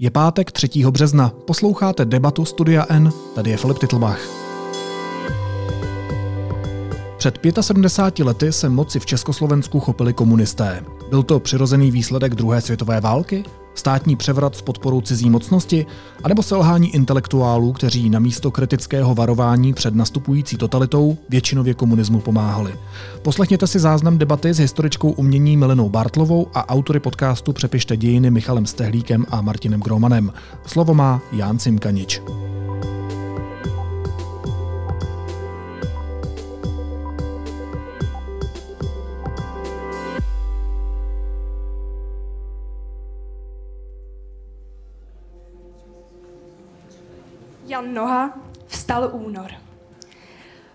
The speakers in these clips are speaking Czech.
Je pátek 3. března, posloucháte debatu Studia N, tady je Filip Titlbach. Před 75 lety se moci v Československu chopili komunisté. Byl to přirozený výsledek druhé světové války? Státní převrat s podporou cizí mocnosti? A nebo selhání intelektuálů, kteří na místo kritického varování před nastupující totalitou většinově komunismu pomáhali? Poslechněte si záznam debaty s historičkou umění Melenou Bartlovou a autory podcastu Přepište dějiny Michalem Stehlíkem a Martinem Gromanem. Slovo má Ján Cimkanič. Jan Noha vstal únor.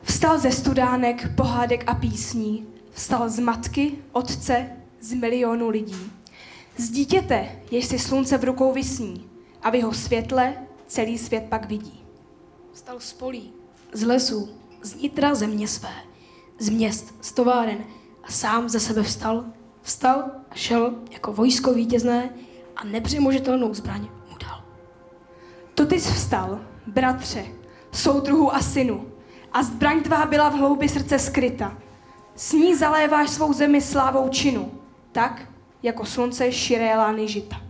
Vstal ze studánek, pohádek a písní. Vstal z matky, otce, z milionu lidí. Z dítěte, jež si slunce v rukou vysní a v jeho světle celý svět pak vidí. Vstal z polí, z lesů, z nitra země své, z měst, z továren a sám ze sebe vstal. Vstal a šel jako vojsko vítězné a nepřemožitelnou zbraň mu dal. To ty jsi vstal, bratře, soudruhu a synu, a zbraň tvá byla v hloubi srdce skryta. S ní zaléváš svou zemi slávou činu, tak, jako slunce širé lány žita.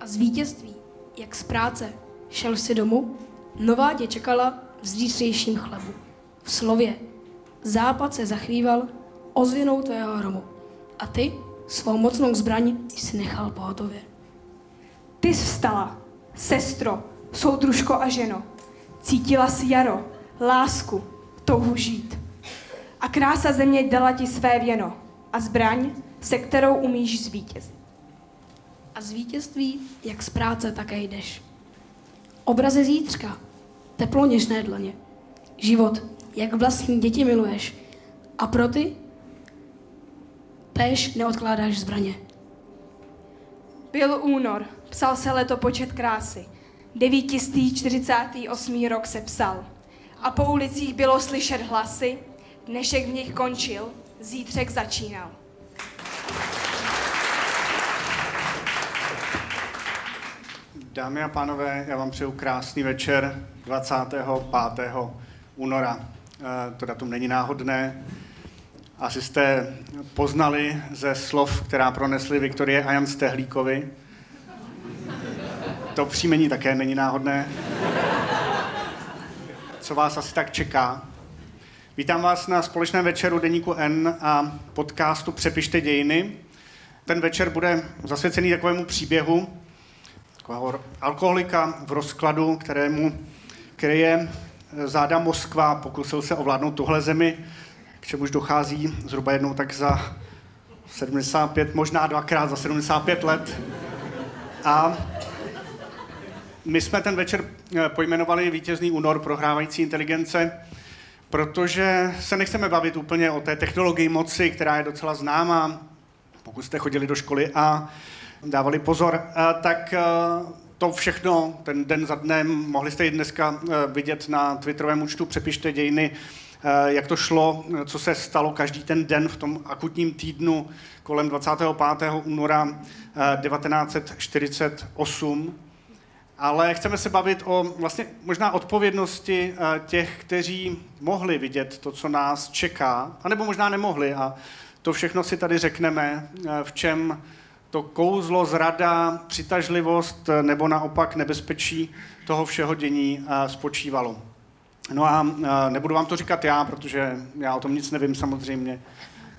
A z vítězství, jak z práce, šel si domů, nová tě čekala v zítřejším chlebu. V slově, západ se zachvíval ozvěnou tvého hromu. A ty svou mocnou zbraň jsi nechal pohotově. Ty jsi vstala, sestro, soudružko a ženo. Cítila si jaro, lásku, touhu žít. A krása země dala ti své věno a zbraň, se kterou umíš zvítězit. A z vítězství, jak z práce, také jdeš. Obraze zítřka, teplo něžné dlaně. Život, jak vlastní děti miluješ. A pro ty též neodkládáš zbraně. Byl únor, psal se letopočet krásy. 948. rok se psal. A po ulicích bylo slyšet hlasy, dnešek v nich končil, zítřek začínal. Dámy a pánové, já vám přeju krásný večer 25. února. Eh, To datum není náhodné. Asi jste poznali ze slov, která pronesli Viktorie a Jan Stehlíkovi. To příjmení také není náhodné. Co vás asi tak čeká? Vítám vás na společném večeru Deníku N a podcastu Přepište dějiny. Ten večer bude zasvěcený takovému příběhu, takového alkoholika v rozkladu, kterému kryje záda Moskva, pokusil se ovládnout tuhle zemi, k čemuž dochází zhruba jednou tak za 75, možná dvakrát za 75 let. A my jsme ten večer eh, pojmenovali Vítězný únor prohrávající inteligence, protože se nechceme bavit úplně o té technologii moci, která je docela známá. Pokud jste chodili do školy a dávali pozor, eh, tak eh, to všechno, ten den za dnem, mohli jste i dneska vidět na twitterovém účtu Přepište dějiny, jak to šlo, co se stalo každý ten den v tom akutním týdnu kolem 25. února 1948 ale chceme se bavit o vlastně možná odpovědnosti eh, těch, kteří mohli vidět to, co nás čeká, anebo možná nemohli a to všechno si tady řekneme, eh, v čem to kouzlo, zrada, přitažlivost eh, nebo naopak nebezpečí toho všeho dění spočívalo. No a nebudu vám to říkat já, protože já o tom nic nevím samozřejmě,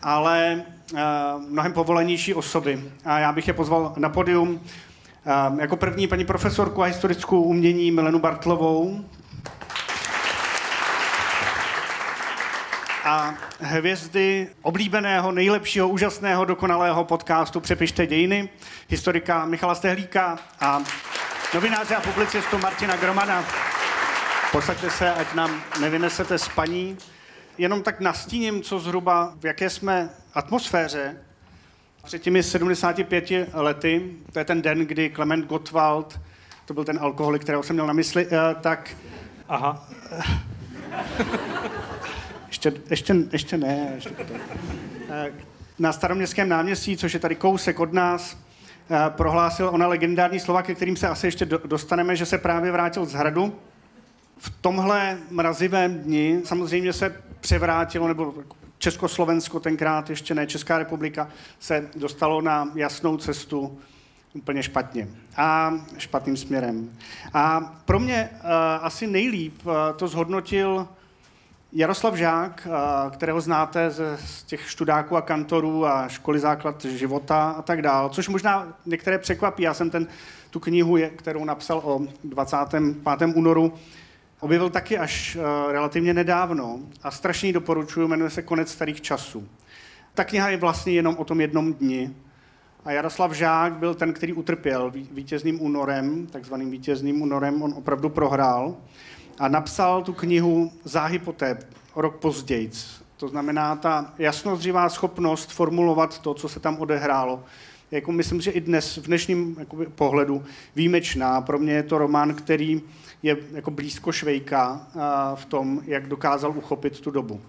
ale mnohem povolenější osoby. A já bych je pozval na podium. Um, jako první paní profesorku a historickou umění Milenu Bartlovou. A hvězdy oblíbeného, nejlepšího, úžasného, dokonalého podcastu Přepište dějiny, historika Michala Stehlíka a novináře a publicistu Martina Gromana. Posaďte se, ať nám nevynesete spaní. Jenom tak nastíním, co zhruba, v jaké jsme atmosféře před těmi 75 lety, to je ten den, kdy Klement Gottwald, to byl ten alkoholik, kterého jsem měl na mysli, eh, tak... Aha. ještě, ještě, ještě ne. Ještě to. Eh, na staroměstském náměstí, což je tady kousek od nás, prohlásil ona legendární slova, ke kterým se asi ještě dostaneme, že se právě vrátil z hradu. V tomhle mrazivém dni samozřejmě se převrátilo, nebo Československo tenkrát, ještě ne Česká republika, se dostalo na jasnou cestu úplně špatně a špatným směrem. A pro mě uh, asi nejlíp uh, to zhodnotil Jaroslav Žák, uh, kterého znáte ze, z těch študáků a kantorů a školy základ života a tak dále, což možná některé překvapí. Já jsem ten, tu knihu, je, kterou napsal o 25. únoru, objevil taky až uh, relativně nedávno a strašně ji doporučuji, jmenuje se Konec starých časů. Ta kniha je vlastně jenom o tom jednom dni, a Jaroslav Žák byl ten, který utrpěl vítězným únorem, takzvaným vítězným únorem, on opravdu prohrál a napsal tu knihu Záhy poté, rok později. To znamená ta jasnozřivá schopnost formulovat to, co se tam odehrálo. Jako myslím, že i dnes, v dnešním jakoby, pohledu, výjimečná. Pro mě je to román, který je jako blízko Švejka v tom, jak dokázal uchopit tu dobu.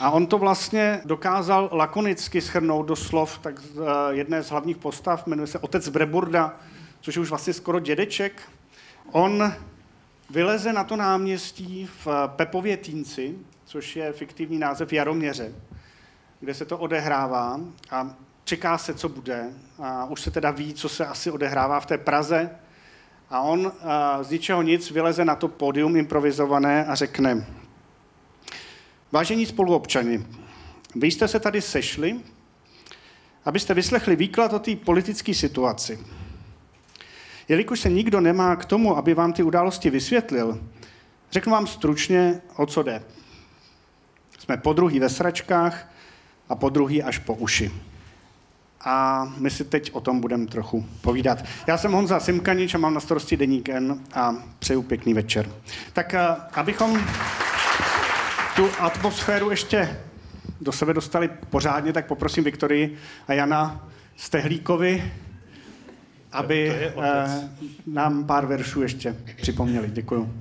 A on to vlastně dokázal lakonicky schrnout do slov tak uh, jedné z hlavních postav, jmenuje se Otec Breburda, což je už vlastně skoro dědeček. On vyleze na to náměstí v Pepově Týnci, což je fiktivní název Jaroměře, kde se to odehrává a čeká se, co bude. A už se teda ví, co se asi odehrává v té Praze. A on uh, z ničeho nic vyleze na to pódium improvizované a řekne, Vážení spoluobčani, vy jste se tady sešli, abyste vyslechli výklad o té politické situaci. Jelikož se nikdo nemá k tomu, aby vám ty události vysvětlil, řeknu vám stručně, o co jde. Jsme po druhý ve sračkách a po druhý až po uši. A my si teď o tom budeme trochu povídat. Já jsem Honza Simkanič a mám na starosti Deník N a přeju pěkný večer. Tak eh, abychom tu atmosféru ještě do sebe dostali pořádně, tak poprosím Viktorii a Jana Stehlíkovi, aby eh, nám pár veršů ještě připomněli. Děkuju.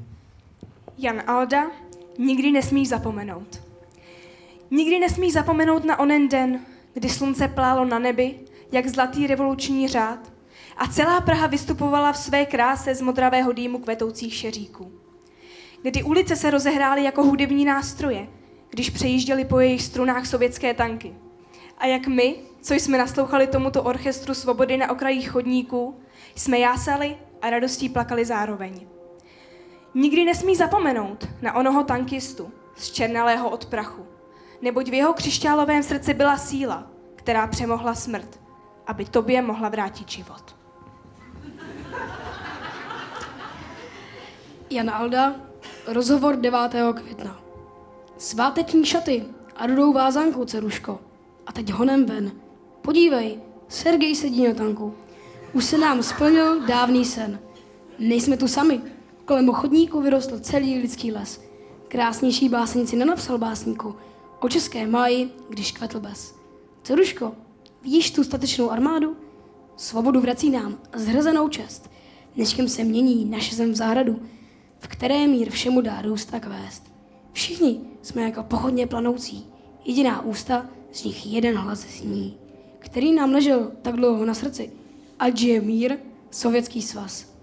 Jan Alda, nikdy nesmíš zapomenout. Nikdy nesmíš zapomenout na onen den, kdy slunce plálo na nebi, jak zlatý revoluční řád, a celá Praha vystupovala v své kráse z modravého dýmu kvetoucích šeříků kdy ulice se rozehrály jako hudební nástroje, když přejížděly po jejich strunách sovětské tanky. A jak my, co jsme naslouchali tomuto orchestru svobody na okrajích chodníků, jsme jásali a radostí plakali zároveň. Nikdy nesmí zapomenout na onoho tankistu z černalého od prachu, neboť v jeho křišťálovém srdci byla síla, která přemohla smrt, aby tobě mohla vrátit život. Jan Alda Rozhovor 9. května. Sváteční šaty a rudou vázanku, ceruško. A teď honem ven. Podívej, Sergej sedí na tanku. Už se nám splnil dávný sen. Nejsme tu sami. Kolem chodníku vyrostl celý lidský les. Krásnější básnici nenapsal básníku. O české máji, když kvetl bez. Ceruško, vidíš tu statečnou armádu? Svobodu vrací nám zhrzenou čest. Dneškem se mění naše zem v záhradu v které mír všemu dá růst a kvést. Všichni jsme jako pochodně planoucí, jediná ústa, z nich jeden hlas zní, který nám ležel tak dlouho na srdci, ať je mír, Sovětský svaz.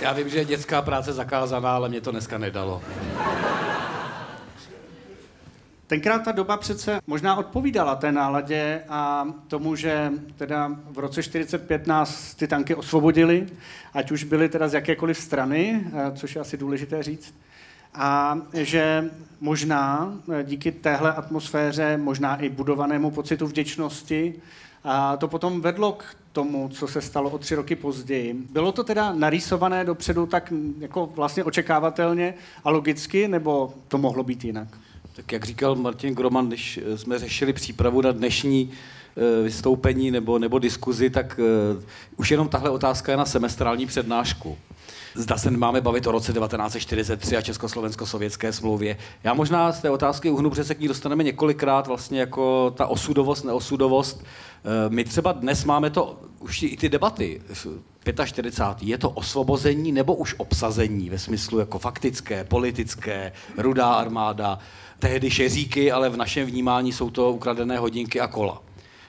Já vím, že je dětská práce zakázaná, ale mě to dneska nedalo. Tenkrát ta doba přece možná odpovídala té náladě a tomu, že teda v roce 45 nás ty tanky osvobodili, ať už byly teda z jakékoliv strany, eh, což je asi důležité říct, a že možná eh, díky téhle atmosféře, možná i budovanému pocitu vděčnosti, a to potom vedlo k tomu, co se stalo o tři roky později. Bylo to teda narýsované dopředu tak jako vlastně očekávatelně a logicky, nebo to mohlo být jinak? Tak jak říkal Martin Groman, když jsme řešili přípravu na dnešní eh, vystoupení nebo, nebo diskuzi, tak uh, už jenom tahle otázka je na semestrální přednášku. Zda se máme bavit o roce 1943 a Československo-sovětské smlouvě. Já možná z té otázky uhnu, protože se k ní dostaneme několikrát, vlastně jako ta osudovost, neosudovost. My třeba dnes máme to, už i ty debaty, 45. Je to osvobození nebo už obsazení ve smyslu jako faktické, politické, rudá armáda, tehdy šeříky, ale v našem vnímání jsou to ukradené hodinky a kola.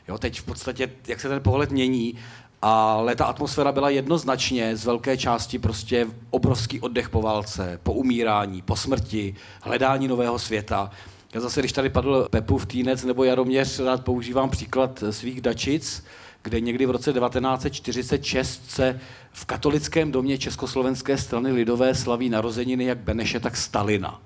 Jo, teď v podstatě, jak se ten pohled mění, ale ta atmosféra byla jednoznačně z velké části prostě obrovský oddech po válce, po umírání, po smrti, hledání nového světa. Já zase, když tady padl Pepův týnec nebo Jaroměř, rád používám příklad svých dačic, kde někdy v roce 1946 se v katolickém domě Československé strany lidové slaví narozeniny jak Beneše, tak Stalina.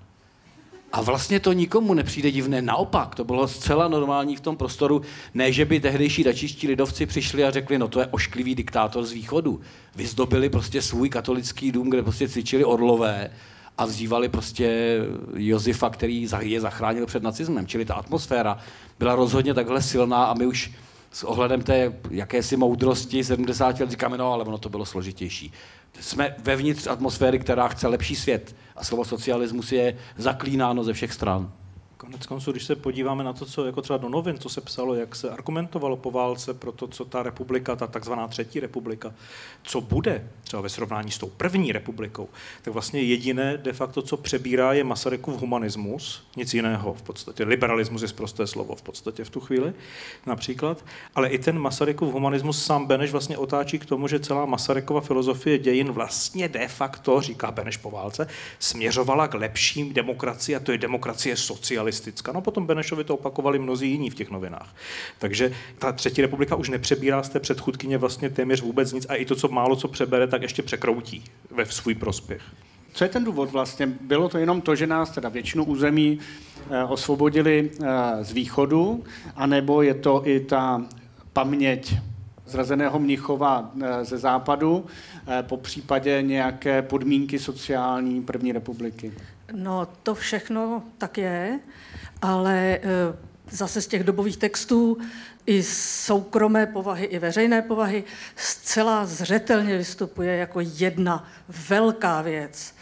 A vlastně to nikomu nepřijde divné, naopak, to bylo zcela normální v tom prostoru, ne, že by tehdejší dačiští lidovci přišli a řekli, no to je ošklivý diktátor z východu. Vyzdobili prostě svůj katolický dům, kde prostě cvičili orlové a vzývali prostě Josefa, který je zachránil před nacismem. Čili ta atmosféra byla rozhodně takhle silná a my už s ohledem té jakési moudrosti 70 let říkáme, no ale ono to bylo složitější. Jsme vevnitř atmosféry, která chce lepší svět a slovo socialismus je zaklínáno ze všech stran. Konec konců, když se podíváme na to, co jako třeba do novin, co se psalo, jak se argumentovalo po válce pro to, co ta republika, ta takzvaná třetí republika, co bude třeba ve srovnání s tou první republikou, tak vlastně jediné de facto, co přebírá, je Masarykův humanismus, nic jiného v podstatě. Liberalismus je prosté slovo v podstatě v tu chvíli například, ale i ten Masarykův humanismus sám Beneš vlastně otáčí k tomu, že celá Masarykova filozofie dějin vlastně de facto, říká Beneš po válce, směřovala k lepším demokracii a to je demokracie socialistická socialistická. No potom Benešovi to opakovali mnozí jiní v těch novinách. Takže ta třetí republika už nepřebírá z té předchůdkyně vlastně téměř vůbec nic a i to, co málo co přebere, tak ještě překroutí ve svůj prospěch. Co je ten důvod vlastně? Bylo to jenom to, že nás teda většinu území eh, osvobodili eh, z východu, anebo je to i ta paměť zrazeného Mnichova eh, ze západu, po případě nějaké podmínky sociální první republiky? No, to všechno tak je, ale e, zase z těch dobových textů i soukromé povahy, i veřejné povahy zcela zřetelně vystupuje jako jedna velká věc,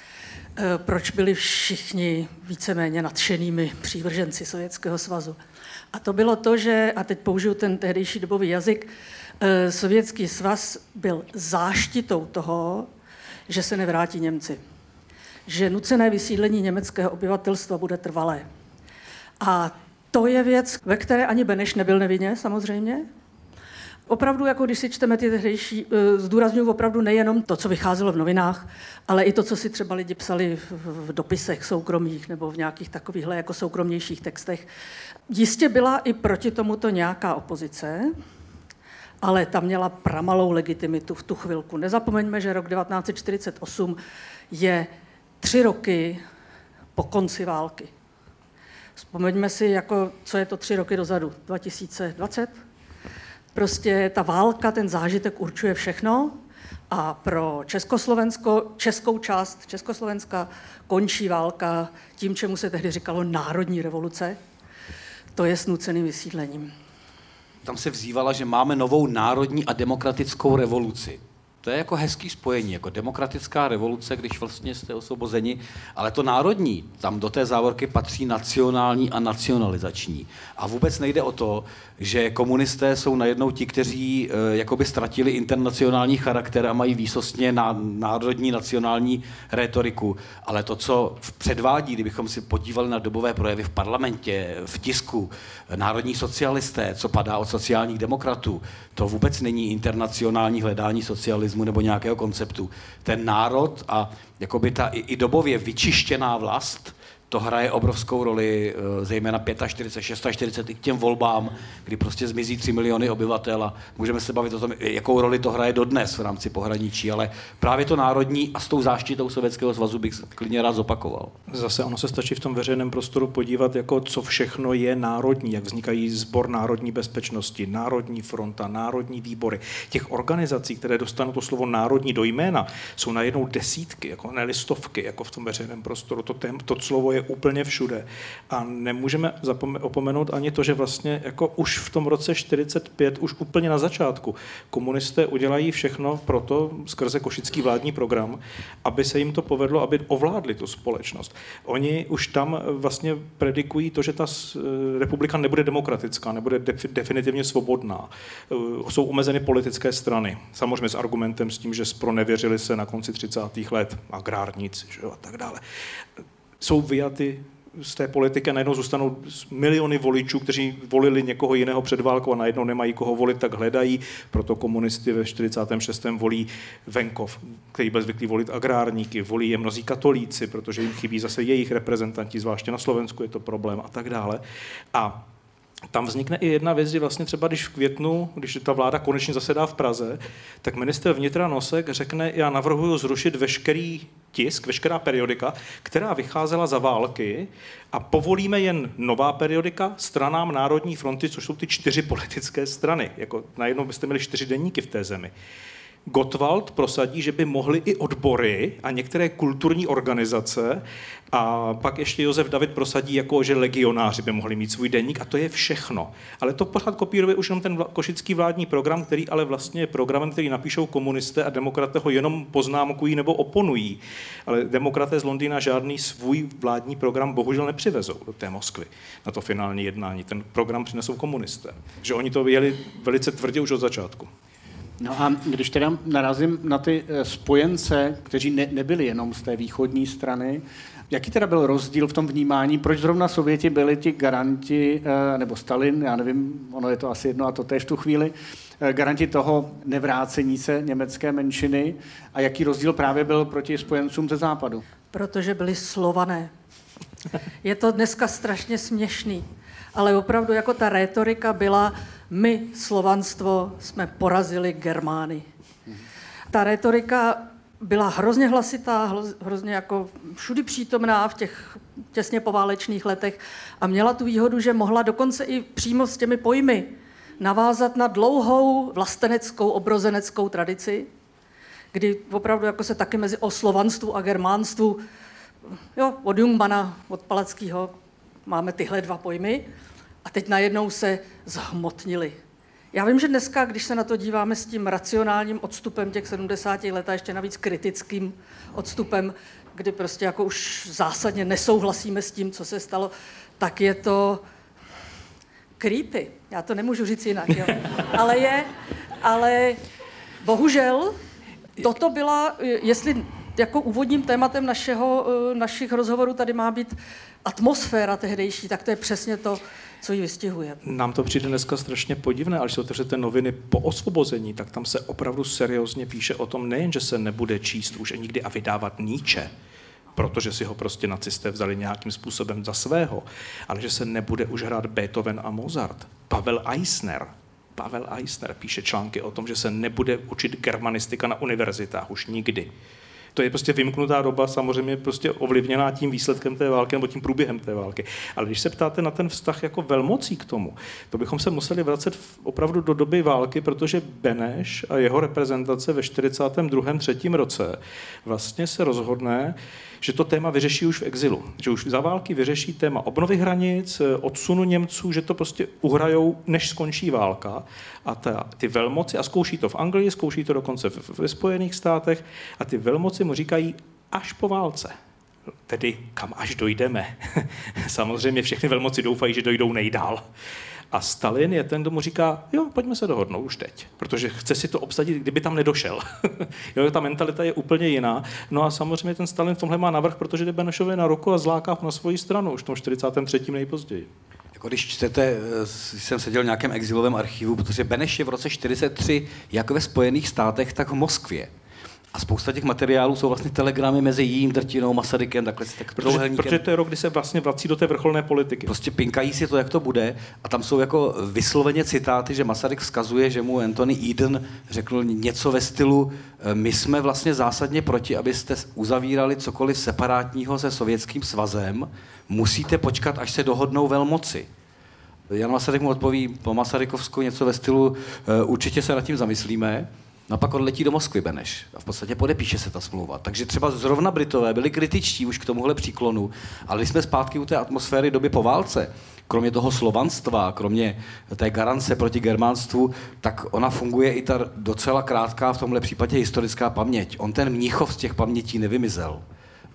e, proč byli všichni víceméně nadšenými přívrženci Sovětského svazu. A to bylo to, že, a teď použiju ten tehdejší dobový jazyk, e, Sovětský svaz byl záštitou toho, že se nevrátí Němci že nucené vysídlení německého obyvatelstva bude trvalé. A to je věc, ve které ani Beneš nebyl nevinně, samozřejmě. Opravdu, jako když si čteme ty tehdejší, eh, zdůraznuju opravdu nejenom to, co vycházelo v novinách, ale i to, co si třeba lidi psali v dopisech soukromých nebo v nějakých takovýchhle jako soukromnějších textech. Jistě byla i proti tomuto nějaká opozice, ale ta měla pramalou legitimitu v tu chvilku. Nezapomeňme, že rok 1948 je tři roky po konci války. Vzpomeňme si, jako, co je to tři roky dozadu, 2020. Prostě ta válka, ten zážitek určuje všechno a pro Československo, českou část Československa končí válka tím, čemu se tehdy říkalo národní revoluce, to je s nuceným vysídlením. Tam se vzývala, že máme novou národní a demokratickou revoluci. To je jako hezký spojení, jako demokratická revoluce, když vlastně jste osvobozeni, ale to národní, tam do té závorky patří nacionální a nacionalizační. A vůbec nejde o to, že komunisté jsou najednou ti, kteří e, jakoby ztratili internacionální charakter a mají výsostně na národní nacionální retoriku. Ale to, co předvádí, kdybychom si podívali na dobové projevy v parlamentě, v tisku, národní socialisté, co padá od sociálních demokratů, to vůbec není internacionální hledání socialismu nebo nějakého konceptu. Ten národ a jakoby ta i, i dobově vyčištěná vlast, to hraje obrovskou roli, eh, zejména 45, 46 i k těm volbám, kdy prostě zmizí 3 miliony obyvatel a můžeme se bavit o tom, jakou roli to hraje dodnes v rámci pohraničí, ale právě to národní a s tou záštitou Sovětského svazu bych klidně rád zopakoval. Zase ono se stačí v tom veřejném prostoru podívat, jako co všechno je národní, jak vznikají sbor národní bezpečnosti, národní fronta, národní výbory. Těch organizací, které dostanou to slovo národní do jména, jsou najednou desítky, jako ne listovky, jako v tom veřejném prostoru. To, tém, to slovo je úplně všude. A nemůžeme opomenout ani to, že vlastně jako už v tom roce 45, už úplně na začátku, komunisté udělají všechno pro to, skrze košický vládní program, aby se jim to povedlo, aby ovládli tu společnost. Oni už tam vlastně predikují to, že ta republika nebude demokratická, nebude definitivně svobodná. Jsou omezeny politické strany. Samozřejmě s argumentem s tím, že spronevěřili se na konci 30. let agrárníci že jo, a tak dále. Jsou vyjaty z té politiky a najednou zůstanou miliony voličů, kteří volili někoho jiného před válkou a najednou nemají koho volit, tak hledají. Proto komunisty ve 46. volí venkov, který byl zvyklý volit agrárníky, volí je mnozí katolíci, protože jim chybí zase jejich reprezentanti, zvláště na Slovensku je to problém a tak dále. A tam vznikne i jedna věc, že vlastně třeba když v květnu, když ta vláda konečně zasedá v Praze, tak minister vnitra Nosek řekne, já navrhuji zrušit veškerý tisk, veškerá periodika, která vycházela za války a povolíme jen nová periodika stranám Národní fronty, což jsou ty čtyři politické strany. Jako najednou byste měli čtyři denníky v té zemi. Gottwald prosadí, že by mohly i odbory a některé kulturní organizace a pak ještě Josef David prosadí, jako že legionáři by mohli mít svůj denník a to je všechno. Ale to pořád kopíruje už jenom ten košický vládní program, který ale vlastně je programem, který napíšou komunisté a demokraté ho jenom poznámkují nebo oponují. Ale demokraté z Londýna žádný svůj vládní program bohužel nepřivezou do té Moskvy na to finální jednání. Ten program přinesou komunisté. Že oni to jeli velice tvrdě už od začátku. No a když teda narazím na ty eh, spojence, kteří ne, nebyli jenom z té východní strany, jaký teda byl rozdíl v tom vnímání, proč zrovna Sověti byli ti garanti, eh, nebo Stalin, já nevím, ono je to asi jedno a to tež v tu chvíli, eh, garanti toho nevrácení se německé menšiny a jaký rozdíl právě byl proti spojencům ze západu? Protože byli slované. Je to dneska strašně směšný, ale opravdu jako ta rétorika byla, my, slovanstvo, jsme porazili Germány. Ta retorika byla hrozně hlasitá, hrozně jako všudy přítomná v těch těsně poválečných letech a měla tu výhodu, že mohla dokonce i přímo s těmi pojmy navázat na dlouhou vlasteneckou, obrozeneckou tradici, kdy opravdu jako se taky mezi oslovanstvu a germánstvu, jo, od Jungmana, od Palackého, máme tyhle dva pojmy a teď najednou se zhmotnili. Já vím, že dneska, když se na to díváme s tím racionálním odstupem těch 70 let a ještě navíc kritickým odstupem, kdy prostě jako už zásadně nesouhlasíme s tím, co se stalo, tak je to creepy. Já to nemůžu říct jinak, jo. Ale je, ale bohužel toto byla, jestli jako úvodním tématem našeho, eh, našich rozhovorů tady má být atmosféra tehdejší, tak to je přesně to, co ji vystihuje. Nám to přijde dneska strašně podivné, ale když otevřete noviny po osvobození, tak tam se opravdu seriózně píše o tom nejen, že se nebude číst už nikdy a vydávat Níče, protože si ho prostě nacisté vzali nějakým způsobem za svého, ale že se nebude už hrát Beethoven a Mozart. Pavel Eisner, Pavel Eisner píše články o tom, že se nebude učit germanistika na univerzitách už nikdy to je prostě vymknutá doba, samozřejmě prostě ovlivněná tím výsledkem té války nebo tím průběhem té války. Ale když se ptáte na ten vztah jako velmocí k tomu, to bychom se museli vracet opravdu do doby války, protože Beneš a jeho reprezentace ve 42. 3. roce vlastně se rozhodne, že to téma vyřeší už v exilu. Že už za války vyřeší téma obnovy hranic, odsunu Němců, že to prostě uhrajou, než skončí válka. A ta, ty velmoci, a zkouší to v Anglii, zkouší to dokonce ve Spojených státech, a ty velmoci mu říkají až po válce. Tedy kam až dojdeme. Samozřejmě všechny velmoci doufají, že dojdou nejdál. A Stalin je ten, kdo mu říká, jo, pojďme se dohodnout už teď, protože chce si to obsadit, kdyby tam nedošel. jo, ta mentalita je úplně jiná. No a samozřejmě ten Stalin v tomhle má navrh, protože jde Benešovi na ruku a zláká na svoji stranu, už v tom 43. nejpozději. Jako když čtete, eh, jsem seděl v nějakém exilovém archivu, protože Beneš je v roce 43 jak ve Spojených státech, tak v Moskvě. A spousta těch materiálů jsou vlastně telegramy mezi jím, Drtinou, Masarykem, takhle si tak protože, protože to je rok, kdy se vlastně vrací do té vrcholné politiky. Prostě pinkají si to, jak to bude a tam jsou jako vysloveně citáty, že Masaryk vzkazuje, že mu Anthony Eden řekl něco ve stylu eh, my jsme vlastně zásadně proti, abyste uzavírali cokoliv separátního se sovětským svazem, musíte počkat, až se dohodnou velmoci. Jan Masaryk mu odpoví po Masarykovsku něco ve stylu, eh, určitě se nad tím zamyslíme, No a pak odletí do Moskvy Beneš a v podstatě podepíše se ta smlouva. Takže třeba zrovna Britové byli kritičtí už k tomuhle příklonu, ale když jsme zpátky u té atmosféry doby po válce, kromě toho slovanstva, kromě té garance proti germánstvu, tak ona funguje i ta docela krátká, v tomhle případě historická paměť. On ten Mnichov z těch pamětí nevymizel.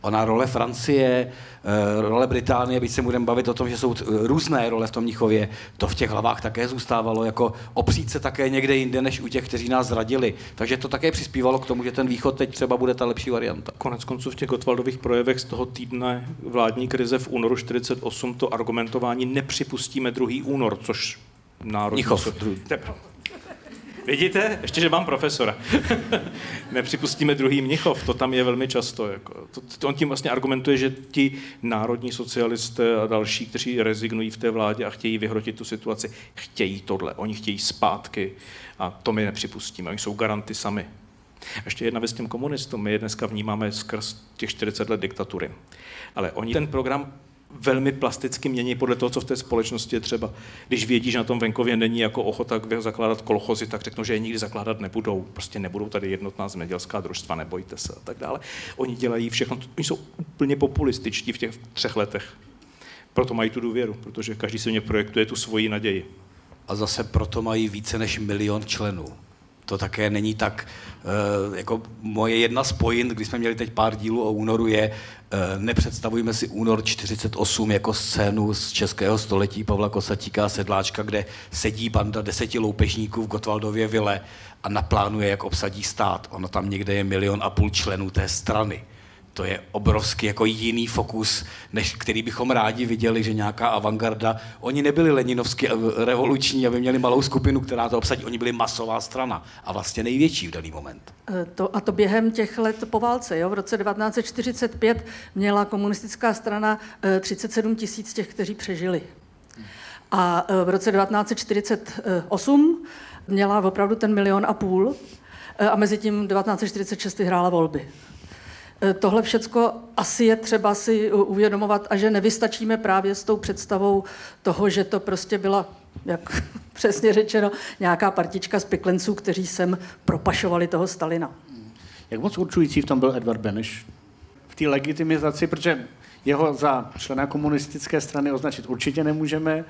Ona role Francie, eh, role Británie, byť se budeme bavit o tom, že jsou různé role v tom Mnichově, to v těch hlavách také zůstávalo, jako opřít se také někde jinde, než u těch, kteří nás zradili. Takže to také přispívalo k tomu, že ten východ teď třeba bude ta lepší varianta. Konec konců v těch Gotwaldových projevech z toho týdne vládní krize v únoru 48 to argumentování nepřipustíme druhý únor, což národní... Mnichov. Vidíte? Ještě, že mám profesora. Nepřipustíme druhý Mnichov, to tam je velmi často. Jako. To, to, on tím vlastně argumentuje, že ti národní socialisté a další, kteří rezignují v té vládě a chtějí vyhrotit tu situaci, chtějí tohle. Oni chtějí zpátky a to my nepřipustíme. Oni jsou garanty sami. Ještě jedna věc těm komunistům. My je dneska vnímáme skrz těch 40 let diktatury. Ale oni ten program velmi plasticky mění podle toho, co v té společnosti je třeba. Když vědí, že na tom venkově není jako ochota zakládat kolchozy, tak řeknou, že je nikdy zakládat nebudou. Prostě nebudou tady jednotná zemědělská družstva, nebojte se a tak dále. Oni dělají všechno, oni jsou úplně populističtí v těch třech letech. Proto mají tu důvěru, protože každý si mě projektuje tu svoji naději. A zase proto mají více než milion členů to také není tak, eh, jako moje jedna z point, když jsme měli teď pár dílů o únoru, je, eh, nepředstavujme si únor 48 jako scénu z českého století Pavla Kosatíka a Sedláčka, kde sedí banda deseti loupežníků v Gotwaldově vile a naplánuje, jak obsadí stát. Ono tam někde je milion a půl členů té strany to je obrovský jako jiný fokus, než který bychom rádi viděli, že nějaká avantgarda, oni nebyli leninovsky revoluční, aby měli malou skupinu, která to obsadí, oni byli masová strana a vlastně největší v daný moment. E, to, a to během těch let po válce. Jo? V roce 1945 měla komunistická strana 37 e, tisíc těch, kteří přežili. A v roce 1948 měla opravdu ten milion a půl a mezi tím 1946 vyhrála volby. Eh, tohle všecko asi je třeba si uvědomovat a že nevystačíme právě s tou představou toho, že to prostě byla, jak přesně řečeno, nějaká partička z piklenců, kteří sem propašovali toho Stalina. Jak moc určující v tom byl Edward Beneš? V té legitimizaci, protože jeho za člena komunistické strany označit určitě nemůžeme.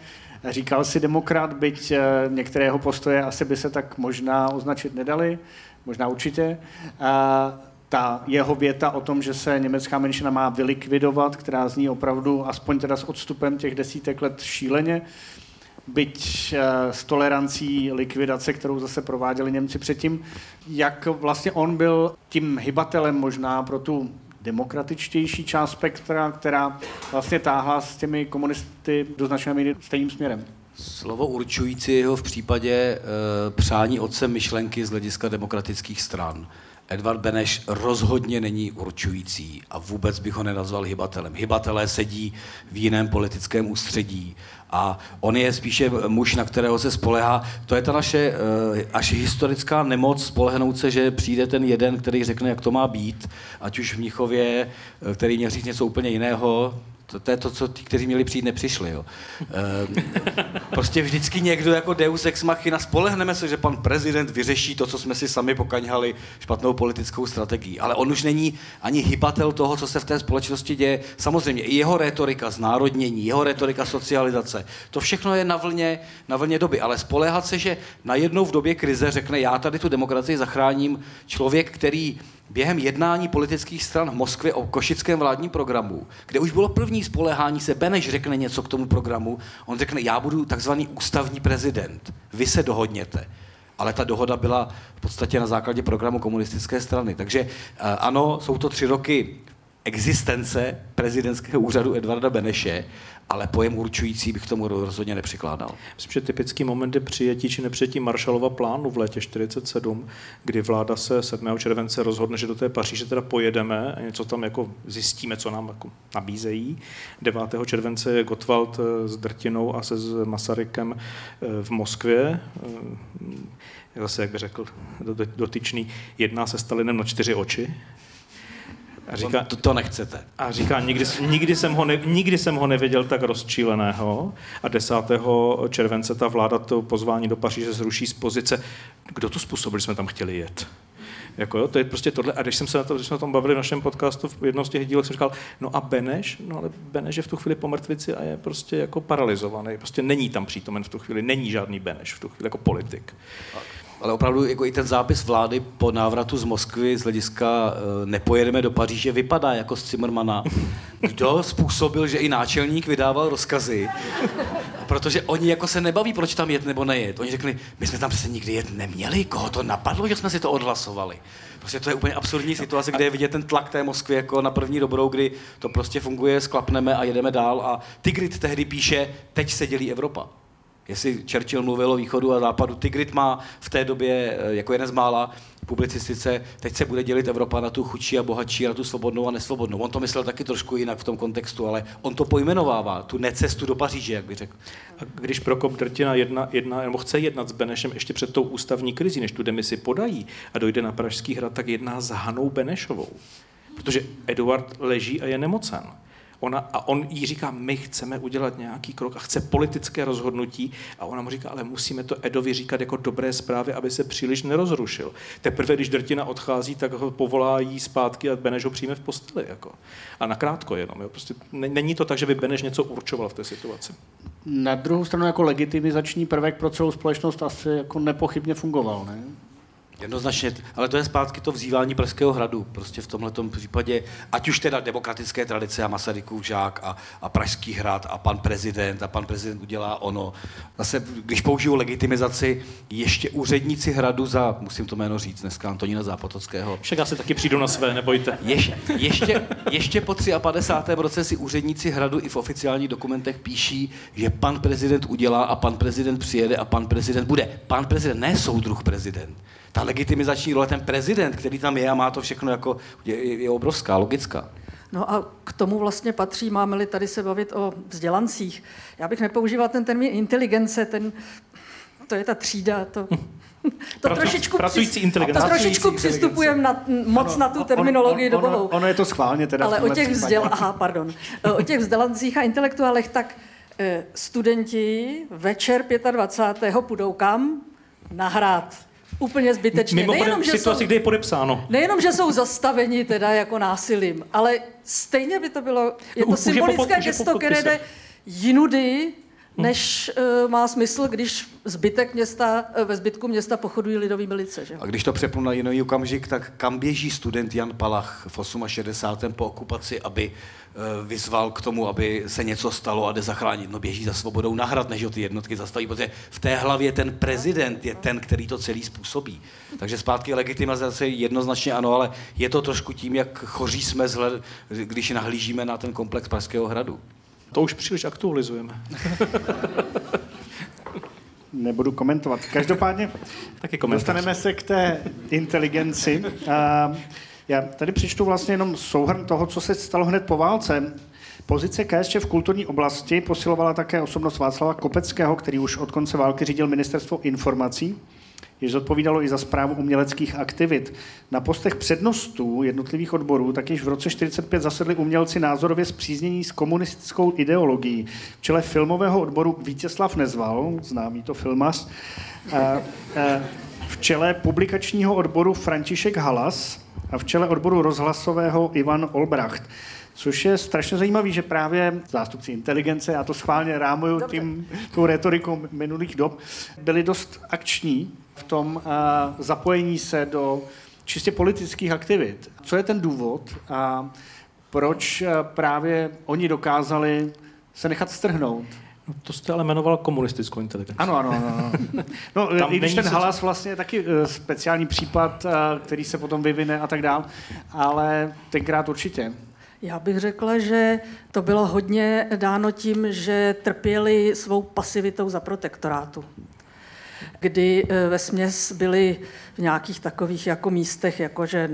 Říkal si demokrat, byť eh, některé jeho postoje asi by se tak možná označit nedali, možná určitě ta jeho věta o tom, že se německá menšina má vylikvidovat, která zní opravdu, aspoň teda s odstupem těch desítek let šíleně, byť eh, s tolerancí likvidace, kterou zase prováděli Němci předtím, jak vlastně on byl tím hybatelem možná pro tu demokratičtější část spektra, která vlastně táhla s těmi komunisty do značné míry stejným směrem. Slovo určující jeho v případě e, přání otce myšlenky z hlediska demokratických stran. Edvard Beneš rozhodně není určující a vůbec bych ho nenazval hybatelem. Hybatelé sedí v jiném politickém ústředí a on je spíše muž, na kterého se spolehá. To je ta naše eh, až historická nemoc spolehnout se, že přijde ten jeden, který řekne, jak to má být, ať už v Mnichově, eh, který měl říct něco úplně jiného, to, to je to, co ti, kteří měli přijít, nepřišli. Jo. E, prostě vždycky někdo jako Deus ex machina, spolehneme se, že pan prezident vyřeší to, co jsme si sami pokaňhali špatnou politickou strategií. Ale on už není ani hybatel toho, co se v té společnosti děje. Samozřejmě i jeho retorika znárodnění, jeho retorika socializace, to všechno je na vlně, na vlně doby. Ale spolehat se, že najednou v době krize řekne, já tady tu demokracii zachráním, člověk, který během jednání politických stran v Moskvě o košickém vládním programu, kde už bylo první spolehání se, Beneš řekne něco k tomu programu, on řekne, já budu takzvaný ústavní prezident, vy se dohodněte. Ale ta dohoda byla v podstatě na základě programu komunistické strany. Takže eh, ano, jsou to tři roky existence prezidentského úřadu Edvarda Beneše, ale pojem určující bych tomu rozhodně nepřikládal. Myslím, že typický moment je přijetí či nepřijetí Marshallova plánu v létě 47, kdy vláda se 7. července rozhodne, že do té Paříže teda pojedeme a něco tam jako zjistíme, co nám jako nabízejí. 9. července je Gottwald eh, s Drtinou a se s Masarykem eh, v Moskvě. Eh, zase, jak by řekl dotyčný, jedná se Stalinem na čtyři oči A říká, to, to nechcete. A říká, nikdy, nikdy, jsem ho ne, nikdy jsem ho neviděl tak rozčíleného a 10. července ta vláda to pozvání do Paříže zruší z pozice, kdo to způsobil, že jsme tam chtěli jet. Jako jo, to je prostě tohle. A když jsem se na to, když jsme o tom bavili v našem podcastu v jednom z těch dílů, jsem říkal, no a Beneš, no ale Beneš je v tu chvíli po mrtvici a je prostě jako paralizovaný. Prostě není tam přítomen v tu chvíli, není žádný Beneš v tu chvíli jako politik. Ale opravdu jako i ten zápis vlády po návratu z Moskvy z hlediska uh, nepojedeme do Paříže vypadá jako z Zimmermana. Kdo způsobil, že i náčelník vydával rozkazy? Protože oni jako se nebaví, proč tam jet nebo nejet. Oni řekli, my jsme tam přece nikdy jet neměli, koho to napadlo, že jsme si to odhlasovali. Prostě to je úplně absurdní situace, kde je vidět ten tlak té Moskvy jako na první dobrou, kdy to prostě funguje, sklapneme a jedeme dál. A Tigrit tehdy píše, teď se dělí Evropa jestli Churchill mluvil o východu a západu, Tigrit má v té době eh, jako jeden z mála publicistice, teď se bude dělit Evropa na tu chudší a bohatší na tu svobodnou a nesvobodnou. On to myslel taky trošku jinak v tom kontextu, ale on to pojmenovává, tu necestu do Paříže, jak by řekl. A když Prokop Drtina jedna, jedna, nebo chce jednat s Benešem ještě před tou ústavní krizí, než tu demisi podají a dojde na Pražský hrad, tak jedná s Hanou Benešovou. Protože Eduard leží a je nemocen. Ona, a on jí říká, my chceme udělat nějaký krok a chce politické rozhodnutí a ona mu říká, ale musíme to Edovi říkat jako dobré zprávy, aby se příliš nerozrušil. Teprve, když Drtina odchází, tak ho povolá jí zpátky a Beneš ho přijme v posteli. Jako. A nakrátko jenom. Jo. Prostě není to tak, že by Beneš něco určoval v té situaci. Na druhou stranu jako legitimizační prvek pro celou společnost asi jako nepochybně fungoval, ne? Jednoznačně, ale to je zpátky to vzývání Pražského hradu. Prostě v tomhle případě, ať už teda demokratické tradice a Masarykův žák a, a Pražský hrad a pan prezident a pan prezident udělá ono. Zase, když použiju legitimizaci, ještě úředníci hradu za, musím to jméno říct dneska, Antonína Zápotockého. Však asi taky přijdu na své, nebojte. Ješ, ještě, ještě po 53. roce si úředníci hradu i v oficiálních dokumentech píší, že pan prezident udělá a pan prezident přijede a pan prezident bude. Pan prezident, ne soudruh prezident ta legitimizační role, ten prezident, který tam je a má to všechno jako, je, je obrovská, logická. No a k tomu vlastně patří, máme-li tady se bavit o vzdělancích. Já bych nepoužíval ten termín inteligence, ten, to je ta třída, to, to trošičku, pracující inteligence. To trošičku přistupujeme na, moc ano, na tu terminologii on, on, dobovou. Ono, ono je to schválně teda. Ale o těch, vzděl, aha, pardon. o těch vzdělancích a intelektuálech, tak eh, studenti večer 25. půjdou kam? Nahrát úplně zbytečně. Mimochodem nejenom, že situaci, jsou, kde je podepsáno. Nejenom, že jsou zastaveni teda jako násilím, ale stejně by to bylo, je to symbolické po, gesto, které jde jinudy. Než uh, má smysl, když zbytek města, uh, ve zbytku města pochodují lidový milice. Že? A když to přepnu na jiný okamžik, tak kam běží student Jan Palach v 68. po okupaci, aby Eh, vyzval k tomu, aby se něco stalo a jde zachránit. No běží za svobodou na hrad, než ho ty jednotky zastaví, protože v té hlavě ten prezident je ten, který to celý způsobí. Takže zpátky legitimizace jednoznačně ano, ale je to trošku tím, jak choří jsme, zhled, když nahlížíme na ten komplex Pražského hradu. To už příliš aktualizujeme. Nebudu komentovat. Každopádně Taky dostaneme se k té inteligenci. Já tady přečtu vlastně jenom souhrn toho, co se stalo hned po válce. Pozice KSČ v kulturní oblasti posilovala také osobnost Václava Kopeckého, který už od konce války řídil ministerstvo informací, jež zodpovídalo i za zprávu uměleckých aktivit. Na postech přednostů jednotlivých odborů tak již v roce 1945 zasedli umělci názorově zpříznění s komunistickou ideologií. V čele filmového odboru Vítězslav Nezval, známý to filmař, v čele publikačního odboru František Halas, a v čele odboru rozhlasového Ivan Olbracht. Což je strašně zajímavé, že právě zástupci inteligence, já to schválně rámuju tím, tou retorikou minulých dob, byli dost akční v tom uh, zapojení se do čistě politických aktivit. Co je ten důvod a proč uh, právě oni dokázali se nechat strhnout? No, to jste ale jmenoval komunistickou inteligenci. Ano, ano, ano. No, i když ten halas vlastně je taky eh, speciální případ, eh, který se potom vyvine a tak dál, ale tenkrát určitě. Já bych řekla, že to bylo hodně dáno tím, že trpěli svou pasivitou za protektorátu kdy eh, ve směs byli v nějakých takových jako místech, jako že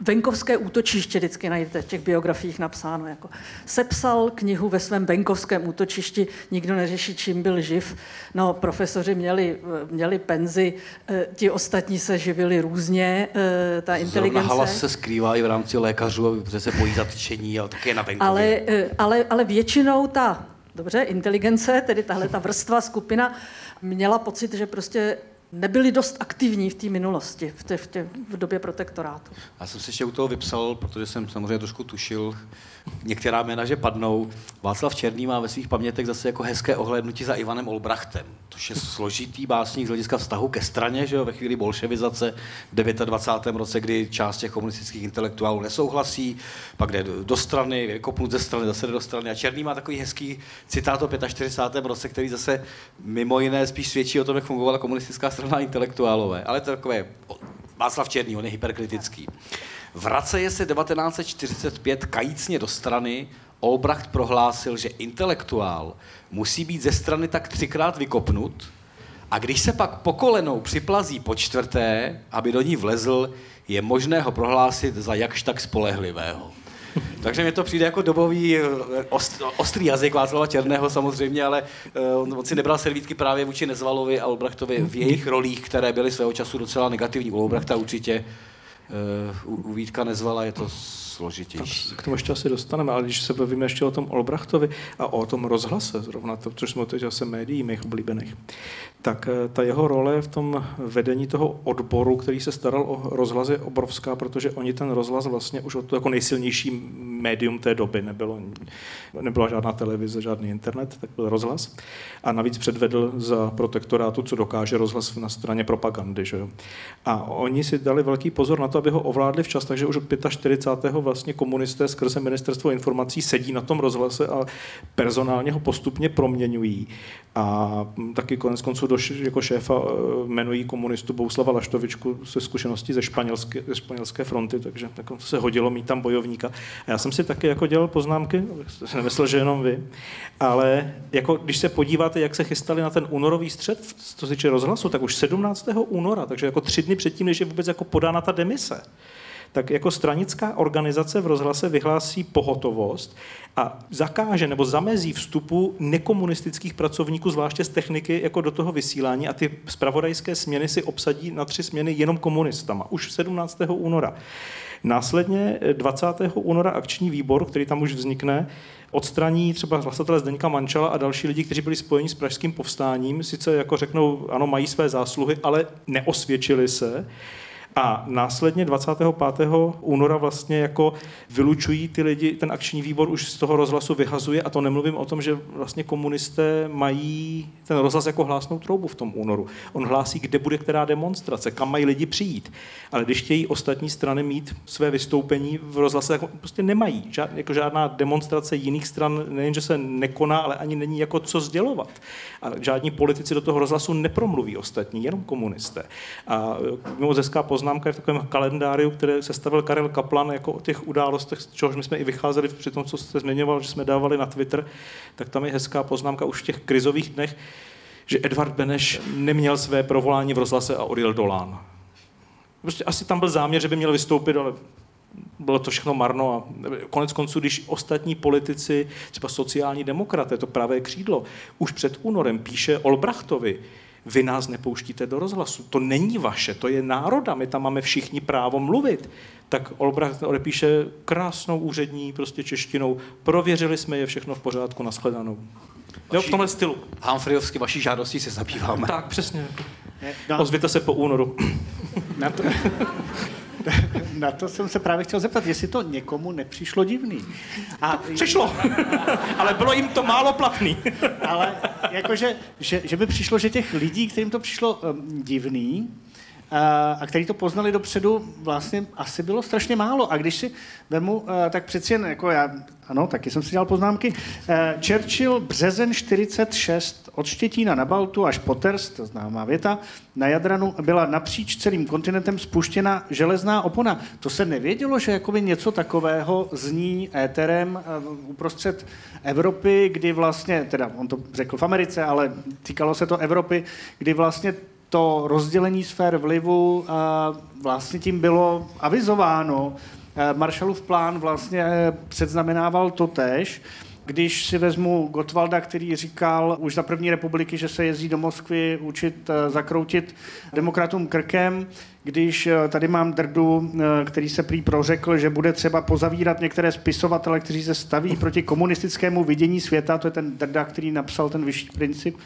venkovské útočiště vždycky najdete v těch biografiích napsáno. Jako sepsal knihu ve svém venkovském útočišti, nikdo neřeší, čím byl živ. No, profesoři měli, měli penzi, eh, ti ostatní se živili různě, eh, ta inteligence. Zrovna halas se skrývá i v rámci lékařů, protože se bojí zatčení, ale také na venkově. Ale, eh, ale, ale většinou ta, dobře, inteligence, tedy tahle ta vrstva, skupina, měla pocit, že prostě nebyli dost aktivní v té minulosti, v, té, v, té, v době protektorátu. Já jsem si ještě u toho vypsal, protože jsem samozřejmě trošku tušil, některá jména, že padnou. Václav Černý má ve svých pamětech zase jako hezké ohlédnutí za Ivanem Olbrachtem, což je složitý básník z hlediska vztahu ke straně, že jo, ve chvíli bolševizace v 29. roce, kdy část těch komunistických intelektuálů nesouhlasí, pak jde do strany, je kopnut ze strany, zase jde do strany. A Černý má takový hezký citát o 45. roce, který zase mimo jiné spíš svědčí o tom, jak fungovala komunistická strana intelektuálové. Ale to takové Václav Černý, on je hyperkritický. Vraceje se 1945 kajícně do strany, Olbracht prohlásil, že intelektuál musí být ze strany tak třikrát vykopnut a když se pak po kolenou připlazí po čtvrté, aby do ní vlezl, je možné ho prohlásit za jakž tak spolehlivého. Takže mi to přijde jako dobový eh, ost, ostrý jazyk Václava Černého samozřejmě, ale uh, on si nebral servítky právě vůči Nezvalovi a Olbrachtovi v jejich rolích, které byly svého času docela negativní. U Olbrachta určitě u, u Vítka Nezvala je to složitější. K tomu ještě asi dostaneme, ale když se bavíme ještě o tom Olbrachtovi a o tom rozhlase, zrovna to, což jsme teď zase médií mých oblíbených, tak eh, ta jeho role v tom vedení toho odboru, který se staral o rozhlas, je obrovská, protože oni ten rozhlas vlastně už to jako nejsilnější médium té doby nebylo, nebyla žádná televize, žádný internet, tak byl rozhlas. A navíc předvedl za protektorátu, co dokáže rozhlas na straně propagandy. Že? A oni si dali velký pozor na to, aby ho ovládli včas, takže už od 45. vlastně komunisté skrze ministerstvo informací sedí na tom rozhlase a personálně ho postupně proměňují. A taky konec konců do, jako šéfa eh, jmenují komunistu Bouslava Laštovičku se zkušeností ze španělské, ze španělské fronty, takže tak to se hodilo mít tam bojovníka. A já jsem si taky jako dělal poznámky, jsem nemyslel, že jenom vy, ale jako když se podíváte, jak se chystali na ten únorový střed, co se týče rozhlasu, tak už 17. února, takže jako tři dny předtím, než je vůbec jako podána ta demise, tak jako stranická organizace v rozhlase vyhlásí pohotovost a zakáže nebo zamezí vstupu nekomunistických pracovníků, zvláště z techniky, jako do toho vysílání a ty spravodajské směny si obsadí na tři směny jenom komunistama. Už 17. února. Následně 20. února akční výbor, který tam už vznikne, odstraní třeba hlasatele Zdeňka Mančala a další lidi, kteří byli spojeni s pražským povstáním, sice jako řeknou, ano, mají své zásluhy, ale neosvědčili se. A následně 25. února vlastně jako vylučují ty lidi, ten akční výbor už z toho rozhlasu vyhazuje a to nemluvím o tom, že vlastně komunisté mají ten rozhlas jako hlásnou troubu v tom únoru. On hlásí, kde bude která demonstrace, kam mají lidi přijít. Ale když chtějí ostatní strany mít své vystoupení v rozhlase, tak prostě nemají. Žád, jako žádná demonstrace jiných stran nejenže se nekoná, ale ani není jako co sdělovat. A žádní politici do toho rozhlasu nepromluví ostatní, jenom komunisté. A moc hezká poznámka je v takovém kalendáriu, které sestavil Karel Kaplan jako o těch událostech, z čehož my jsme i vycházeli při tom, co jste zmiňoval, že jsme dávali na Twitter, tak tam je hezká poznámka už v těch krizových dnech, že Edvard Beneš neměl své provolání v rozhlase a odjel do Lán. Prostě asi tam byl záměr, že by měl vystoupit, ale bylo to všechno marno a konec konců, když ostatní politici, třeba sociální demokraté, to pravé křídlo, už před únorem píše Olbrachtovi, vy nás nepouštíte do rozhlasu. To není vaše, to je národa, my tam máme všichni právo mluvit. Tak Olbracht odepíše krásnou úřední prostě češtinou, prověřili jsme je všechno v pořádku, nashledanou. Jo, v tomhle stylu. Humphreyovsky, vaší žádostí se zabýváme. Tak, přesně. No. Ozvěte se po únoru. Na to, na to jsem se právě chtěl zeptat, jestli to někomu nepřišlo divný. A, Přišlo, ale bylo jim to málo platný. ale jakože, že, že by přišlo, že těch lidí, kterým to přišlo um, divný, a který to poznali dopředu, vlastně asi bylo strašně málo. A když si vemu, tak přeci jen, jako já, ano, taky jsem si dělal poznámky, Churchill březen 46 od Štětína na Baltu až po Terst, to známá věta, na Jadranu byla napříč celým kontinentem spuštěna železná opona. To se nevědělo, že jakoby něco takového zní éterem uprostřed Evropy, kdy vlastně, teda on to řekl v Americe, ale týkalo se to Evropy, kdy vlastně to rozdělení sfér vlivu vlastně tím bylo avizováno. Marshallův plán vlastně předznamenával to tež. Když si vezmu Gotwalda, který říkal už za první republiky, že se jezdí do Moskvy učit eh, zakroutit demokratům krkem, když eh, tady mám Drdu, eh, který se prý prořekl, že bude třeba pozavírat některé spisovatele, kteří se staví proti komunistickému vidění světa, to je ten Drda, který napsal ten vyšší princip,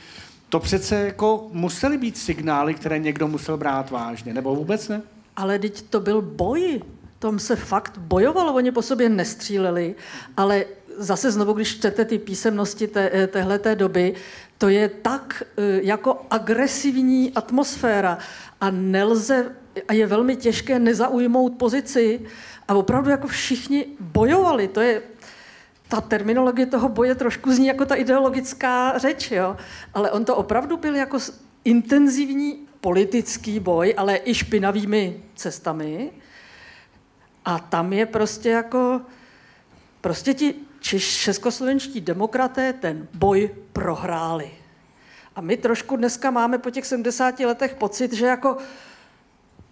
to přece jako musely být signály, které někdo musel brát vážně, nebo vůbec ne? Ale teď to byl boj. Tom se fakt bojovalo, oni po sobě nestříleli, ale zase znovu, když čtete ty písemnosti té, eh, doby, to je tak eh, jako agresivní atmosféra a nelze, a je velmi těžké nezaujmout pozici a opravdu jako všichni bojovali, to je, ta terminologie toho boje trošku zní jako ta ideologická řeč, jo? ale on to opravdu byl jako intenzivní politický boj, ale i špinavými cestami. A tam je prostě jako, prostě ti českoslovenští demokraté ten boj prohráli. A my trošku dneska máme po těch 70 letech pocit, že jako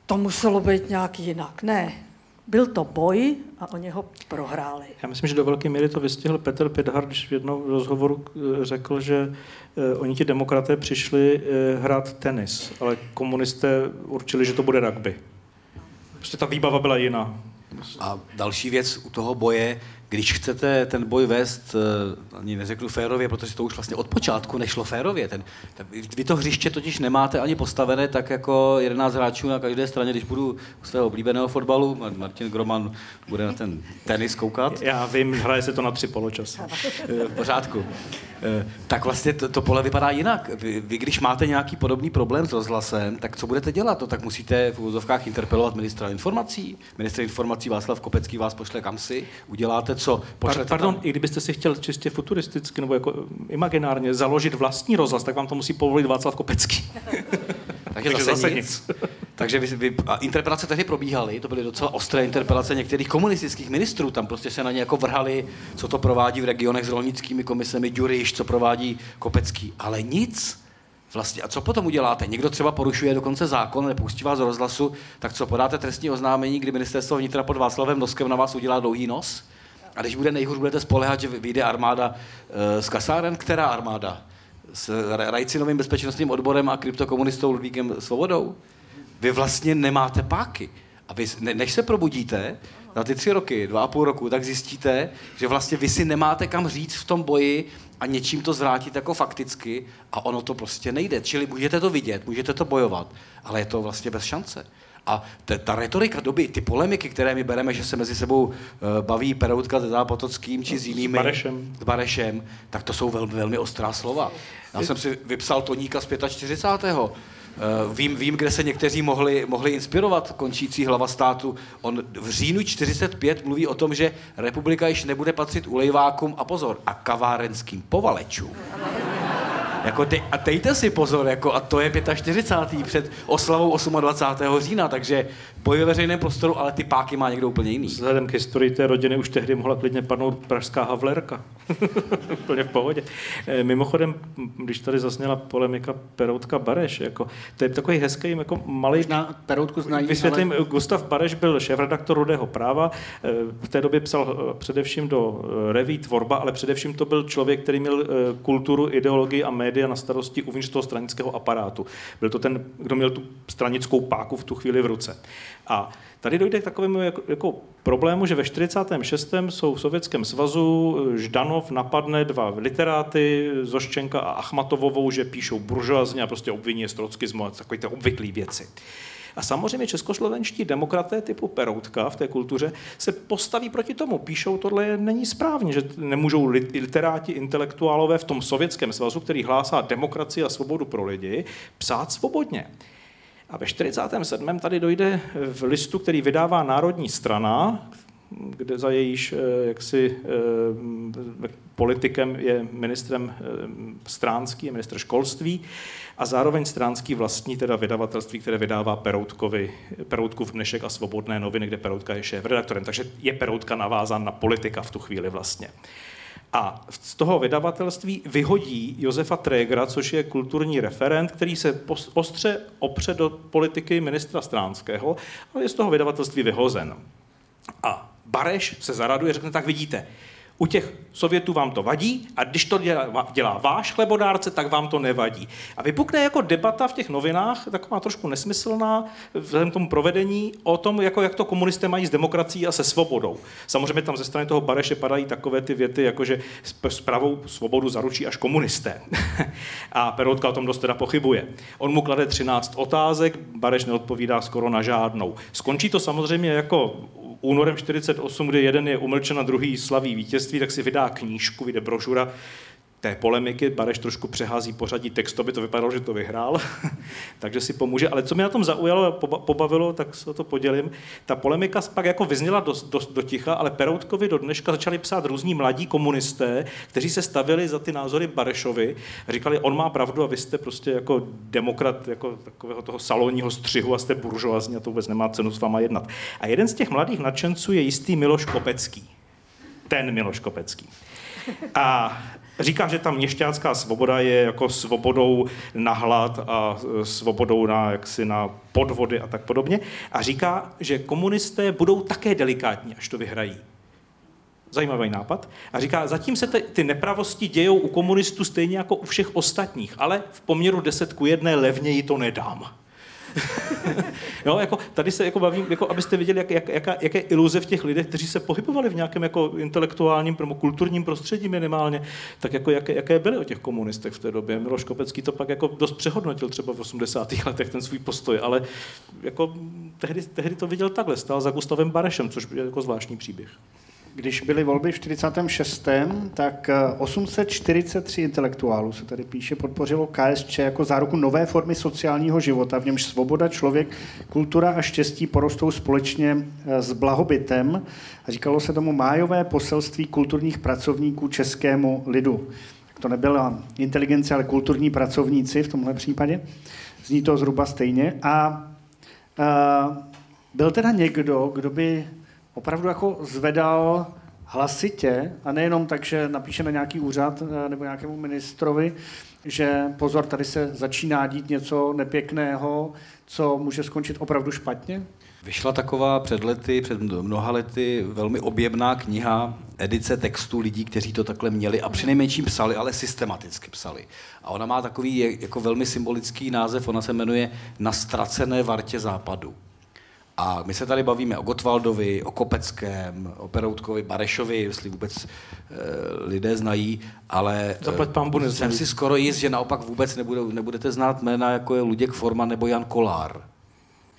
to muselo být nějak jinak. Ne, byl to boj a oni ho prohráli. Já myslím, že do velké míry to vystihl Petr Pidhar, když v jednom rozhovoru eh, řekl, že eh, oni ti demokraté přišli eh, hrát tenis, ale komunisté určili, že to bude rugby. Prostě ta výbava byla jiná. A další věc u toho boje, když chcete ten boj vést, eh, ani neřeknu férově, protože to už vlastně od počátku nešlo férově. Ten, ten, vy to hřiště totiž nemáte ani postavené tak jako 11 hráčů na každé straně, když budu u svého oblíbeného fotbalu, Martin Groman bude na ten tenis koukat. Já vím, hraje se to na tři poločas. Eh, v pořádku. Eh, tak vlastně to, to pole vypadá jinak. Vy, vy, když máte nějaký podobný problém s rozhlasem, tak co budete dělat? No, tak musíte v úzovkách interpelovat ministra informací. Ministr informací Václav Kopecký vás pošle kam si, uděláte co? Pošlete Pardon, tam... i kdybyste si chtěl čistě futuristicky nebo jako imaginárně založit vlastní rozhlas, tak vám to musí povolit Václav Kopecký. Takže, zase, zase nic. nic. Takže vy, vy, a interpelace tehdy probíhaly, to byly docela ostré interpelace některých komunistických ministrů, tam prostě se na ně jako vrhali, co to provádí v regionech s rolnickými komisemi, Ďuriš, co provádí Kopecký, ale nic. Vlastně, a co potom uděláte? Někdo třeba porušuje dokonce zákon, nepustí vás z rozhlasu, tak co, podáte trestní oznámení, kdy ministerstvo vnitra pod Václavem Noskem na vás udělá dlouhý nos? A když bude nejhůř, budete spolehat, že vyjde armáda e, z kasáren, která armáda? S Rajcinovým bezpečnostním odborem a kryptokomunistou Ludvíkem Svobodou? Vy vlastně nemáte páky. A vy, než se probudíte za ty tři roky, dva a půl roku, tak zjistíte, že vlastně vy si nemáte kam říct v tom boji a něčím to zvrátit jako fakticky a ono to prostě nejde. Čili můžete to vidět, můžete to bojovat, ale je to vlastně bez šance. A ta, ta retorika doby, ty polemiky, které my bereme, že se mezi sebou uh, baví Peroutka s Zápotockým či s jinými... S Barešem. S Barešem, tak to jsou velmi, velmi ostrá slova. Já jsem si vypsal Toníka z 45. Uh, vím, vím, kde se někteří mohli, mohli inspirovat končící hlava státu. On v říjnu 45 mluví o tom, že republika již nebude patřit ulejvákům a pozor, a kavárenským povalečům. Jako dej, a dejte si pozor, jako, a to je 45. před oslavou 28. října, takže boj ve veřejném prostoru, ale ty páky má někdo úplně jiný. Vzhledem k historii té rodiny už tehdy mohla klidně padnout pražská havlerka. úplně v pohodě. E, mimochodem, když tady zazněla polemika Peroutka Bareš, jako, to je takový hezký jako malý... Možná Peroutku znají, Vysvětlím, ale... Gustav Bareš byl šéf-redaktor Rudého práva, e, v té době psal především do reví Tvorba, ale především to byl člověk, který měl kulturu, ideologii a média na starosti uvnitř toho stranického aparátu. Byl to ten, kdo měl tu stranickou páku v tu chvíli v ruce. A tady dojde k takovému jako, jako problému, že ve 46. jsou v Sovětském svazu Ždanov napadne dva literáty, Zoščenka a Achmatovovou, že píšou buržoazně a prostě obviní je z trockismu a takové ty obvyklé věci. A samozřejmě českoslovenští demokraté typu Peroutka v té kultuře se postaví proti tomu. Píšou, tohle není správně, že nemůžou literáti, intelektuálové v tom sovětském svazu, který hlásá demokracii a svobodu pro lidi, psát svobodně. A ve 47. tady dojde v listu, který vydává Národní strana, kde za jejíž eh, jaksi eh, politikem je ministrem eh, Stránský, ministr školství, a zároveň Stránský vlastní teda vydavatelství, které vydává Peroutkovi, Peroutkův dnešek a svobodné noviny, kde Peroutka je šéf redaktorem. Takže je Peroutka navázán na politika v tu chvíli vlastně. A z toho vydavatelství vyhodí Josefa Trégera, což je kulturní referent, který se ostře opře do politiky ministra Stránského, ale je z toho vydavatelství vyhozen. A Bareš se zaraduje, řekne, tak vidíte, u těch Sovětů vám to vadí a když to dělá, dělá váš chlebodárce, tak vám to nevadí. A vypukne jako debata v těch novinách, taková trošku nesmyslná, vzhledem k tomu provedení, o tom, jako jak to komunisté mají s demokracií a se svobodou. Samozřejmě tam ze strany toho Bareše padají takové ty věty, jako že s pravou svobodu zaručí až komunisté. a Peroutka o tom dost teda pochybuje. On mu klade 13 otázek, Bareš neodpovídá skoro na žádnou. Skončí to samozřejmě jako únorem 48, kdy jeden je umlčen a druhý slaví vítězství, tak si vydá knížku, vyjde brožura, té polemiky. Bareš trošku přehází pořadí textu, aby to vypadalo, že to vyhrál, takže si pomůže. Ale co mě na tom zaujalo a pobavilo, tak se o to podělím. Ta polemika pak jako vyzněla do, do, do ticha, ale Peroutkovi do dneška začali psát různí mladí komunisté, kteří se stavili za ty názory Barešovi. Říkali, on má pravdu a vy jste prostě jako demokrat jako takového toho salonního střihu a jste buržoazní a to vůbec nemá cenu s váma jednat. A jeden z těch mladých nadšenců je jistý Miloš Kopecký. Ten Miloš Kopecký. A říká, že ta měšťácká svoboda je jako svobodou na hlad a svobodou na, jaksi na podvody a tak podobně. A říká, že komunisté budou také delikátní, až to vyhrají. Zajímavý nápad. A říká, zatím se ty, ty nepravosti dějou u komunistů stejně jako u všech ostatních, ale v poměru 10 ku 1 levněji to nedám. jo, jako, tady se jako bavím, jako abyste viděli, jak, jak, jaká, jaké iluze v těch lidech, kteří se pohybovali v nějakém jako intelektuálním, kulturním prostředí minimálně, tak jako jaké, jaké byly o těch komunistech v té době. Miloš Kopecký to pak jako dost přehodnotil třeba v 80. letech ten svůj postoj, ale jako tehdy, tehdy to viděl takhle, stál za Gustavem Barešem, což je jako zvláštní příběh. Když byly volby v 46. tak 843 eh, intelektuálů se tady píše, podpořilo KSČ jako záruku nové formy sociálního života, v němž svoboda, člověk, kultura a štěstí porostou společně eh, s blahobytem. Říkalo se tomu májové poselství kulturních pracovníků českému lidu. To nebyla inteligence, ale kulturní pracovníci v tomhle případě. Zní to zhruba stejně. A, a eh, byl teda někdo, kdo by opravdu jako zvedal hlasitě, a nejenom tak, že napíše na nějaký úřad eh, nebo nějakému ministrovi, že pozor, tady se začíná dít něco nepěkného, co může skončit opravdu špatně? Vyšla taková před lety, před mnoha lety, velmi objemná kniha edice textů lidí, kteří to takhle měli a přinejmenším psali, ale systematicky psali. A ona má takový jako velmi symbolický název, ona se jmenuje Na ztracené vartě západu. A my se tady bavíme o Gotwaldovi, o Kopeckém, o Peroutkovi, Barešovi, jestli vůbec e, lidé znají, ale Zaplať e, jsem si skoro jist, že naopak vůbec nebude, nebudete znát jména jako je Luděk Forman nebo Jan Kolár.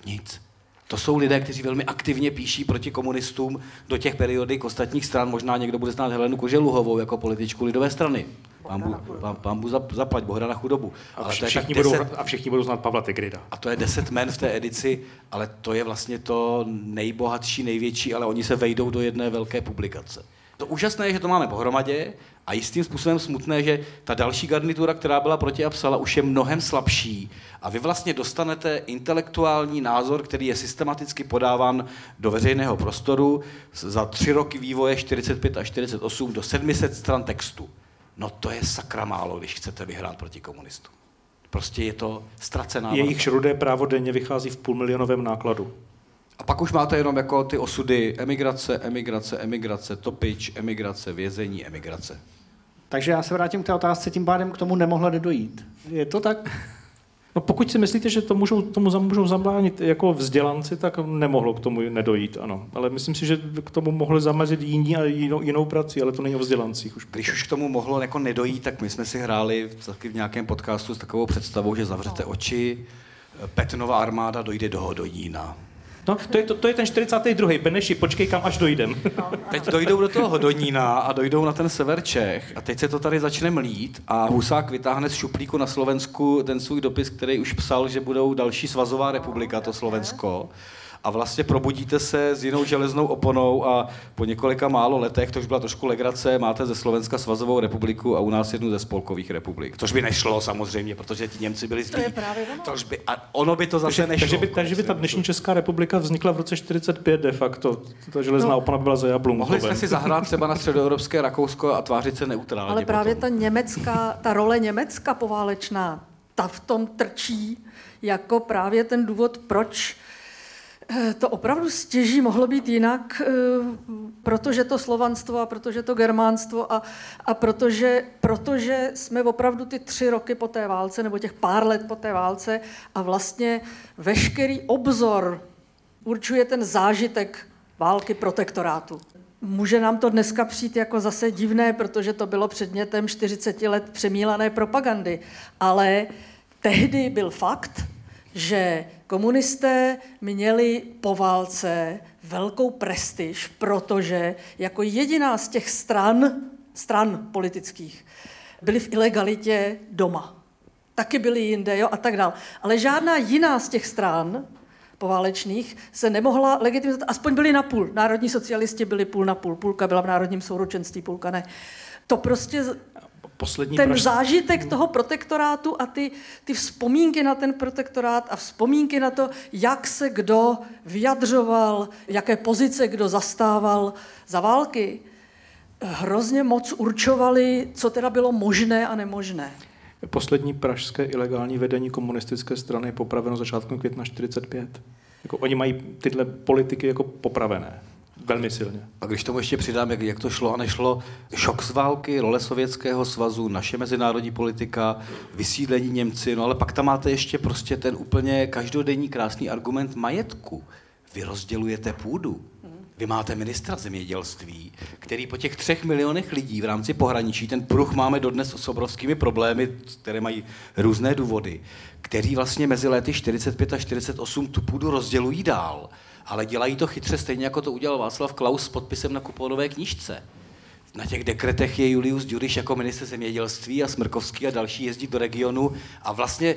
Nic. To jsou lidé, kteří velmi aktivně píší proti komunistům do těch periodik ostatních stran. Možná někdo bude znát Helenu Koželuhovou jako političku lidové strany. Pambu, pam, pambu zaplať, bohra na chudobu. A, ale to je všichni deset, budou, a všichni budou znát Pavla Tigrida. A to je deset men v té edici, ale to je vlastně to nejbohatší, největší, ale oni se vejdou do jedné velké publikace. To úžasné je, že to máme pohromadě a jistým způsobem smutné, že ta další garnitura, která byla proti a psala, už je mnohem slabší a vy vlastně dostanete intelektuální názor, který je systematicky podáván do veřejného prostoru za tři roky vývoje 45 a 48 do 700 stran textu. No to je sakra málo, když chcete vyhrát proti komunistům. Prostě je to ztracená Jejich šrudé právo denně vychází v půlmilionovém nákladu. A pak už máte jenom jako ty osudy emigrace, emigrace, emigrace, topič, emigrace, vězení, emigrace. Takže já se vrátím k té otázce, tím pádem k tomu nemohla dojít. Je to tak? No pokud si myslíte, že to můžou, tomu můžou zabránit jako vzdělanci, tak nemohlo k tomu nedojít, ano. Ale myslím si, že k tomu mohli zamezit jiní a jinou, jinou prací, ale to není o vzdělancích už. Když už k tomu mohlo jako nedojít, tak my jsme si hráli taky v nějakém podcastu s takovou představou, že zavřete oči, Petnova armáda dojde do Hodonína. No, to je, to, to je ten 42. Beneši, počkej, kam až dojdem. Teď dojdou do toho Hodonína a dojdou na ten sever Čech a teď se to tady začne mlít a Husák vytáhne z šuplíku na Slovensku ten svůj dopis, který už psal, že budou další svazová republika, to Slovensko. A vlastně probudíte se s jinou železnou oponou a po několika málo letech, to už byla trošku legrace, máte ze Slovenska svazovou republiku a u nás jednu ze spolkových republik. Což by nešlo samozřejmě, protože ti Němci byli zlí. To je právě ono. Tož by, a ono by to zase Takže, nešlo. takže, by, takže by ta dnešní Česká republika vznikla v roce 45 de facto. Ta železná No. opona by byla za Jablunkovem. Mohli jsme si zahrát třeba na středoevropské Rakousko a tvářit se neutrálně. Ale právě potom. ta německá, ta role Německa poválečná, ta v tom trčí jako právě ten důvod, proč to opravdu stěží mohlo být jinak, eh, protože to slovanstvo a protože to germánstvo a, a protože, protože jsme opravdu ty tři roky po té válce, nebo těch pár let po té válce a vlastně veškerý obzor určuje ten zážitek války protektorátu. Může nám to dneska přijít jako zase divné, protože to bylo předmětem 40 let přemílané propagandy, ale tehdy byl fakt, že komunisté měli po válce velkou prestiž, protože jako jediná z těch stran, stran politických, byli v ilegalitě doma. Taky byli jinde, jo, a tak dál. Ale žádná jiná z těch stran poválečných se nemohla legitimizovat, aspoň byli na půl. Národní socialisti byli půl na půl, půlka byla v národním souručenství, půlka ne. To prostě Poslední ten praž- zážitek toho protektorátu a ty, ty vzpomínky na ten protektorát a vzpomínky na to, jak se kdo vyjadřoval, jaké pozice kdo zastával za války, hrozně moc určovali, co teda bylo možné a nemožné. Poslední pražské ilegální vedení komunistické strany je popraveno začátkem května 45. Jako, oni mají tyhle politiky jako popravené. Velmi silně. A když tomu ještě přidám, jak, jak to šlo a nešlo, šok z války, role Sovětského svazu, naše mezinárodní politika, vysídlení Němci, no ale pak tam máte ještě prostě ten úplně každodenní krásný argument majetku. Vy rozdělujete půdu. Vy máte ministra zemědělství, který po těch třech milionech lidí v rámci pohraničí, ten pruh máme dodnes s obrovskými problémy, které mají různé důvody, který vlastně mezi lety 45 a 48 tu půdu rozdělují dál, ale dělají to chytře stejně, jako to udělal Václav Klaus s podpisem na kuponové knížce. Na těch dekretech je Julius Ďuriš jako minister zemědělství a Smrkovský a další jezdí do regionu a vlastně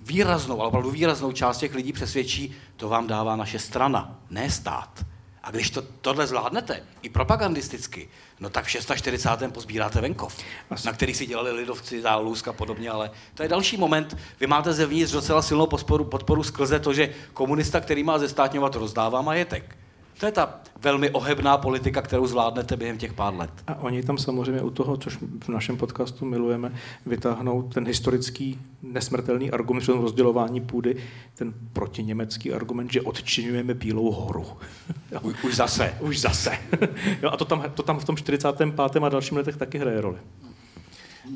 výraznou, ale opravdu výraznou část těch lidí přesvědčí, to vám dává naše strana, ne stát. A když to, tohle zvládnete, i propagandisticky, no tak v 640. pozbíráte venkov, na který si dělali lidovci, Zálusk a podobně, ale to je další moment. Vy máte zevnitř docela silnou podporu, podporu skrze to, že komunista, který má zestátňovat, rozdává majetek. To je ta velmi ohebná politika, kterou zvládnete během těch pár let. A oni tam samozřejmě u toho, což v našem podcastu milujeme, vytáhnou ten historický nesmrtelný argument tom rozdělování půdy, ten protiněmecký argument, že odčiňujeme Bílou horu. Už, už zase. Už zase. jo, a to tam, to tam v tom 45. a dalším letech taky hraje roli.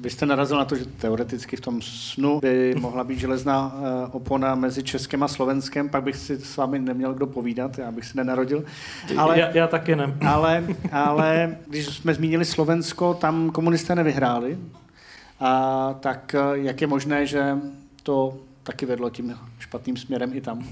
Vy jste narazil na to, že teoreticky v tom snu by mohla být železná eh, opona mezi Českem a Slovenskem, pak bych si s vámi neměl kdo povídat, já bych se nenarodil. Ale... Já, já taky ne. ale, ale když jsme zmínili Slovensko, tam komunisté nevyhráli, a tak eh, jak je možné, že to taky vedlo tím špatným směrem i tam?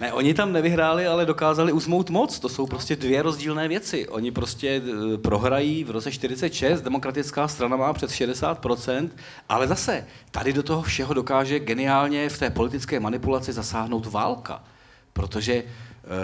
Ne, oni tam nevyhráli, ale dokázali uzmout moc. To jsou prostě dvě rozdílné věci. Oni prostě eh, prohrají v roce 46, demokratická strana má přes 60%, ale zase tady do toho všeho dokáže geniálně v té politické manipulaci zasáhnout válka. Protože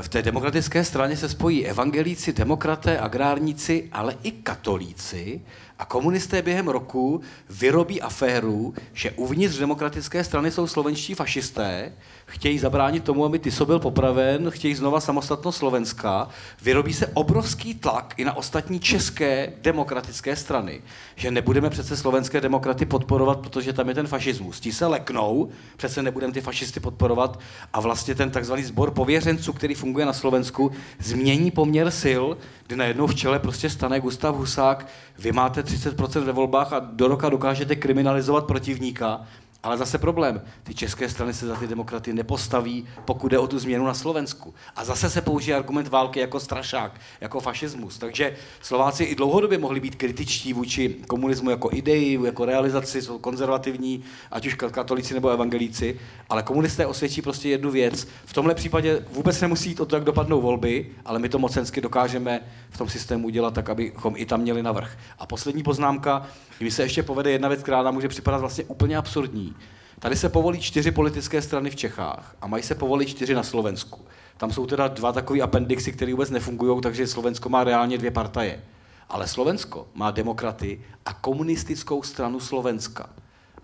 v té demokratické straně se spojí evangelíci, demokraté, agrárníci, ale i katolíci. A komunisté během roku vyrobí aféru, že uvnitř demokratické strany jsou slovenští fašisté, chtějí zabránit tomu, aby Tiso byl popraven, chtějí znova samostatnost Slovenska, vyrobí se obrovský tlak i na ostatní české demokratické strany, že nebudeme přece slovenské demokraty podporovat, protože tam je ten fašismus. Ti se leknou, přece nebudeme ty fašisty podporovat. A vlastně ten takzvaný sbor pověřenců, který funguje na Slovensku, změní poměr sil, kdy najednou v čele prostě stane Gustav Husák, vy máte 30% ve volbách a do roka dokážete kriminalizovat protivníka, ale zase problém. Ty české strany se za ty demokraty nepostaví, pokud jde o tu změnu na Slovensku. A zase se použije argument války jako strašák, jako fašismus. Takže Slováci i dlouhodobě mohli být kritičtí vůči komunismu jako ideji, jako realizaci, jsou konzervativní, ať už katolíci nebo evangelíci, ale komunisté osvědčí prostě jednu věc. V tomhle případě vůbec nemusí jít o to, jak dopadnou volby, ale my to mocensky dokážeme v tom systému udělat tak, abychom i tam měli navrh. A poslední poznámka, když se ještě povede jedna věc, která nám může připadat vlastně úplně absurdní. Tady se povolí čtyři politické strany v Čechách a mají se povolit čtyři na Slovensku. Tam jsou teda dva takové appendixy, které vůbec nefungují, takže Slovensko má reálně dvě partaje. Ale Slovensko má demokraty a komunistickou stranu Slovenska.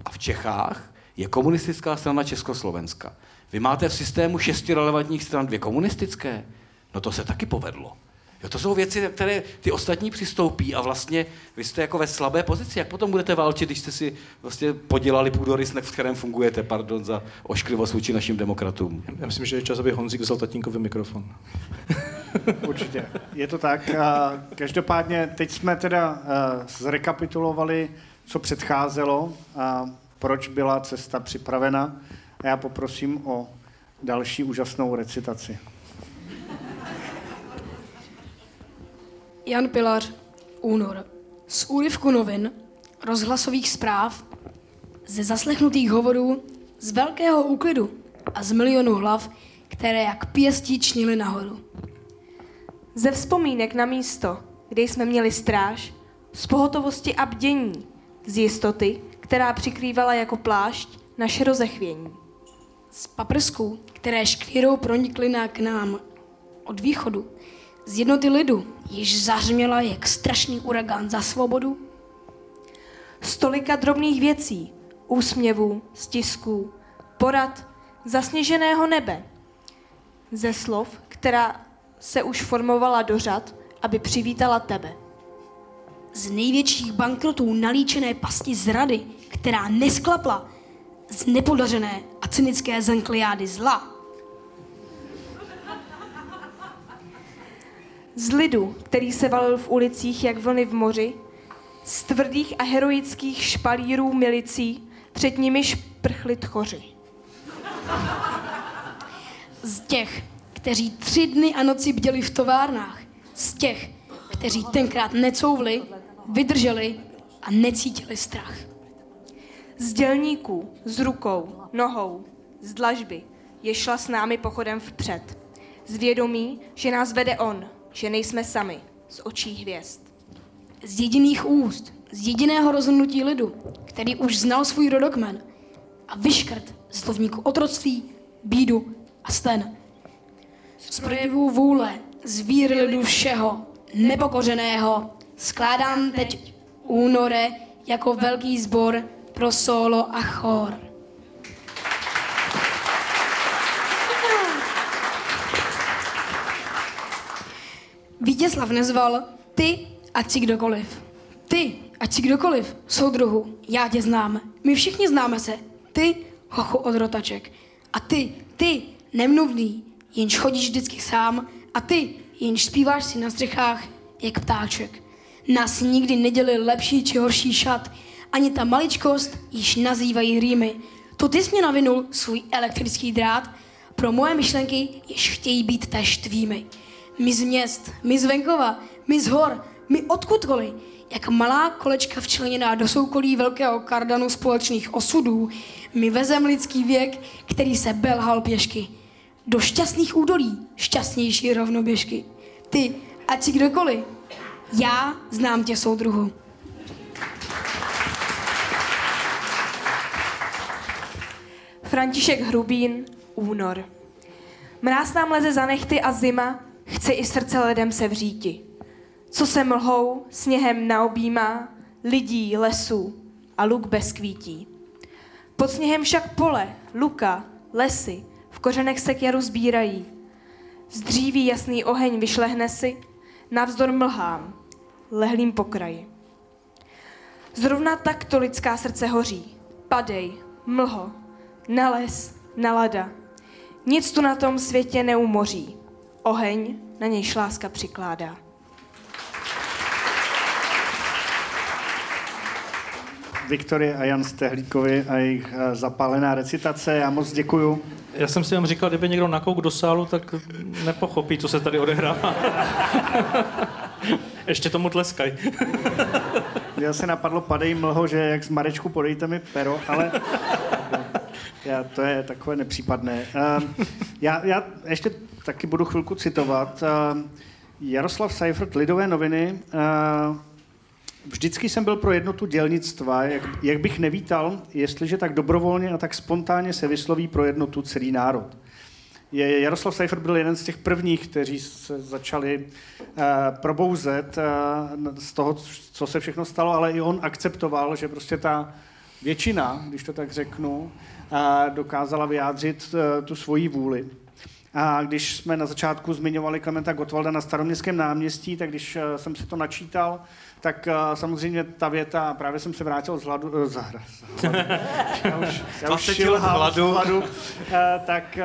A v Čechách je komunistická strana Československa. Vy máte v systému šesti relevantních stran dvě komunistické? No to se taky povedlo. Jo, to jsou věci, které ty ostatní přistoupí a vlastně vy jste jako ve slabé pozici. Jak potom budete válčit, když jste si vlastně podělali půdorys, v kterém fungujete, pardon, za ošklivost vůči našim demokratům? Já myslím, že je čas, aby Honzík vzal tatínkovi mikrofon. Určitě, je to tak. Každopádně teď jsme teda zrekapitulovali, co předcházelo a proč byla cesta připravena. A já poprosím o další úžasnou recitaci. Jan Pilař, únor. Z úryvku novin, rozhlasových zpráv, ze zaslechnutých hovorů, z velkého úklidu a z milionu hlav, které jak pěstí čnily nahoru. Ze vzpomínek na místo, kde jsme měli stráž, z pohotovosti a bdění, z jistoty, která přikrývala jako plášť naše rozechvění. Z paprsků, které škvírou pronikly na k nám od východu, z jednoty lidu již zahřměla jak strašný uragán za svobodu. Z tolika drobných věcí, úsměvů, stisků, porad, zasněženého nebe. Ze slov, která se už formovala do řad, aby přivítala tebe. Z největších bankrotů nalíčené pasti zrady, která nesklapla, z nepodařené a cynické zenkliády zla. Z lidu, který se valil v ulicích jak vlny v moři, z tvrdých a heroických špalírů milicí, před nimi šprchli tchoři. Z těch, kteří tři dny a noci bděli v továrnách, z těch, kteří tenkrát necouvli, vydrželi a necítili strach. Z dělníků, z rukou, nohou, z dlažby, je šla s námi pochodem vpřed. Z vědomí, že nás vede on, že nejsme sami, z očí hvězd. Z jediných úst, z jediného rozhodnutí lidu, který už znal svůj rodokmen a vyškrt z slovníku otroctví, bídu a sten. Z projevů vůle, z víry lidu všeho, nepokořeného, skládám teď únore jako velký sbor pro solo a chor. Vítězslav nezval, ty, ať si kdokoliv. Ty, ať si kdokoliv, soudruhu, já tě znám. My všichni známe se. Ty, hochu od rotaček. A ty, ty, nemluvný, jenž chodíš vždycky sám. A ty, jenž zpíváš si na střechách, jak ptáček. Nás nikdy neděli lepší či horší šat. Ani ta maličkost již nazývají rýmy. To ty jsi mě navinul svůj elektrický drát pro moje myšlenky, jež chtějí být též tvými. My z měst, my z venkova, my z hor, my odkudkoliv, jak malá kolečka včleněná do soukolí velkého kardanu společných osudů, my vezem lidský věk, který se belhal pěšky. Do šťastných údolí, šťastnější rovnoběžky. Ty, ať si kdokoliv, já znám tě soudruhu. František Hrubín, únor. Mráz nám leze za nechty a zima chce i srdce ledem se vříti. Co se mlhou, sněhem naobjímá, lidí, lesů a luk bez kvítí. Pod sněhem však pole, luka, lesy, v kořenech se k jaru sbírají. Z dříví jasný oheň vyšlehne si, navzdor mlhám, lehlým pokraji. Zrovna tak to lidská srdce hoří. Padej, mlho, na les, na lada. Nic tu na tom světě neumoří. Oheň na nějž láska přikládá. Viktorie a Jan Stehlíkovi a jejich eh, zapálená recitace. Já moc děkuju. Já jsem si jenom říkal, kdyby někdo nakouk do sálu, tak nepochopí, co se tady odehrává. Ještě tomu tleskaj. Já se napadlo, padej mlho, že jak z Marečku podejte mi pero, ale já, to je takové nepřípadné. Uh, já, já ještě taky budu chvilku citovat. Uh, Jaroslav Seifert, Lidové noviny, uh, Vždycky jsem byl pro jednotu dělnictva, jak, jak bych nevítal, jestliže tak dobrovolně a tak spontánně se vysloví pro jednotu celý národ. Je, Jaroslav Seifert byl jeden z těch prvních, kteří se začali uh, probouzet uh, z toho, co se všechno stalo, ale i on akceptoval, že prostě ta většina, když to tak řeknu, dokázala vyjádřit uh, tu svoji vůli. A když jsme na začátku zmiňovali Klementa Gottwalda na staroměstském náměstí, tak když uh, jsem si to načítal, tak uh, samozřejmě ta věta, právě jsem se vrátil z hladu, z, z hladu. já už, já už šilhám hladu, hladu tak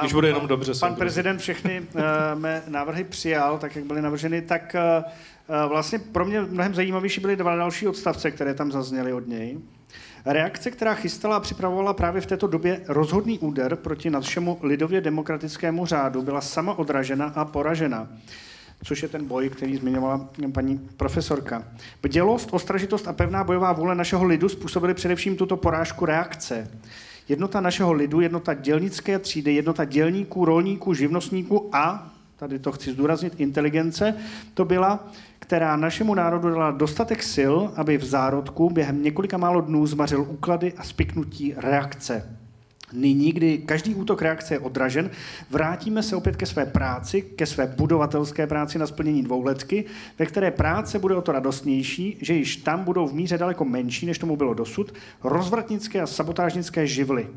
když bude jenom dobře. Pan prezident všechny mé návrhy přijal, tak jak byly navrženy, tak vlastně pro mě mnohem zajímavější byly dva další odstavce, které tam zazněly od něj. Reakce, která chystala a připravovala právě v této době rozhodný úder proti našemu lidově demokratickému řádu, byla sama odražena a poražena což je ten boj, který zmiňovala paní profesorka. Bdělost, ostražitost a pevná bojová vůle našeho lidu způsobily především tuto porážku reakce. Jednota našeho lidu, jednota dělnické třídy, jednota dělníků, rolníků, živnostníků a, tady to chci zdůraznit, inteligence, to byla, která našemu národu dala dostatek sil, aby v zárodku během několika málo dnů zmařil úklady a spiknutí reakce. Nyní, kdy každý útok reakce je odražen, vrátíme se opět ke své práci, ke své budovatelské práci na splnění dvouletky, ve které práce bude o to radostnější, že již tam budou v míře daleko menší, než tomu bylo dosud, rozvratnické a sabotážnické živly.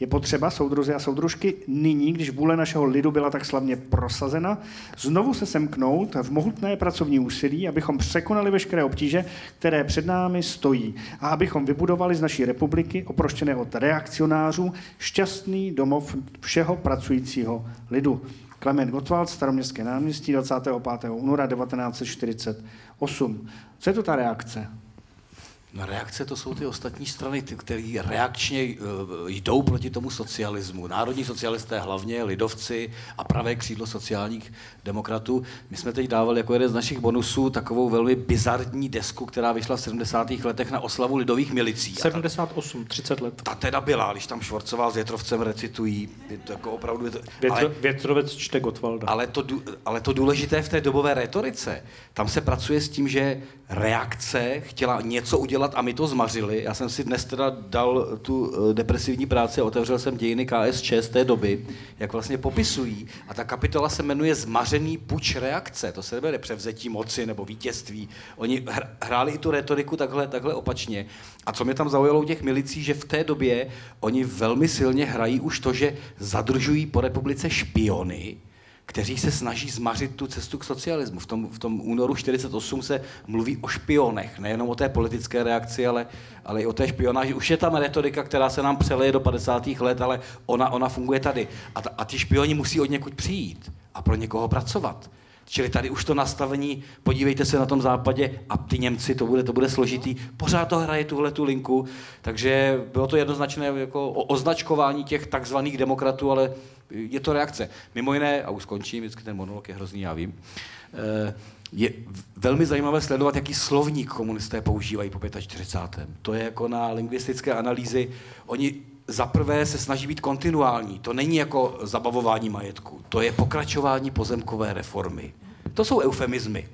Je potřeba, soudruzi a soudružky, nyní, když vůle našeho lidu byla tak slavně prosazena, znovu se semknout v mohutné pracovní úsilí, abychom překonali veškeré obtíže, které před námi stojí a abychom vybudovali z naší republiky, oproštěné od reakcionářů, šťastný domov všeho pracujícího lidu. Klement Gottwald, Staroměstské náměstí, 25. února 1948. Co je to ta reakce? No reakce to jsou ty ostatní strany, ty, které reakčně uh, jdou proti tomu socialismu. Národní socialisté hlavně, lidovci a pravé křídlo sociálních demokratů. My jsme teď dávali jako jeden z našich bonusů takovou velmi bizarní desku, která vyšla v 70. letech na oslavu lidových milicí. 78, 30 let. Ta teda byla, když tam Švorcová s Větrovcem recitují. Je to jako opravdu... Je to, Větro, ale, větrovec čte Gottwalda. Ale to, ale to důležité v té dobové retorice, tam se pracuje s tím, že reakce chtěla něco udělat a my to zmařili. Já jsem si dnes teda dal tu eh, depresivní práci a otevřel jsem dějiny KSČ z té doby, jak vlastně popisují. A ta kapitola se jmenuje Zmařený puč reakce. To se nebude převzetí moci nebo vítězství. Oni hráli i tu retoriku takhle, takhle opačně. A co mě tam zaujalo u těch milicí, že v té době oni velmi silně hrají už to, že zadržují po republice špiony, kteří se snaží zmařit tu cestu k socialismu. V tom, v tom únoru 48 se mluví o špionech, nejenom o té politické reakci, ale, ale i o té špionáži. Už je tam retorika, která se nám přeleje do 50. let, ale ona, ona funguje tady. A, ta, a ty špioni musí od někud přijít a pro někoho pracovat. Čili tady už to nastavení, podívejte se na tom západě a ty Němci, to bude, to bude složitý, pořád to hraje tuhle tu linku, takže bylo to jednoznačné jako označkování těch takzvaných demokratů, ale je to reakce. Mimo jiné, a už skončím, vždycky ten monolog je hrozný, já vím, eh, je velmi zajímavé sledovat, jaký slovník komunisté používají po 45. To je jako na lingvistické analýzy. Oni za prvé se snaží být kontinuální. To není jako zabavování majetku. To je pokračování pozemkové reformy. To jsou eufemizmy.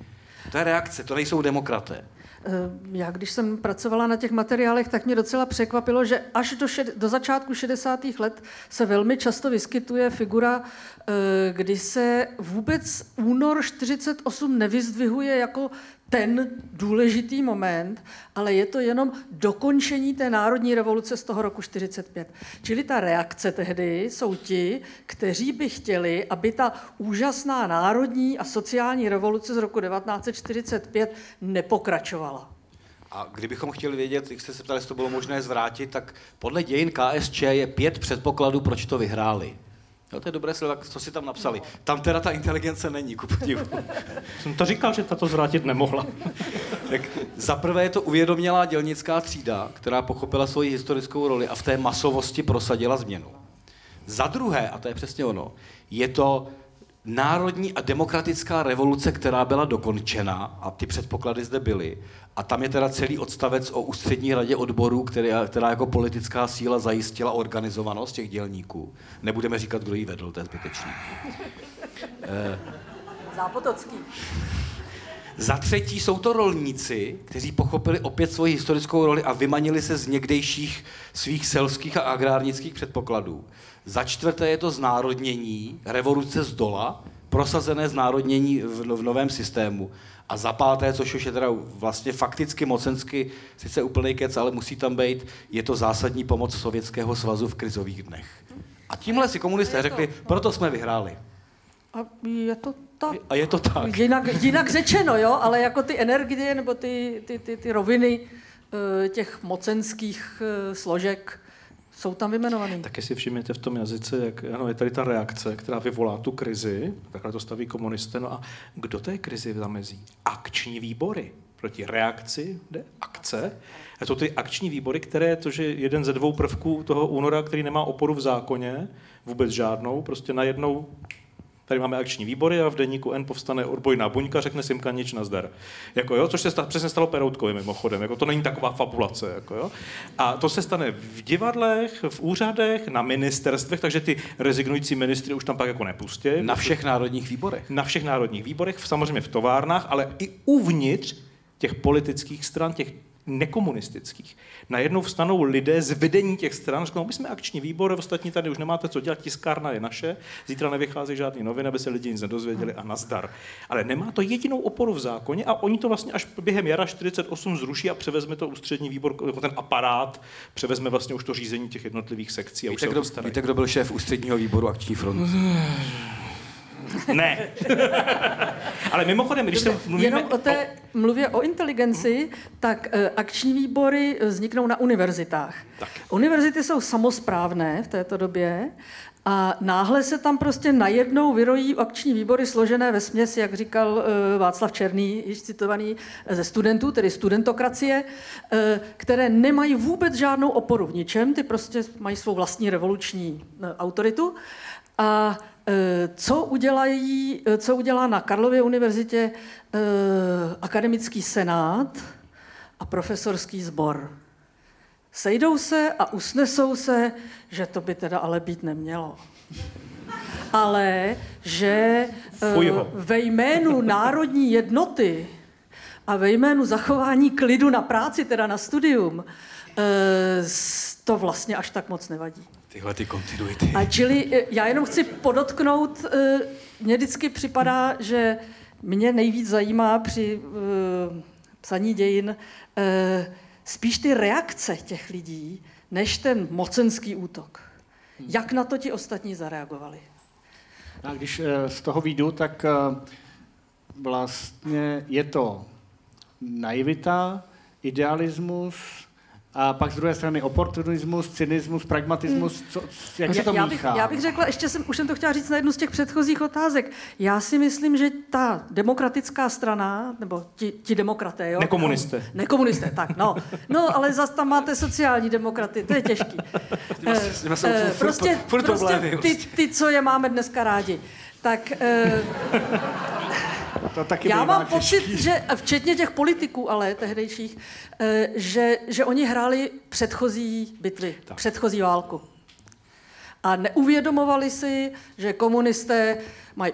To je reakce, to nejsou demokraté. Eh, já když jsem pracovala na těch materiálech, tak mě docela překvapilo, že až do, šed, do začátku 60. let se velmi často vyskytuje figura, eh, kdy se vůbec únor 48 nevyzdvihuje jako ten důležitý moment, ale je to jenom dokončení té národní revoluce z toho roku 45. Čili ta reakce tehdy jsou ti, kteří by chtěli, aby ta úžasná národní a sociální revoluce z roku 1945 nepokračovala. A kdybychom chtěli vědět, jak jste se ptali, jestli to bylo možné zvrátit, tak podle dějin KSČ je pět předpokladů, proč to vyhráli. Jo, to je dobré slovo, co si tam napsali. Tam teda ta inteligence není, ku podivu. Jsem to říkal, že tato zvrátit nemohla. tak za prvé je to uvědomělá dělnická třída, která pochopila svoji historickou roli a v té masovosti prosadila změnu. Za druhé, a to je přesně ono, je to národní a demokratická revoluce, která byla dokončena, a ty předpoklady zde byly, a tam je teda celý odstavec o ústřední radě odborů, která, která jako politická síla zajistila organizovanost těch dělníků. Nebudeme říkat, kdo ji vedl, to je zbytečný. Zápotocký. Za třetí jsou to rolníci, kteří pochopili opět svoji historickou roli a vymanili se z někdejších svých selských a agrárnických předpokladů. Za čtvrté je to znárodnění, revoluce z dola, prosazené znárodnění v, v novém systému. A za páté, což už je teda vlastně fakticky mocensky, sice úplný kec, ale musí tam být, je to zásadní pomoc Sovětského svazu v krizových dnech. A tímhle si komunisté řekli, proto jsme vyhráli. A je to tak. A je to tak. Jinak, jinak řečeno, jo, ale jako ty energie nebo ty, ty, ty, ty roviny eh, těch mocenských eh, složek jsou tam vyjmenovaný. Taky si všimněte v tom jazyce, jak ano, je tady ta reakce, která vyvolá tu krizi, takhle to staví komunisté. No a kdo té krizi zamezí? Akční výbory. Proti reakci jde akce. A jsou ty akční výbory, které, to, že jeden ze dvou prvků toho února, který nemá oporu v zákoně, vůbec žádnou, prostě najednou Tady máme akční výbory a v deníku N povstane odbojná buňka, řekne Simka nič nazdar. Jako jo, což se sta, přesně stalo Peroutkovi mimochodem. Jako to není taková fabulace. Jako jo. A to se stane v divadlech, v úřadech, na ministerstvech, takže ty rezignující ministry už tam pak jako nepustí. Na všech národních výborech. Na všech národních výborech, samozřejmě v továrnách, ale i uvnitř těch politických stran, těch nekomunistických. Najednou vstanou lidé z vedení těch stran, řeknou, my jsme akční výbor, ostatní tady už nemáte co dělat, tiskárna je naše, zítra nevychází žádný noviny, aby se lidi nic nedozvěděli a nazdar. Ale nemá to jedinou oporu v zákoně a oni to vlastně až během jara 48 zruší a převezme to ústřední výbor, jako ten aparát, převezme vlastně už to řízení těch jednotlivých sekcí. A víte, už kdo, se víte, kdo byl šéf ústředního výboru akční fronty? Ne. Ale mimochodem, když se mluvíme... Jenom o té mluvě o inteligenci, tak uh, akční výbory vzniknou na univerzitách. Tak. Univerzity jsou samozprávné v této době a náhle se tam prostě najednou vyrojí akční výbory složené ve směs, jak říkal uh, Václav Černý, již citovaný ze studentů, tedy studentokracie, které nemají vůbec žádnou oporu v ničem, ty prostě mají svou vlastní revoluční autoritu. A Eh, co, udělají, eh, co udělá na Karlově univerzitě eh, akademický senát a profesorský sbor? Sejdou se a usnesou se, že to by teda ale být nemělo. Ale že ve jménu národní jednoty a ve jménu zachování klidu na práci, teda na studium, to vlastně až tak moc nevadí. Tyhle ty kontinuity. A čili eh, já jenom chci podotknout, eh, mně vždycky připadá, že mě nejvíc zajímá při eh, psaní dějin spíš ty reakce těch lidí, než ten mocenský útok. Jak na to ti ostatní zareagovali? A když z toho výjdu, tak vlastně je to naivita, idealismus, a pak z druhé strany oportunismus, cynismus, pragmatismus, hmm. co, jak se to já bych, já bych řekla, ještě jsem, už jsem to chtěla říct na jednu z těch předchozích otázek. Já si myslím, že ta demokratická strana, nebo ti, ti demokraté, jo? Nekomunisté. No, nekomunisté, tak, no. No, ale zase tam máte sociální demokraty, to je těžký. Eh, eh, prostě prostě ty, ty, co je máme dneska rádi. Tak... Eh, to taky Já mám pocit, těžký. že včetně těch politiků, ale tehdejších, eh, že, že oni hráli předchozí bitvy, tak. předchozí válku. A neuvědomovali si, že komunisté mají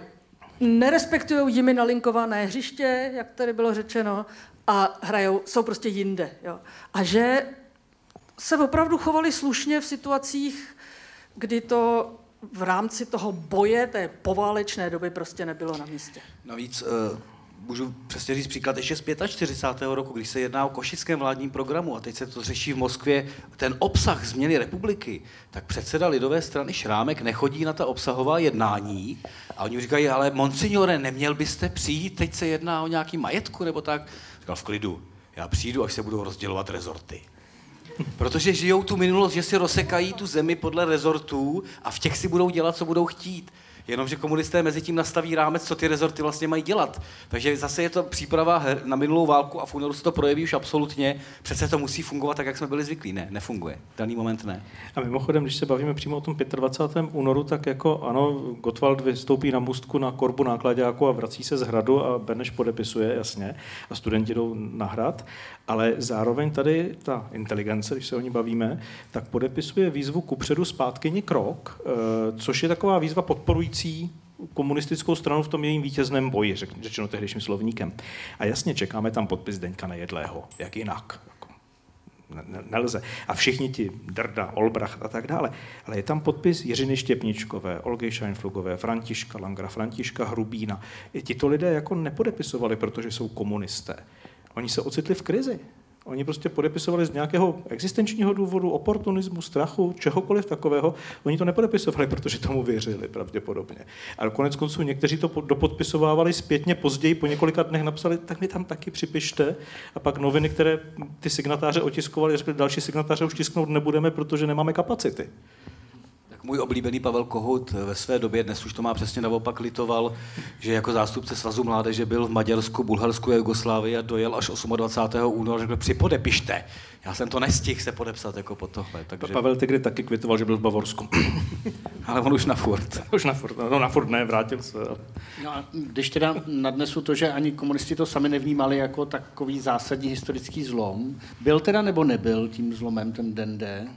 nerespektují jimi nalinkované hřiště, jak tady bylo řečeno, a hrajou, jsou prostě jinde. Jo. A že se opravdu chovali slušně v situacích, kdy to v rámci toho boje, té poválečné doby prostě nebylo na místě. Navíc uh, můžu přesně říct příklad ještě z 45. roku, když se jedná o košickém vládním programu a teď se to řeší v Moskvě, ten obsah změny republiky, tak předseda lidové strany Šrámek nechodí na ta obsahová jednání a oni říkají, ale monsignore, neměl byste přijít, teď se jedná o nějaký majetku nebo tak? Říkal v klidu, já přijdu, až se budou rozdělovat rezorty. Protože žijou tu minulost, že si rozsekají tu zemi podle rezortů a v těch si budou dělat, co budou chtít. Jenomže komunisté mezi tím nastaví rámec, co ty rezorty vlastně mají dělat. Takže zase je to příprava na minulou válku a v únoru se to projeví už absolutně. Přece to musí fungovat tak, jak jsme byli zvyklí. Ne, nefunguje. V daný moment ne. A mimochodem, když se bavíme přímo o tom 25. únoru, tak jako ano, Gottwald vystoupí na mustku na korbu nákladáku a vrací se z hradu a Beneš podepisuje, jasně, a studenti jdou na hrad, ale zároveň tady ta inteligence, když se o ní bavíme, tak podepisuje výzvu kupředu zpátkyni krok, eh, což je taková výzva podporující komunistickou stranu v tom jejím vítězném boji, řečeno tehdejším slovníkem. A jasně čekáme tam podpis Deňka Nejedlého, jak jinak nelze. A všichni ti Drda, Olbracht a tak dále. Ale je tam podpis Jiřiny Štěpničkové, Olgy Scheinflugové, Františka Langra, Františka Hrubína. I tito lidé jako nepodepisovali, protože jsou komunisté. Oni se ocitli v krizi. Oni prostě podepisovali z nějakého existenčního důvodu, oportunismu, strachu, čehokoliv takového. Oni to nepodepisovali, protože tomu věřili pravděpodobně. Ale konec konců někteří to dopodpisovávali zpětně, později po několika dnech napsali, tak mi tam taky připište. A pak noviny, které ty signatáře otiskovali, řekli, další signatáře už tisknout nebudeme, protože nemáme kapacity. Můj oblíbený Pavel Kohut ve své době, dnes už to má přesně naopak, litoval, že jako zástupce Svazu mládeže byl v Maďarsku, Bulharsku a Jugoslávii a dojel až 28. února a řekl, připodepište. Já jsem to nestihl se podepsat jako po tohle. Takže... Pavel Tigry taky kvitoval, že byl v Bavorsku. Ale on už na furt. už na furt, no na furt ne, vrátil se. No a když teda nadnesu to, že ani komunisti to sami nevnímali jako takový zásadní historický zlom, byl teda nebo nebyl tím zlomem ten den D?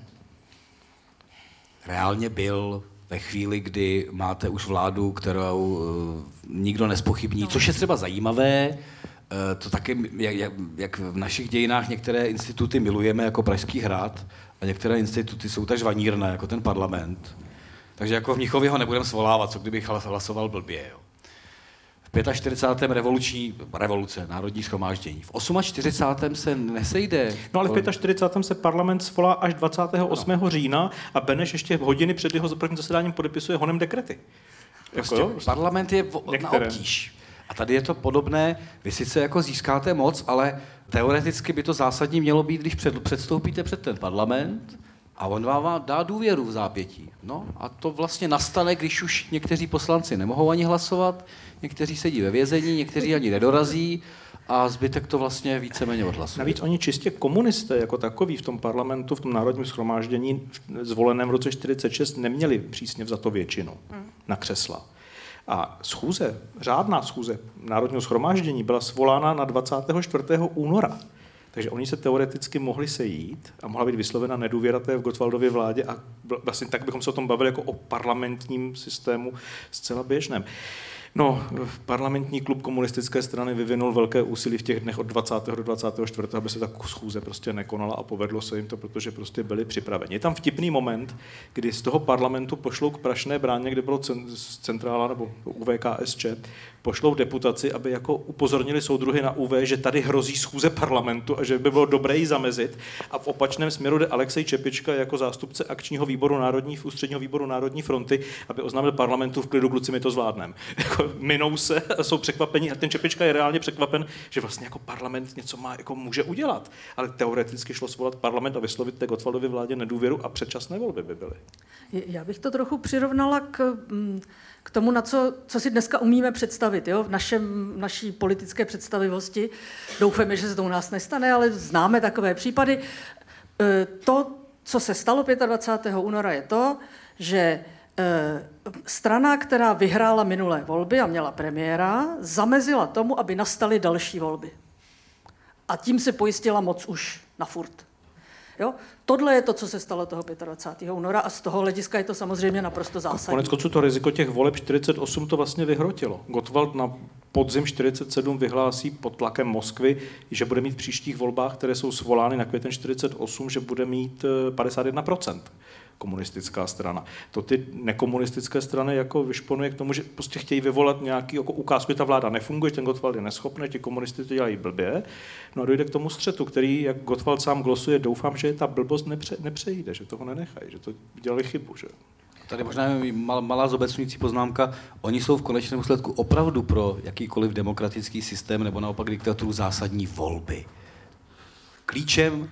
Reálně byl ve chvíli, kdy máte už vládu, kterou uh, nikdo nespochybní, což je třeba zajímavé, uh, to taky, jak, jak v našich dějinách některé instituty milujeme jako Pražský hrad a některé instituty jsou tak žvanírné, jako ten parlament. Takže jako v Mnichově ho nebudeme svolávat, co kdybych hlasoval blbě. Jo. 45. revoluční revoluce, národní schromáždění. V 48. se nesejde. No ale v 45. se parlament svolá až 28. No. října a Beneš ještě hodiny před jeho prvním zasedáním podepisuje honem dekrety. Prostě jako, parlament je na obtíž. A tady je to podobné, vy sice jako získáte moc, ale teoreticky by to zásadní mělo být, když před, předstoupíte před ten parlament a on vám dá důvěru v zápětí. No a to vlastně nastane, když už někteří poslanci nemohou ani hlasovat, někteří sedí ve vězení, někteří ani nedorazí a zbytek to vlastně víceméně odhlasuje. Navíc oni čistě komunisté jako takový v tom parlamentu, v tom národním schromáždění zvoleném v roce 46 neměli přísně za to většinu hmm. na křesla. A schůze, řádná schůze Národního schromáždění byla svolána na 24. února. Takže oni se teoreticky mohli sejít a mohla být vyslovena nedůvěra té v Gotwaldově vládě a vlastně tak bychom se o tom bavili jako o parlamentním systému zcela běžném. No, parlamentní klub komunistické strany vyvinul velké úsilí v těch dnech od 20. do 24. aby se ta schůze prostě nekonala a povedlo se jim to, protože prostě byli připraveni. Je tam vtipný moment, kdy z toho parlamentu pošlou k Prašné bráně, kde bylo centrála nebo UVKSČ, pošlou deputaci, aby jako upozornili soudruhy na UV, že tady hrozí schůze parlamentu a že by bylo dobré jí zamezit. A v opačném směru jde Alexej Čepička jako zástupce akčního výboru národní, ústředního výboru Národní fronty, aby oznámil parlamentu v klidu, kluci, my to zvládneme. Jako minou se jsou překvapení a ten Čepička je reálně překvapen, že vlastně jako parlament něco má, jako může udělat. Ale teoreticky šlo svolat parlament a vyslovit té Gotwaldově vládě nedůvěru a předčasné volby by byly. Já bych to trochu přirovnala k mm, k tomu, na co, co si dneska umíme představit jo? v našem, naší politické představivosti. Doufáme, že se to u nás nestane, ale známe takové případy. E, to, co se stalo 25. února, je to, že e, strana, která vyhrála minulé volby a měla premiéra, zamezila tomu, aby nastaly další volby. A tím se pojistila moc už na furt. Jo? Tohle je to, co se stalo toho 25. února a z toho hlediska je to samozřejmě naprosto zásadní. Konec konců to riziko těch voleb 48 to vlastně vyhrotilo. Gottwald na podzim 47 vyhlásí pod tlakem Moskvy, že bude mít v příštích volbách, které jsou svolány na květen 48, že bude mít 51% eh, komunistická strana. To ty nekomunistické strany jako vyšponuje k tomu, že prostě chtějí vyvolat nějaký jako ukázku, že ta vláda nefunguje, ten Gottwald je neschopný, ti komunisty to dělají blbě. No a dojde k tomu střetu, který, jak Gottwald sám glosuje, doufám, že ta blbost nepře, nepřejde, že toho nenechají, že to dělali chybu. Že? Tady možná mal, malá zobecňující poznámka. Oni jsou v konečném důsledku opravdu pro jakýkoliv demokratický systém nebo naopak diktaturu zásadní volby. Klíčem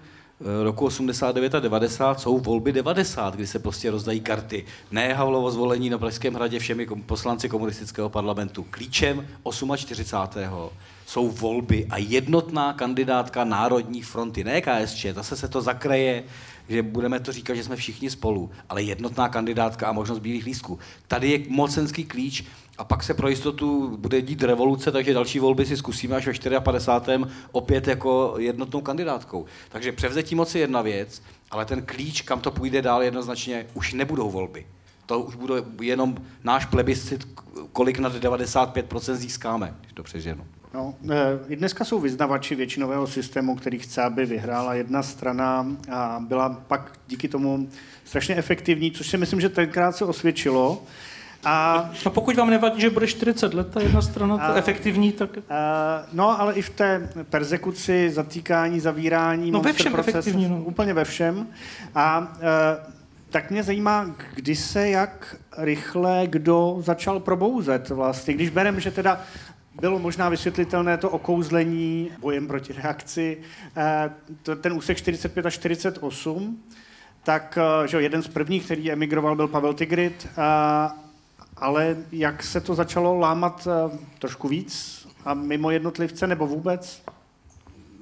roku 89 a 90 jsou volby 90, kdy se prostě rozdají karty. Ne Havlovo zvolení na Pražském hradě všemi poslanci komunistického parlamentu. Klíčem 48. jsou volby a jednotná kandidátka Národní fronty, ne KSČ, zase se to zakraje, že budeme to říkat, že jsme všichni spolu, ale jednotná kandidátka a možnost bílých lístků. Tady je mocenský klíč a pak se pro jistotu bude dít revoluce, takže další volby si zkusíme až ve 54. opět jako jednotnou kandidátkou. Takže převzetí moci je jedna věc, ale ten klíč, kam to půjde dál jednoznačně, už nebudou volby. To už bude jenom náš plebiscit kolik nad 95% získáme, když to přeženu. No, eh, I dneska jsou vyznavači většinového systému, který chce, aby vyhrála jedna strana a byla pak díky tomu strašně efektivní, což si myslím, že tenkrát se osvědčilo. A, no pokud vám nevadí, že bude 40 let ta jedna strana a, efektivní, tak... A, no, ale i v té persekuci, zatýkání, zavírání, no ve všem proces, efektivní, no. úplně ve všem. A a tak mě zajímá, kdy se jak rychle kdo začal probouzet vlastně, když berem, že teda bylo možná vysvětlitelné to okouzlení bojem proti reakci, ten úsek 45 a 48, tak že jeden z prvních, který emigroval, byl Pavel Tigrit, ale jak se to začalo lámat eh, trošku víc a mimo jednotlivce nebo vůbec?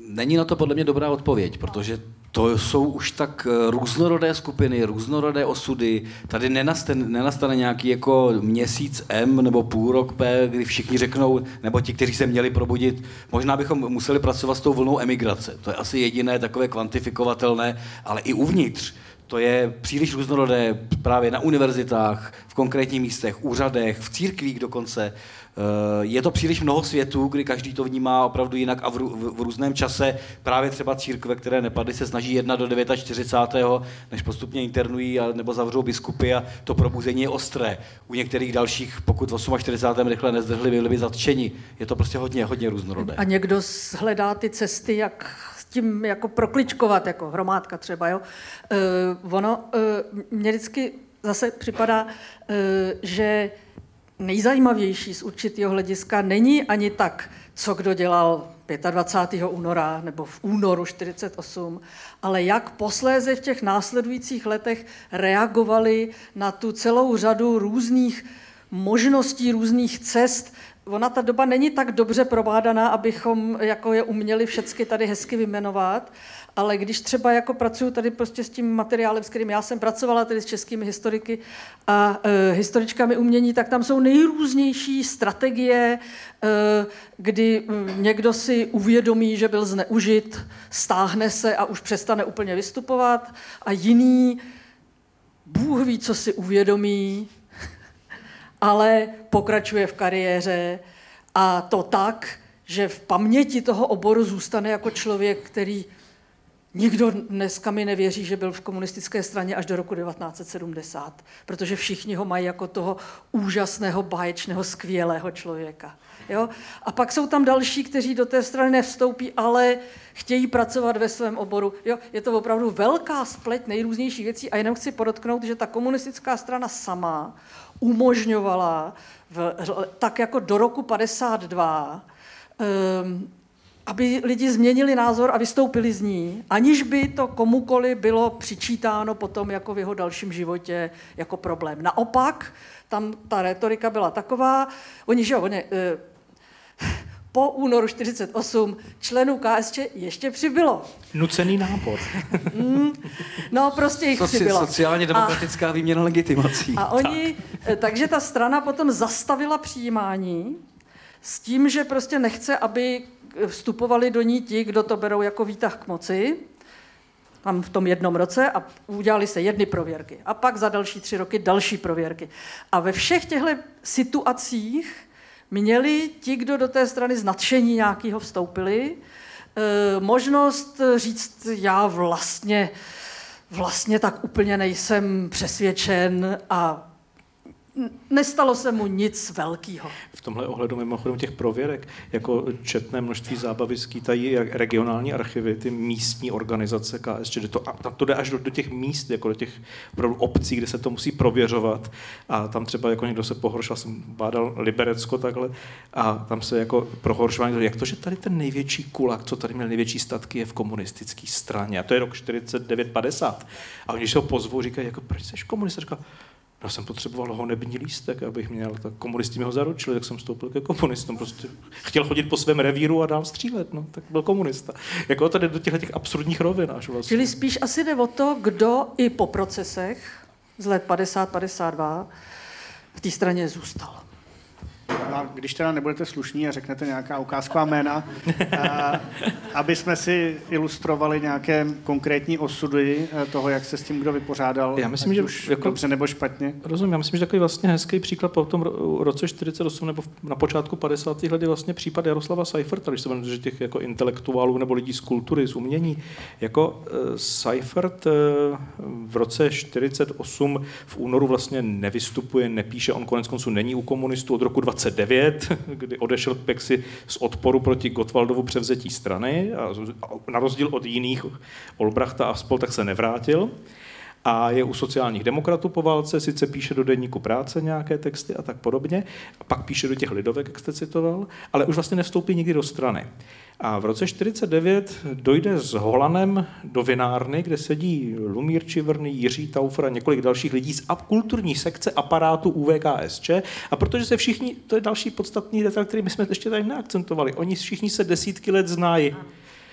Není na to podle mě dobrá odpověď, protože to jsou už tak eh, různorodé skupiny, různorodé osudy. Tady nenastane, nenastane nějaký jako měsíc M nebo půl rok P, kdy všichni řeknou, nebo ti, kteří se měli probudit, možná bychom museli pracovat s tou vlnou emigrace. To je asi jediné takové kvantifikovatelné, ale i uvnitř to je příliš různorodé právě na univerzitách, v konkrétních místech, úřadech, v církvích dokonce. Eh, je to příliš mnoho světů, kdy každý to vnímá opravdu jinak a v, v, v různém čase právě třeba církve, které nepadly, se snaží jedna do 49. než postupně internují a, nebo zavřou biskupy a to probuzení je ostré. U některých dalších, pokud v 48. rychle nezdrhli, byli by zatčeni. Je to prostě hodně, hodně různorodé. A někdo hledá ty cesty, jak tím jako prokličkovat, jako hromádka třeba. Jo? Uh, ono, uh, mně vždycky zase připadá, uh, že nejzajímavější z určitého hlediska není ani tak, co kdo dělal 25. února nebo v únoru 48, ale jak posléze v těch následujících letech reagovali na tu celou řadu různých možností, různých cest, ona ta doba není tak dobře probádaná, abychom jako je uměli všechny tady hezky vymenovat, ale když třeba jako pracuju tady prostě s tím materiálem, s kterým já jsem pracovala, tedy s českými historiky a e, historičkami umění, tak tam jsou nejrůznější strategie, e, kdy někdo si uvědomí, že byl zneužit, stáhne se a už přestane úplně vystupovat a jiný Bůh ví, co si uvědomí, ale pokračuje v kariéře a to tak, že v paměti toho oboru zůstane jako člověk, který nikdo dneska mi nevěří, že byl v komunistické straně až do roku 1970, protože všichni ho mají jako toho úžasného, báječného, skvělého člověka. Jo? A pak jsou tam další, kteří do té strany nevstoupí, ale chtějí pracovat ve svém oboru. Jo? Je to opravdu velká spleť nejrůznějších věcí a jenom chci podotknout, že ta komunistická strana sama umožňovala v, tak jako do roku 52 um, aby lidi změnili názor a vystoupili z ní, aniž by to komukoli bylo přičítáno potom jako v jeho dalším životě jako problém. Naopak, tam ta retorika byla taková, oni, že jo, oni, eh, po únoru 48 členů KSČ ještě přibylo. Nucený nábor. mm, no, prostě jich Soci, přibylo. Sociálně demokratická a, výměna legitimací. A oni, tak. takže ta strana potom zastavila přijímání s tím, že prostě nechce, aby vstupovali do ní ti, kdo to berou jako výtah k moci, tam v tom jednom roce a udělali se jedny prověrky. A pak za další tři roky další prověrky. A ve všech těchto situacích měli ti, kdo do té strany z nadšení nějakého vstoupili, eh, možnost říct, já vlastně, vlastně tak úplně nejsem přesvědčen a nestalo se mu nic velkého. V tomhle ohledu mimochodem těch prověrek, jako četné množství zábavy skýtají regionální archivy, ty místní organizace KSČ, to, tam to jde až do, do těch míst, jako do těch obcí, kde se to musí prověřovat a tam třeba jako někdo se pohoršil, jsem bádal Liberecko takhle a tam se jako prohoršování, jak to, že tady ten největší kulak, co tady měl největší statky, je v komunistické straně a to je rok 49-50 a oni se ho pozvou, říkají, jako proč jsi komunista? Říká, já jsem potřeboval honební lístek, abych měl, tak komunisti mi ho zaručili, tak jsem vstoupil ke komunistům. Prostě chtěl chodit po svém revíru a dál střílet, no, tak byl komunista. Jako to do těchto těch absurdních rovin až vlastně. Čili spíš asi jde o to, kdo i po procesech z let 50-52 v té straně zůstal. A když teda nebudete slušní a řeknete nějaká ukázková jména, a, aby jsme si ilustrovali nějaké konkrétní osudy eh, toho, jak se s tím kdo vypořádal, Já myslím, že už jako- dobře nebo špatně. Rozumím, já myslím, že takový vlastně hezký příklad po tom ro- roce 48 nebo na počátku 50. let je vlastně případ Jaroslava Seiferta, když se budeme že těch jako intelektuálů nebo lidí z kultury, z umění. Jako uh, Seifert uh, v roce 48 v únoru vlastně nevystupuje, nepíše, on konec konců není u komunistů od roku 29, kdy odešel Pexi z odporu proti Gottwaldovu převzetí strany a na rozdíl od jiných Olbrachta a spol, tak se nevrátil a je u sociálních demokratů po válce, sice píše do denníku práce nějaké texty a tak podobně, a pak píše do těch lidovek, jak jste citoval, ale už vlastně nevstoupí nikdy do strany. A v roce 49 dojde s Holanem do vinárny, kde sedí Lumír Čivrný, Jiří Taufer a několik dalších lidí z kulturní sekce aparátu UVKSČ. A protože se všichni, to je další podstatný detail, který my jsme ještě tady neakcentovali, oni všichni se desítky let znají.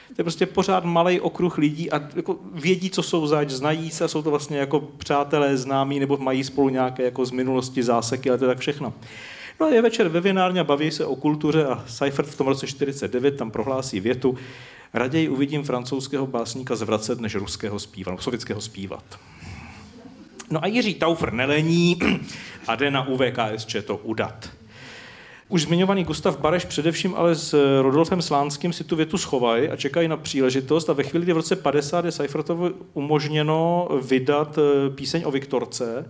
To je prostě pořád malý okruh lidí a jako vědí, co jsou zač, znají se a jsou to vlastně jako přátelé, známí nebo mají spolu nějaké jako z minulosti záseky, ale to je tak všechno. No a je večer ve vinárně a baví se o kultuře a Seifert v tom roce 49 tam prohlásí větu Raději uvidím francouzského básníka zvracet, než ruského zpívat, nebo sovětského zpívat. No a Jiří Taufer nelení a jde na UVKSČ to udat. Už zmiňovaný Gustav Bareš především ale s Rodolfem Slánským si tu větu schovají a čekají na příležitost a ve chvíli, kdy v roce 50 je Seifertovi umožněno vydat eh, píseň o Viktorce,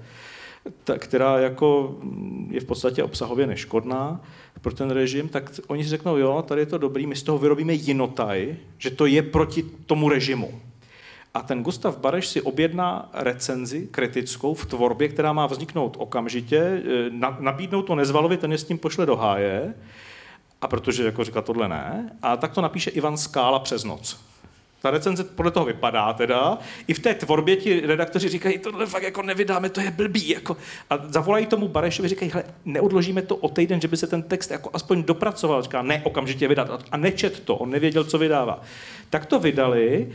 ta, která jako mm, je v podstatě obsahově neškodná pro ten režim, tak oni si řeknou, jo, tady je to dobrý, my z toho vyrobíme jinotaj, že to je proti tomu režimu. A ten Gustav Bareš si objedná recenzi kritickou v tvorbě, která má vzniknout okamžitě, eh, na, nabídnou to Nezvalovi, ten je s tím pošle do háje, a protože jako říká tohle ne, a tak to napíše Ivan Skála přes noc. Ta recenze podle toho vypadá teda. I v té tvorbě ti redaktoři říkají, tohle fakt jako nevydáme, to je blbý. Jako. A zavolají tomu Barešovi, říkají, hele, neodložíme to o týden, že by se ten text jako aspoň dopracoval. Říká, ne, okamžitě vydat. A nečet to, on nevěděl, co vydává. Tak to vydali,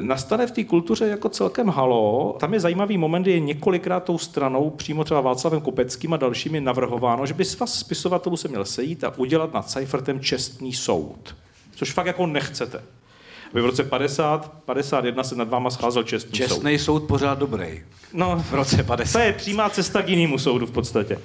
nastane v té kultuře jako celkem halo. Tam je zajímavý moment, je několikrát tou stranou, přímo třeba Václavem Kopeckým a dalšími navrhováno, že by svaz spisovatelů se měl sejít a udělat nad Seifertem čestný soud. Což fakt jako nechcete. Vy v roce 50, 51 se nad váma scházel čestný soud. Čestný soud pořád dobrý. No, V roce 50. to je přímá cesta k jinému soudu v podstatě.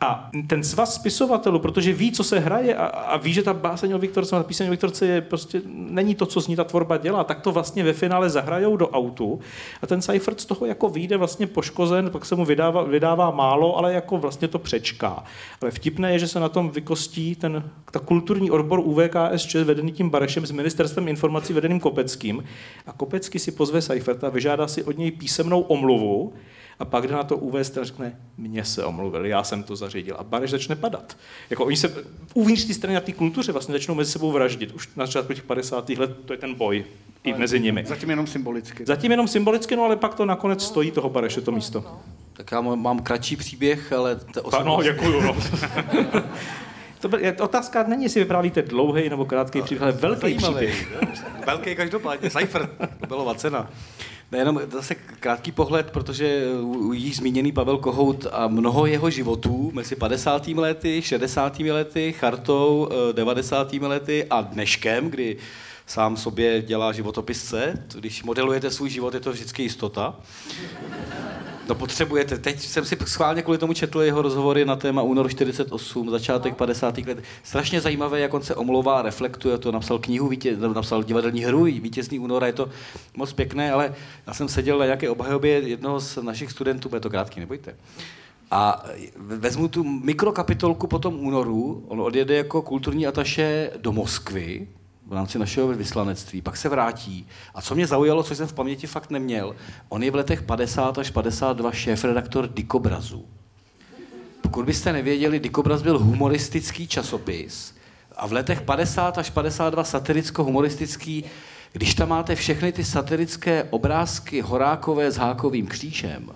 A ten svaz spisovatelů, protože ví, co se hraje a, a ví, že ta báseň o Viktorce, ta píseň o Viktorce je prostě, není to, co z ní ta tvorba dělá, tak to vlastně ve finále zahrajou do autu. A ten Seifert z toho jako vyjde vlastně poškozen, pak se mu vydává, vydává málo, ale jako vlastně to přečká. Ale vtipné je, že se na tom vykostí ten ta kulturní odbor UVKSČ vedený tím Barešem s ministerstvem informací vedeným Kopeckým. A Kopecký si pozve Seiferta, vyžádá si od něj písemnou omluvu a pak jde na to uvést a řekne, mně se omluvil, já jsem to zařídil. A Bareš začne padat. Jako oni se uvnitř té strany na té kultuře vlastně začnou mezi sebou vraždit. Už na začátku těch 50. let to je ten boj i mezi nimi. Zatím jenom symbolicky. Zatím jenom symbolicky, no ale pak to nakonec stojí toho Bareše, to místo. Tak já mám kratší příběh, ale... To no, děkuju. No. To byl, je- otázka není, jestli vyprávíte dlouhý nebo krátký příběh, ale velký Zajímavý. příběh. Velký každopádně. Seifert, Nobelová cena. Nejenom zase krátký pohled, protože již zmíněný Pavel Kohout a mnoho jeho životů mezi 50. lety, 60. lety, chartou, eh, 90. lety a dneškem, kdy sám sobě dělá životopisce. Když modelujete svůj život, je to vždycky jistota. No potřebujete. Teď jsem si schválně kvůli tomu četl jeho rozhovory na téma únor 48, začátek 50. let. Strašně zajímavé, jak on se omlouvá reflektuje to. Napsal knihu, vítěz, napsal divadelní hru, vítězný února, je to moc pěkné, ale já jsem seděl na nějaké obhajobě jednoho z našich studentů, bude to krátký, nebojte. A vezmu tu mikrokapitolku po tom únoru, on odjede jako kulturní ataše do Moskvy, v rámci našeho vyslanectví, pak se vrátí. A co mě zaujalo, co jsem v paměti fakt neměl, on je v letech 50 až 52 šéf-redaktor Dikobrazu. Pokud byste nevěděli, Dikobraz byl humoristický časopis a v letech 50 až 52 satiricko-humoristický, když tam máte všechny ty satirické obrázky Horákové s Hákovým křížem,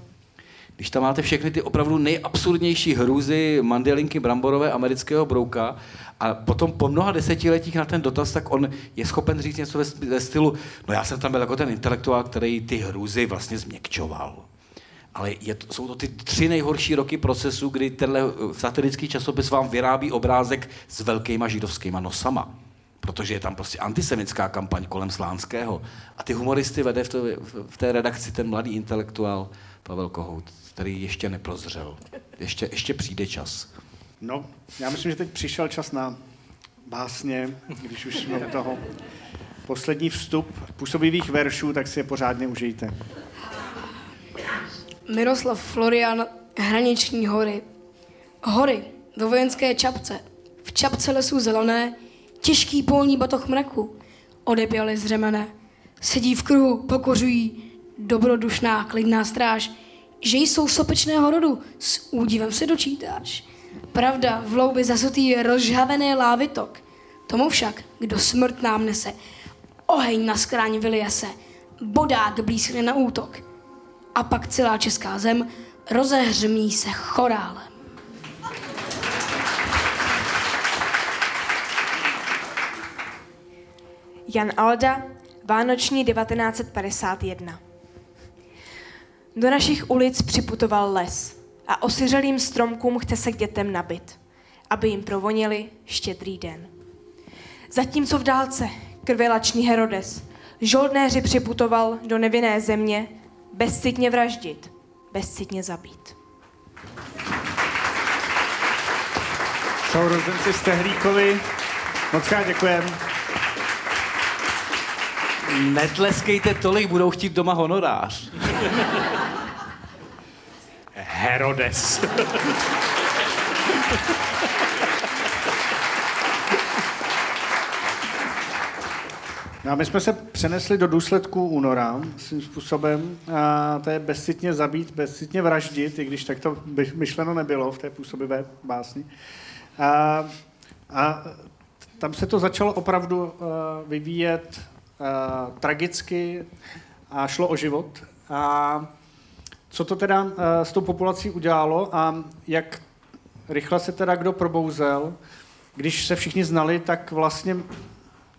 když tam máte všechny ty opravdu nejabsurdnější hrůzy mandelinky bramborové amerického brouka a potom po mnoha desetiletích na ten dotaz, tak on je schopen říct něco ve, ve stylu, no já jsem tam byl jako ten intelektuál, který ty hrůzy vlastně změkčoval. ale je jsou to ty tři nejhorší roky procesu, kdy tenhle eh, satirický časopis vám vyrábí obrázek s velkýma židovskýma nosama. Protože je tam prostě antisemická kampaň kolem Slánského. A ty humoristy vede v, to, v té redakci ten mladý intelektuál Pavel Kohout, který ještě neprozřel. Ještě, ještě přijde čas. No, já myslím, že teď přišel čas na básně, když už jsme u toho. Poslední vstup působivých veršů, tak si je pořádně užijte. Miroslav Florian, Hraniční hory. Hory, do vojenské čapce. V čapce lesů zelené, těžký polní batoh mraku. Odeběly zřemené. Sedí v kruhu, pokořují, dobrodušná, klidná stráž. Že jsou sopečného rodu, s údivem se dočítáš. Pravda, v loubi zasutý rozžhavený lávitok. Tomu však, kdo smrt nám nese, oheň na skráň vylije se, bodák blízkne na útok. A pak celá česká zem rozehřmí se chorálem. Jan Alda, Vánoční 1951. Do našich ulic připutoval les a osiřelým stromkům chce se k dětem nabit, aby jim provonili štědrý den. Zatímco v dálce krvělačný Herodes žoldnéři připutoval do nevinné země bezcitně vraždit, bezcitně zabít. Sourozenci Stehlíkovi, moc krát děkujem. Netleskejte tolik, budou chtít doma honorář. Herodes. No a my jsme se přenesli do důsledků února svým způsobem. A to je bezcitně zabít, bezcitně vraždit, i když tak to myšleno nebylo v té působivé básni. A, a tam se to začalo opravdu uh, vyvíjet uh, tragicky a šlo o život. A co to teda uh, s tou populací udělalo a jak rychle se teda kdo probouzel, když se všichni znali, tak vlastně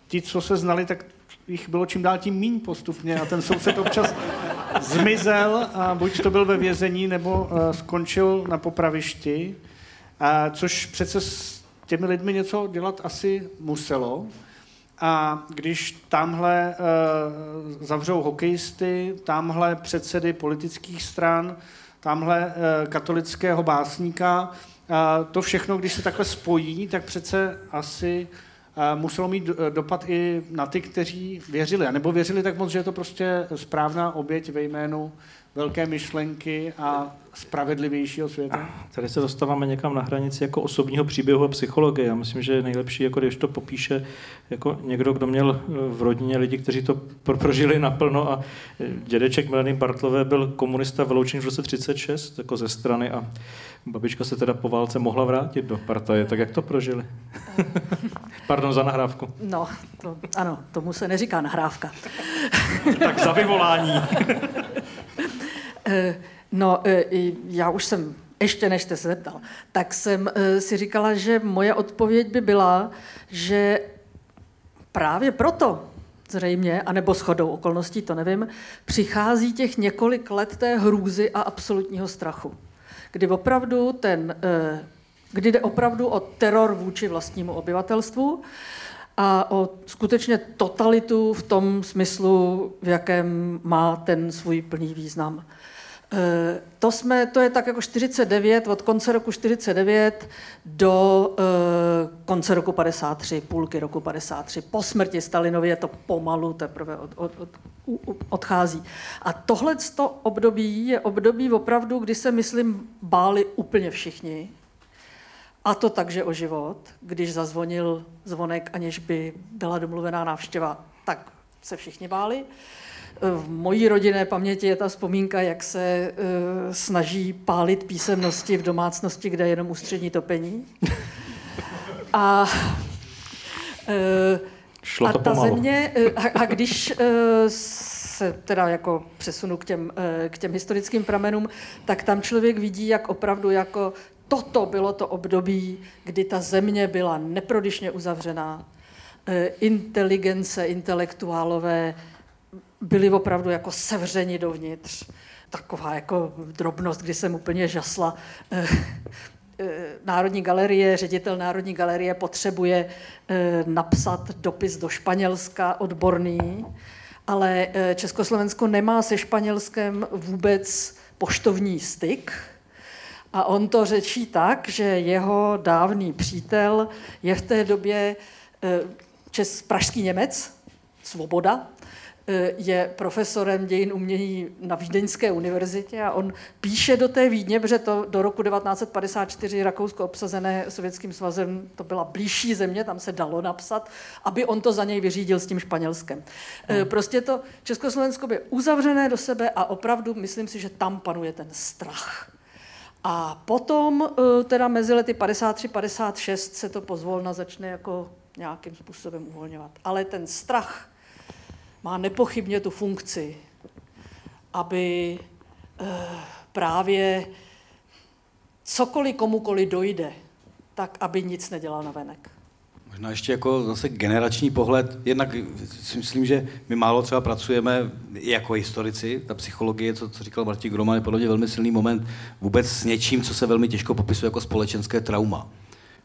ti, co se znali, tak jich bylo čím dál tím míň postupně a ten soused občas zmizel a buď to byl ve vězení, nebo uh, skončil na popravišti, a což přece s těmi lidmi něco dělat asi muselo. A když tamhle uh, zavřou hokejisty, tamhle předsedy politických stran, tamhle uh, katolického básníka, uh, to všechno, když se takhle spojí, tak přece asi muselo mít do- dopad i na ty, kteří věřili. A nebo věřili tak moc, že je to prostě správná oběť ve jménu velké myšlenky a spravedlivějšího světa. Tady se dostáváme někam na hranici jako osobního příběhu a psychologie. Já myslím, že je nejlepší, jako když to popíše jako někdo, kdo měl eh, v rodině lidi, kteří to pro- prožili naplno a eh, dědeček Melanie Bartlové byl komunista vyloučený v roce 36 jako ze strany a babička se teda po válce mohla vrátit do partaje. Tak jak to prožili? Pardon za nahrávku. No, to, ano, tomu se neříká nahrávka. Tak za vyvolání. Eh, No, eh, já už jsem, ještě než jste se zeptal, tak jsem eh, si říkala, že moje odpověď by byla, že právě proto zřejmě, anebo shodou okolností, to nevím, přichází těch několik let té hrůzy a absolutního strachu. Kdy opravdu ten, kdy jde opravdu o teror vůči vlastnímu obyvatelstvu a o skutečně totalitu v tom smyslu, v jakém má ten svůj plný význam. Eh, To, jsme, to je tak jako 49, od konce roku 49 do eh, konce roku 53, půlky roku 53. Po smrti Stalinově to pomalu teprve od, od, od, odchází. A tohle období je období opravdu, kdy se, myslím, báli úplně všichni. A to takže o život, když zazvonil zvonek, aniž by byla domluvená návštěva, tak se všichni báli. V mojí rodinné paměti je ta vzpomínka, jak se e, snaží pálit písemnosti v domácnosti, kde je jenom ústřední topení. A, e, Šlo a to ta pomalu. země, e, a, a když se teda jako přesunu k těm, k těm historickým pramenům, tak tam člověk vidí, jak opravdu jako toto bylo to období, kdy ta země byla neprodyšně uzavřená. Inteligence, intelektuálové byli opravdu jako sevřeni dovnitř. taková jako drobnost, kdy jsem úplně žasla. Eh, eh, Národní galerie, ředitel Národní galerie potřebuje eh, napsat dopis do Španělska odborný, ale Československo nemá se Španělskem vůbec poštovní styk. A on to řečí tak, že jeho dávný přítel je v té době čes, pražský Němec, Svoboda, je profesorem dějin umění na Vídeňské univerzitě a on píše do té Vídně, protože to do roku 1954 Rakousko obsazené Sovětským svazem, to byla blížší země, tam se dalo napsat, aby on to za něj vyřídil s tím Španělskem. Hmm. Prostě to Československo by uzavřené do sebe a opravdu myslím si, že tam panuje ten strach. A potom eh, teda mezi lety 53-56 se to pozvolna začne jako nějakým způsobem uvolňovat. Ale ten strach má nepochybně tu funkci, aby eh, právě cokoliv komukoliv dojde, tak aby nic nedělal na venek. Možná ještě jako zase generační pohled. Jednak si myslím, že my málo třeba pracujeme jako historici. Ta psychologie, co, co říkal Martin Groman, je podle mě velmi silný moment vůbec s něčím, co se velmi těžko popisuje jako společenské trauma.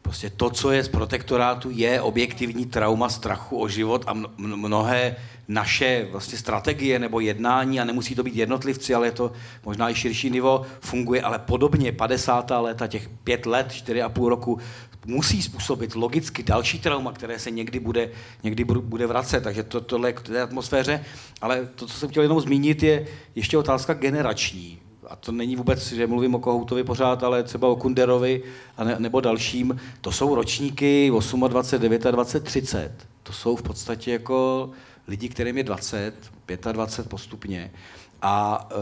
Prostě to, co je z protektorátu, je objektivní trauma strachu o život a mnohé naše vlastně strategie nebo jednání, a nemusí to být jednotlivci, ale je to možná i širší nivo, funguje ale podobně 50. léta, těch pět let, čtyři a půl roku, musí způsobit logicky další trauma, které se někdy bude, někdy bude vracet. Takže to, tohle je k té atmosféře. Ale to, co jsem chtěl jenom zmínit, je ještě otázka generační a to není vůbec, že mluvím o Kohoutovi pořád, ale třeba o Kunderovi a ne, nebo dalším, to jsou ročníky 28, 29, 30. To jsou v podstatě jako lidi, kterým je 20, 25 postupně. A uh,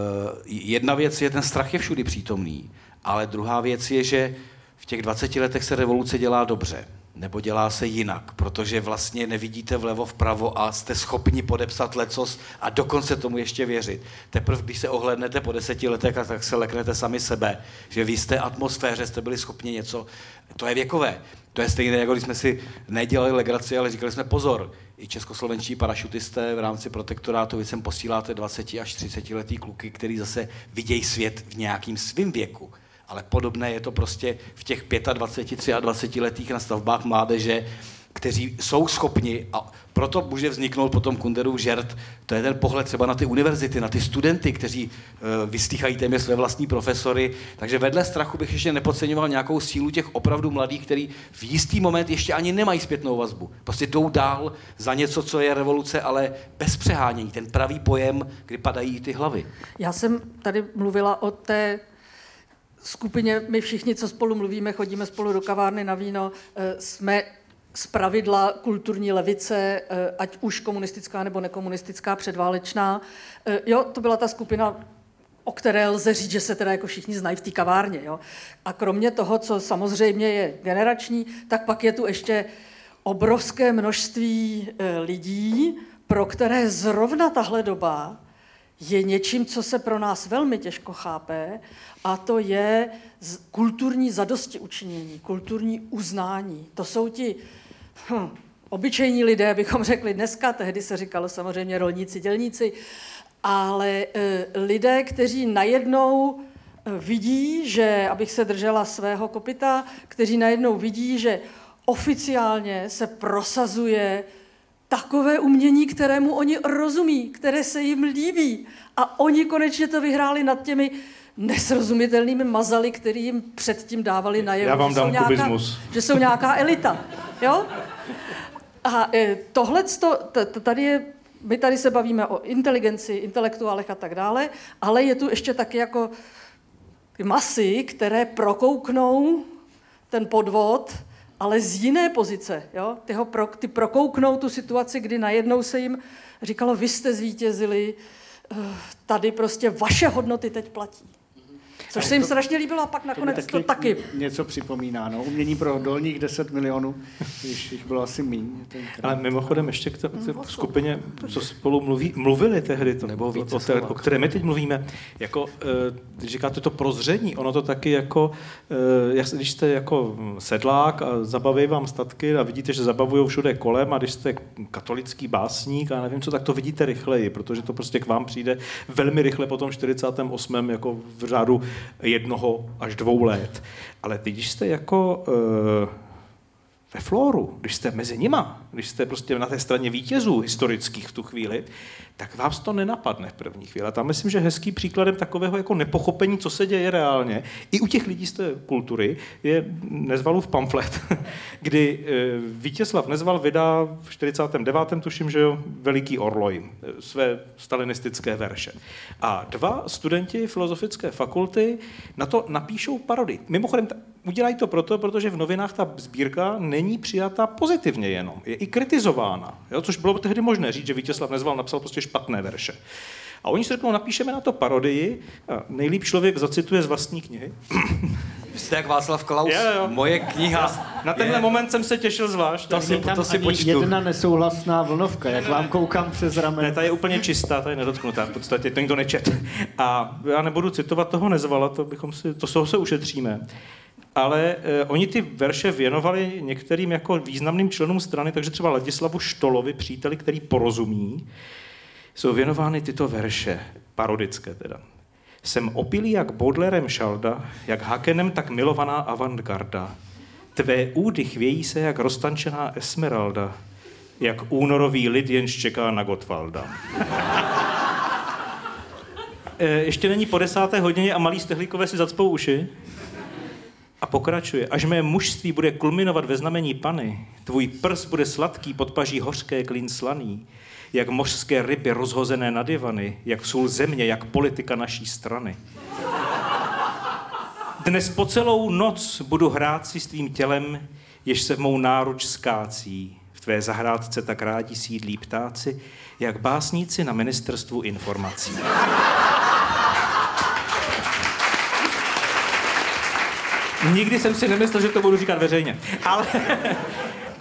jedna věc je, ten strach je všudy přítomný, ale druhá věc je, že v těch 20 letech se revoluce dělá dobře nebo dělá se jinak, protože vlastně nevidíte vlevo vpravo a jste schopni podepsat lecos a dokonce tomu ještě věřit. Teprve, když se ohlednete po deseti letech, tak se leknete sami sebe, že vy jste atmosféře jste byli schopni něco, to je věkové. To je stejné, jako když jsme si nedělali legraci, ale říkali jsme pozor, i českoslovenští parašutisté v rámci protektorátu, vy sem posíláte 20 až 30 letý kluky, který zase vidějí svět v nějakým svým věku ale podobné je to prostě v těch 25, 23 letých na stavbách mládeže, kteří jsou schopni, a proto může vzniknout potom Kunderův žert, to je ten pohled třeba na ty univerzity, na ty studenty, kteří uh, vystýchají téměř své vlastní profesory. Takže vedle strachu bych ještě nepodceňoval nějakou sílu těch opravdu mladých, kteří v jistý moment ještě ani nemají zpětnou vazbu. Prostě jdou dál za něco, co je revoluce, ale bez přehánění. Ten pravý pojem, kdy padají ty hlavy. Já jsem tady mluvila o té skupině, my všichni, co spolu mluvíme, chodíme spolu do kavárny na víno, eh, jsme z pravidla kulturní levice, eh, ať už komunistická nebo nekomunistická, předválečná. Eh, jo, to byla ta skupina, o které lze říct, že se teda jako všichni znají v té kavárně. Jo. A kromě toho, co samozřejmě je generační, tak pak je tu ještě obrovské množství lidí, pro které zrovna tahle doba je něčím, co se pro nás velmi těžko chápe, a to je kulturní zadosti učinění, kulturní uznání. To jsou ti hm, obyčejní lidé, bychom řekli dneska, tehdy se říkalo samozřejmě rolníci, dělníci, ale e, lidé, kteří najednou e, vidí, že, abych se držela svého kopita, kteří najednou vidí, že oficiálně se prosazuje takové umění, kterému oni rozumí, které se jim líbí. A oni konečně to vyhráli nad těmi nesrozumitelnými mazaly, který jim předtím dávali najevo, Já vám že, dám jsou nějaká, že jsou nějaká elita. Jo? A e, tohle, tady je, my tady se bavíme o inteligenci, intelektuálech a tak dále, ale je tu ještě taky jako masy, které prokouknou ten podvod, ale z jiné pozice. Jo? Ty, ho pro, ty prokouknou tu situaci, kdy najednou se jim říkalo, vy jste zvítězili, eh, tady prostě vaše hodnoty teď platí. Což se jim strašně líbilo a pak nakonec to taky. Něco připomíná, no. Umění pro dolních 10 milionů, když jich bylo asi míň. Ale mimochodem ještě k té, té skupině, co spolu mluví, mluvili tehdy, to, Nebo o, o, té, o které my teď mluvíme, jako, když říkáte to prozření, ono to taky jako, když jste jako sedlák a zabaví vám statky a vidíte, že zabavují všude kolem a když jste katolický básník a nevím co, tak to vidíte rychleji, protože to prostě k vám přijde velmi rychle po tom 48. jako v řádu jednoho až dvou let. Ale teď, když jste jako e, ve floru, když jste mezi nima, když jste prostě na té straně vítězů historických v tu chvíli, tak vás to nenapadne v první chvíli. A tam myslím, že hezký příkladem takového jako nepochopení, co se děje reálně, i u těch lidí z té kultury, je Nezvalův pamflet, kdy eh, Vítězslav Nezval vydá v 49. tuším, že jo, Veliký orloj, eh, své stalinistické verše. A dva studenti filozofické fakulty na to napíšou parody. Mimochodem, udělají to proto, protože v novinách ta sbírka není přijata pozitivně jenom. Je i kritizována. Jo? Což bylo tehdy možné říct, že Vítězslav Nezval napsal prostě špatné verše. A oni si řeknou, napíšeme na to parodii, a nejlíp člověk zacituje z vlastní knihy. Jste jak Václav Klaus, jo, jo. moje kniha. Na tenhle je... moment jsem se těšil zvlášť. To, si, to, to si počtu. jedna nesouhlasná vlnovka, jak vám koukám přes ramen. Ne, ta je úplně čistá, ta je nedotknutá, v podstatě to nikdo nečet. A já nebudu citovat toho nezvala, to, bychom si, to se ušetříme ale eh, oni ty verše věnovali některým jako významným členům strany, takže třeba Ladislavu Štolovi, příteli, který porozumí, jsou věnovány tyto verše, parodické teda. Jsem opilý jak Bodlerem Šalda, jak Hakenem tak milovaná avantgarda. Tvé údy chvějí se jak roztančená Esmeralda, jak únorový lid jenž čeká na Gotwalda. e, ještě není po desáté hodině a malí stehlíkové si zacpou uši. A pokračuje, až mé mužství bude kulminovat ve znamení pany, tvůj prs bude sladký, pod paží hořké klín slaný, jak mořské ryby rozhozené na divany, jak sůl země, jak politika naší strany. Dnes po celou noc budu hrát si s tvým tělem, jež se v mou náruč skácí. V tvé zahrádce tak rádi sídlí ptáci, jak básníci na ministerstvu informací. Nikdy jsem si nemyslel, že to budu říkat veřejně. Ale,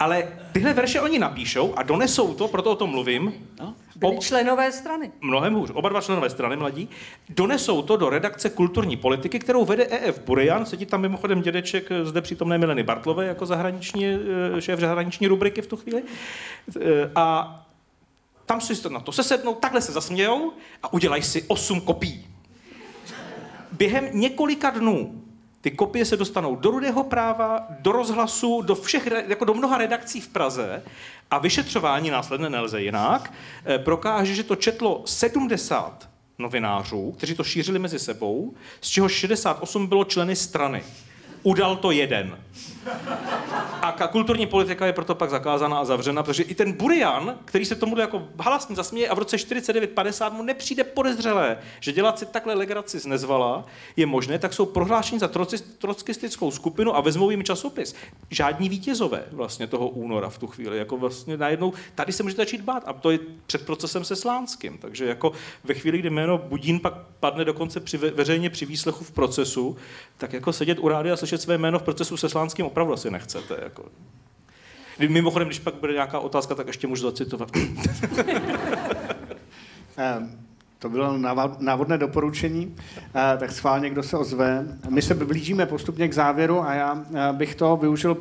ale tyhle verše oni napíšou a donesou to, proto o tom mluvím. No, byli ob... členové strany. Mnohem hůř. Oba dva členové strany mladí. Donesou to do redakce kulturní politiky, kterou vede EF Burian. Sedí tam mimochodem dědeček zde přítomné Mileny Bartlové jako zahraniční, eh, šéf zahraniční rubriky v tu chvíli. Eh, a tam si na to sesednou, takhle se zasmějou a udělají si osm kopií. Během několika dnů ty kopie se dostanou do Rudého práva, do rozhlasu, do všech, jako do mnoha redakcí v Praze a vyšetřování následně nelze jinak. Eh, prokáže, že to četlo 70 novinářů, kteří to šířili mezi sebou, z čeho 68 bylo členy strany. Udal to jeden. A kulturní politika je proto pak zakázána a zavřena, protože i ten Burian, který se tomu jako hlasně zasměje a v roce 49-50 mu nepřijde podezřelé, že dělat si takhle legraci z nezvala je možné, tak jsou prohlášení za trockistickou skupinu a vezmou jim časopis. Žádní vítězové vlastně toho února v tu chvíli. Jako vlastně najednou, tady se můžete začít bát a to je před procesem se Slánským. Takže jako ve chvíli, kdy jméno Budín pak padne dokonce při, veřejně při výslechu v procesu, tak jako sedět u rády a své jméno v procesu se Slánským opravdu asi nechcete. Jako. Mimochodem, když pak bude nějaká otázka, tak ještě můžu zacitovat. Ehm, to bylo návodné doporučení, eh, tak schválně, kdo se ozve. My se blížíme postupně k závěru a já eh, bych to využil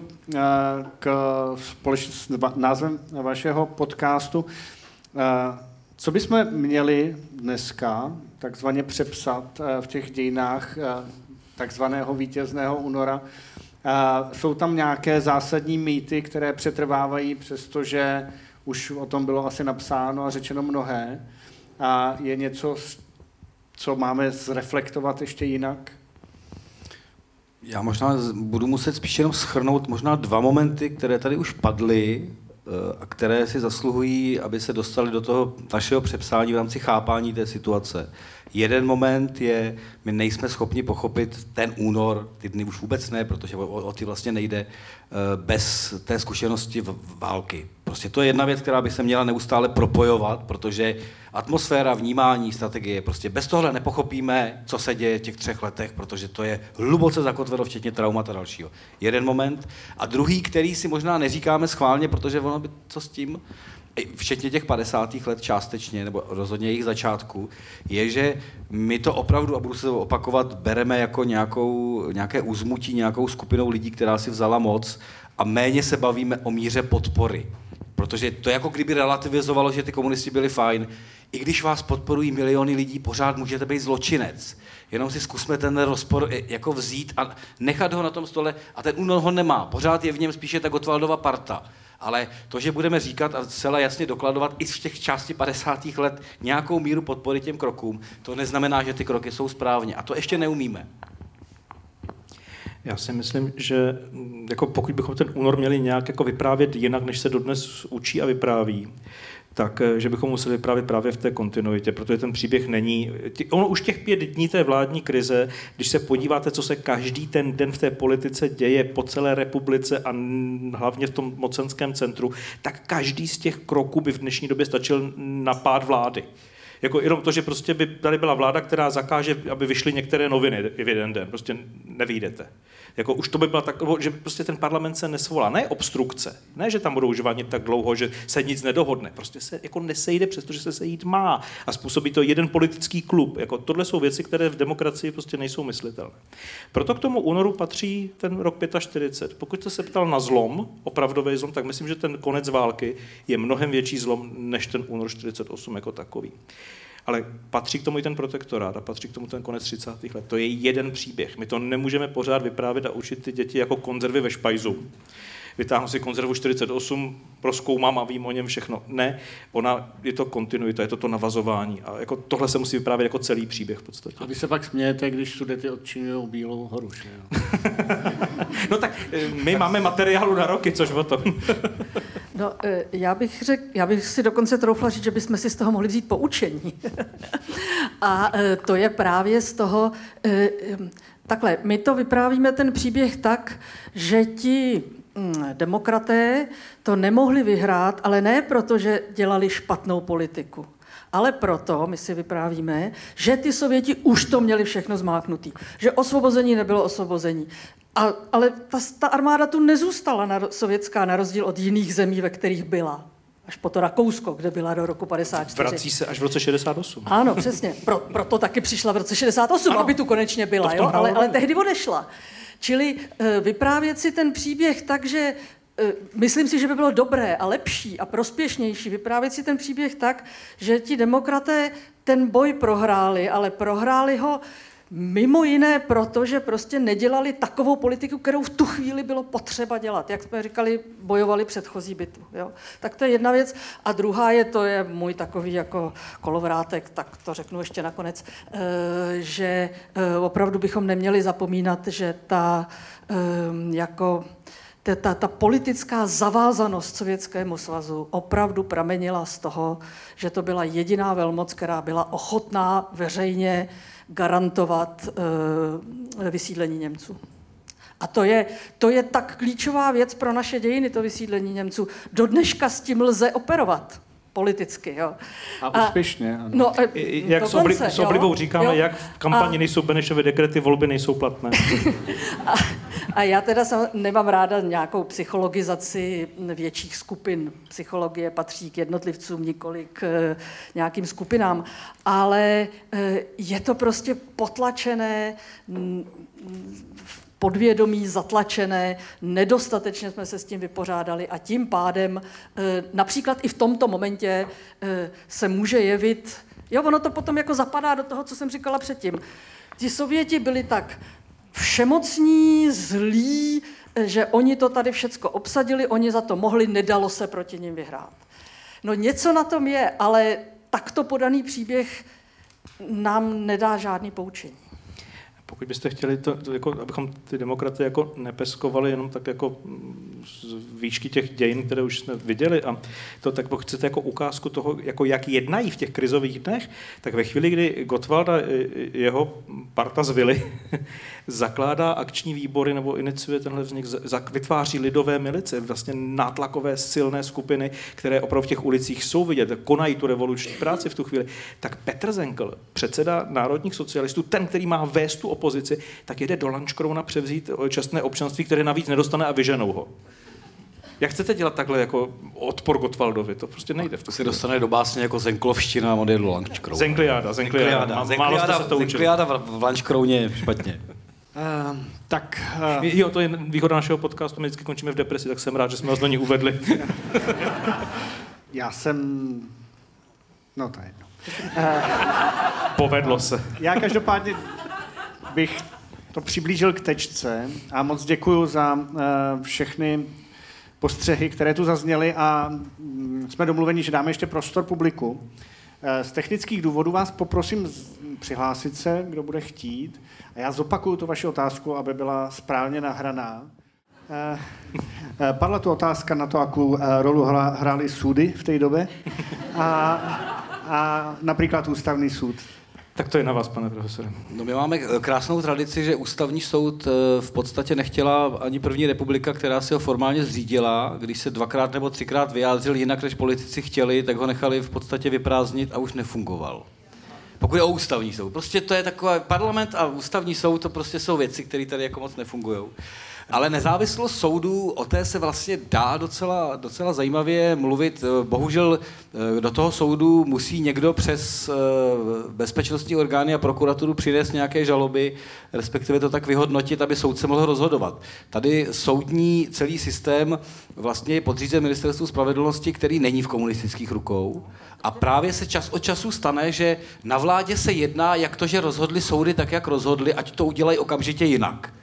k společ- s názvem vašeho podcastu. Co bychom měli dneska takzvaně přepsat v těch dějinách takzvaného vítězného února jsou tam nějaké zásadní mýty, které přetrvávají, přestože už o tom bylo asi napsáno a řečeno mnohé. A je něco, co máme zreflektovat ještě jinak? Já možná budu muset spíš jenom schrnout možná dva momenty, které tady už padly eh, a které si zasluhují, aby se dostali do toho našeho přepsání v rámci chápání té situace. Jeden moment je, my nejsme schopni pochopit ten únor, ty dny už vůbec ne, protože o, o ty vlastně nejde, eh, bez té zkušenosti v, války. Prostě to je jedna věc, která by se měla neustále propojovat, protože atmosféra, vnímání, strategie, prostě bez tohle nepochopíme, co se děje v těch třech letech, protože to je hluboce zakotveno, včetně traumata dalšího. Jeden moment. A druhý, který si možná neříkáme schválně, protože ono by co s tím, včetně těch 50. let částečně, nebo rozhodně jejich začátku, je, že my to opravdu, a budu se opakovat, bereme jako nějakou, nějaké uzmutí nějakou skupinou lidí, která si vzala moc a méně se bavíme o míře podpory. Protože to jako kdyby relativizovalo, že ty komunisti byli fajn. I když vás podporují miliony lidí, pořád můžete být zločinec. Jenom si zkusme ten rozpor jako vzít a nechat ho na tom stole a ten únor ho nemá. Pořád je v něm spíše ta Gotwaldova parta. Ale to, že budeme říkat a celé jasně dokladovat i v těch části 50. let nějakou míru podpory těm krokům, to neznamená, že ty kroky jsou správně. A to ještě neumíme. Já si myslím, že jako pokud bychom ten únor měli nějak jako vyprávět jinak, než se dodnes učí a vypráví, tak eh, že bychom museli vyprávět právě v té kontinuitě, protože ten příběh není... Ono už těch pět dní té vládní krize, když se podíváte, co se každý ten den v té politice děje po celé republice a hlavně v tom mocenském centru, tak každý z těch kroků by v dnešní době stačil na pád vlády. Jako jenom to, že prostě by tady byla vláda, která zakáže, aby vyšly některé noviny v jeden den. Prostě nevyjdete. Jako už to by bylo tak, že prostě ten parlament se nesvolá. Ne obstrukce, ne, že tam budou žvanit tak dlouho, že se nic nedohodne. Prostě se jako nesejde, přestože se sejít má. A způsobí to jeden politický klub. Jako tohle jsou věci, které v demokracii prostě nejsou myslitelné. Proto k tomu únoru patří ten rok 45. Pokud jste se ptal na zlom, opravdový zlom, tak myslím, že ten konec války je mnohem větší zlom než ten únor 48 jako takový. Ale patří k tomu i ten protektorát a patří k tomu ten konec 30. let. To je jeden příběh. My to nemůžeme pořád vyprávět a učit ty děti jako konzervy ve špajzu. Vytáhnu si konzervu 48, proskoumám a vím o něm všechno. Ne, ona je to kontinuita, je to to navazování. A jako tohle se musí vyprávět jako celý příběh v podstatě. A vy se pak smějete, když studety odčinují Bílou horu, že jo? no tak eh, my máme materiálu na roky, což o tom. No, eh, já bych, řek, já bych si dokonce troufla říct, že bychom si z toho mohli vzít poučení. A eh, to je právě z toho, eh, takhle, my to vyprávíme ten příběh tak, že ti hm, demokraté to nemohli vyhrát, ale ne proto, že dělali špatnou politiku, ale proto, my si vyprávíme, že ty Sověti už to měli všechno zmáknutý. Že osvobození nebylo osvobození. A, ale ta, ta armáda tu nezůstala na, sovětská, na rozdíl od jiných zemí, ve kterých byla. Až po to Rakousko, kde byla do roku 54. Vrací se až v roce 68. Ano, přesně. Pro, proto taky přišla v roce 68, ano, aby tu konečně byla, jo? Ale, ale tehdy odešla. Čili uh, vyprávět si ten příběh tak, že myslím si, že by bylo dobré a lepší a prospěšnější vyprávět si ten příběh tak, že ti demokraté ten boj prohráli, ale prohráli ho Mimo jiné proto, že prostě nedělali takovou politiku, kterou v tu chvíli bylo potřeba dělat. Jak jsme říkali, bojovali předchozí bitvu. Jo? Tak to je jedna věc. A druhá je, to je můj takový jako kolovrátek, tak to řeknu ještě nakonec, eh, že eh, opravdu bychom neměli zapomínat, že ta eh, jako ta, ta, ta politická zavázanost Sovětskému svazu opravdu pramenila z toho, že to byla jediná velmoc, která byla ochotná veřejně garantovat uh, vysídlení Němců. A to je, to je tak klíčová věc pro naše dějiny, to vysídlení Němců. Do dneška s tím lze operovat politicky. Jo. A úspěšně, ano. No, jak dokonce, s, obli, s oblibou říkáme, jo. jak v kampani a, nejsou Benešovy dekrety, volby nejsou platné. a, a já teda sam, nemám ráda nějakou psychologizaci větších skupin. Psychologie patří k jednotlivcům, nikoli k eh, nějakým skupinám. Ale eh, je to prostě potlačené podvědomí zatlačené, nedostatečně jsme se s tím vypořádali a tím pádem eh, například i v tomto momentě eh, se může jevit, jo, ono to potom jako zapadá do toho, co jsem říkala předtím. Ti Sověti byli tak všemocní, zlí, eh, že oni to tady všecko obsadili, oni za to mohli, nedalo se proti nim vyhrát. No něco na tom je, ale takto podaný příběh nám nedá žádný poučení. Pokud byste chtěli, to, to jako, abychom ty demokraty jako nepeskovali jenom tak jako mm, z výšky těch dějin, které už jsme viděli, a to tak pokud chcete jako ukázku toho, jako jak jednají v těch krizových dnech, tak ve chvíli, kdy Gottwald a jeho parta z Vily zakládá akční výbory nebo iniciuje tenhle vznik, vytváří lidové milice, vlastně nátlakové silné skupiny, které opravdu v těch ulicích jsou vidět, konají tu revoluční práci v tu chvíli, tak Petr Zenkel, předseda národních socialistů, ten, který má vést tu opozici, tak jede do Lančkrouna převzít čestné občanství, které navíc nedostane a vyženou ho. Jak chcete dělat takhle jako odpor Gottwaldovi? To prostě nejde. V to se dostane do básně jako Zenklovština a on jede do Lančkrouna. Zenkliáda, Zenkliáda. Se to Zenkliáda v, v Lančkrouně špatně. Uh, tak... Uh... Jo, to je výhoda našeho podcastu, my vždycky končíme v depresi, tak jsem rád, že jsme vás do ní uvedli. Já jsem... No to je jedno. Uh, Povedlo se. Já každopádně bych to přiblížil k tečce a moc děkuji za uh, všechny postřehy, které tu zazněly a mm, jsme domluveni, že dáme ještě prostor publiku. Eh, z technických důvodů vás poprosím přihlásit se, kdo bude chtít. A já zopakuju tu vaši otázku, aby byla správně nahraná. Eh, padla tu otázka na to, jakou rolu hrály soudy v té době. A, a například ústavný soud. Tak to je na vás, pane profesore. No my máme krásnou tradici, že ústavní soud eh, v podstatě nechtěla ani první republika, která si ho formálně zřídila. Když se dvakrát nebo třikrát vyjádřil jinak, než politici chtěli, tak ho nechali v podstatě vyprázdnit a už nefungoval. Pokud je o ústavní soud. Prostě to je takový parlament a ústavní soud, to prostě jsou věci, které tady jako moc nefungují. Ale nezávislost soudů, o té se vlastně dá docela, docela zajímavě mluvit. Bohužel eh, do toho soudu musí někdo přes eh, bezpečnostní orgány a prokuraturu přinést nějaké žaloby, respektive to tak vyhodnotit, aby soudce mohl rozhodovat. Tady soudní celý systém vlastně je podřízen ministerstvu spravedlnosti, který není v komunistických rukou. A právě se čas od času stane, že na vládě se jedná, jak to, že rozhodli soudy tak, jak rozhodli, ať to udělají okamžitě jinak.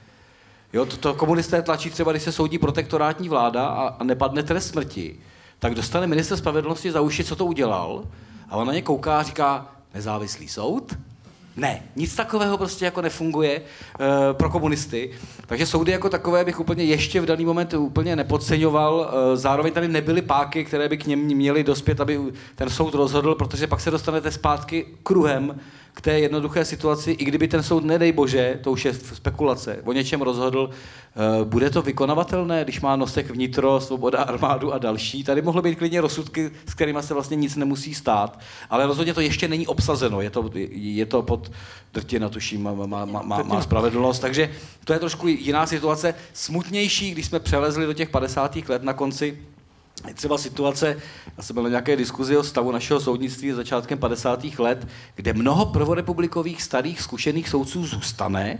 Jo, to, to komunisté tlačí třeba, když se soudí protektorátní vláda a, a nepadne trest smrti, tak dostane minister spravedlnosti za uši, co to udělal, a on na ně kouká a říká, nezávislý soud? Ne, nic takového prostě jako nefunguje uh, pro komunisty. Takže soudy jako takové bych úplně ještě v daný moment úplně nepodceňoval. Uh, zároveň tady nebyly páky, které by k něm měly dospět, aby ten soud rozhodl, protože pak se dostanete zpátky kruhem k té jednoduché situaci, i kdyby ten soud, nedej bože, to už je spekulace, o něčem rozhodl, eh, bude to vykonavatelné, když má nosek vnitro, svoboda, armádu a další. Tady mohlo být klidně rozsudky, s kterými se vlastně nic nemusí stát, ale rozhodně to ještě není obsazeno, je to, je to pod drtina, tuším, má, má, má, má spravedlnost, takže to je trošku jiná situace, smutnější, když jsme přelezli do těch 50. let na konci je třeba situace, já jsem byl na nějaké diskuzi o stavu našeho soudnictví začátkem 50. let, kde mnoho prvorepublikových starých zkušených soudců zůstane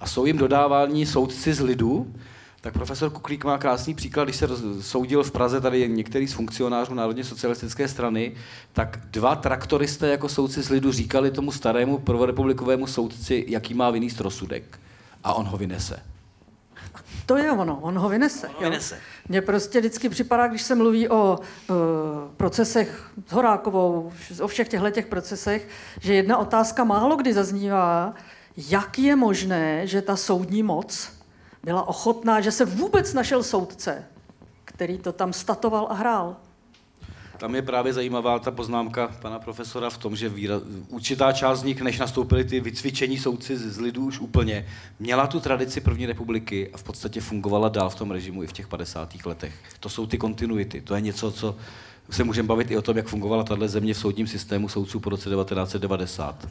a jsou jim dodáváni soudci z lidu, tak profesor Kuklík má krásný příklad, když se soudil v Praze tady některý z funkcionářů Národně socialistické strany, tak dva traktoristé jako soudci z lidu říkali tomu starému prvorepublikovému soudci, jaký má vynést rozsudek. A on ho vynese. To je ono, on ho vynese. On ho vynese. Mně prostě vždycky připadá, když se mluví o uh, procesech s Horákovou, o všech těchto těch procesech, že jedna otázka málo kdy zaznívá, jak je možné, že ta soudní moc byla ochotná, že se vůbec našel soudce, který to tam statoval a hrál. Tam je právě zajímavá ta poznámka pana profesora v tom, že výraz, určitá část z nich, než nastoupili ty vycvičení soudci z lidů už úplně, měla tu tradici první republiky a v podstatě fungovala dál v tom režimu i v těch 50. letech. To jsou ty kontinuity. To je něco, co se můžeme bavit i o tom, jak fungovala tahle země v soudním systému soudců po roce 1990.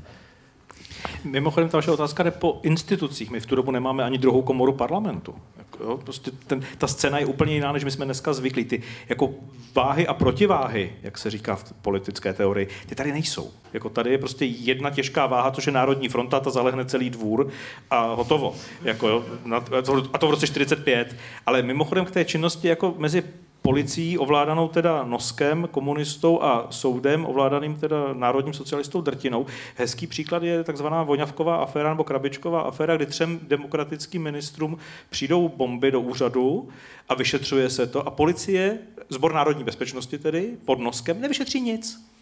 Mimochodem, ta vaše otázka jde po institucích. My v tu dobu nemáme ani druhou komoru parlamentu. Jo, prostě ten, ta scéna je úplně jiná, než my jsme dneska zvyklí. Ty jako váhy a protiváhy, jak se říká v politické teorii, ty tady nejsou. Jako tady je prostě jedna těžká váha, což je Národní fronta, ta zalehne celý dvůr a hotovo. Jako, jo, a to v roce 45. Ale mimochodem k té činnosti jako mezi policií ovládanou teda Noskem, komunistou a soudem ovládaným teda národním socialistou Drtinou. Hezký příklad je takzvaná Voňavková aféra nebo Krabičková aféra, kdy třem demokratickým ministrům přijdou bomby do úřadu a vyšetřuje se to a policie, zbor národní bezpečnosti tedy, pod Noskem, nevyšetří nic.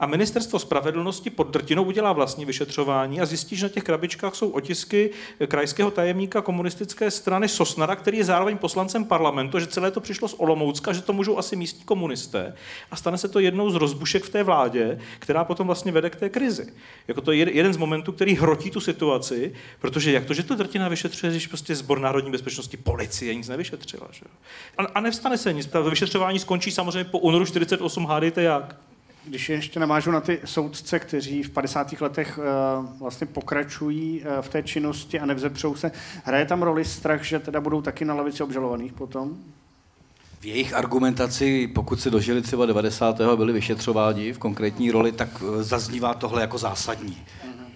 A ministerstvo spravedlnosti pod drtinou udělá vlastní vyšetřování a zjistí, že na těch krabičkách jsou otisky krajského tajemníka komunistické strany Sosnara, který je zároveň poslancem parlamentu, že celé to přišlo z Olomoucka, že to můžou asi místní komunisté a stane se to jednou z rozbušek v té vládě, která potom vlastně vede k té krizi. Jako to je jeden z momentů, který hrotí tu situaci, protože jak to, že to drtina vyšetřuje, když prostě zbor národní bezpečnosti policie nic nevyšetřila. Že? A, a nevstane se nic. To vyšetřování skončí samozřejmě po únoru 48, hádejte jak. Když ještě navážu na ty soudce, kteří v 50. letech uh, vlastně pokračují uh, v té činnosti a nevzepřou se, hraje tam roli strach, že teda budou taky na lavici obžalovaných potom? V jejich argumentaci, pokud se dožili třeba 90. a byli vyšetřováni v konkrétní roli, tak eh, zaznívá tohle jako zásadní.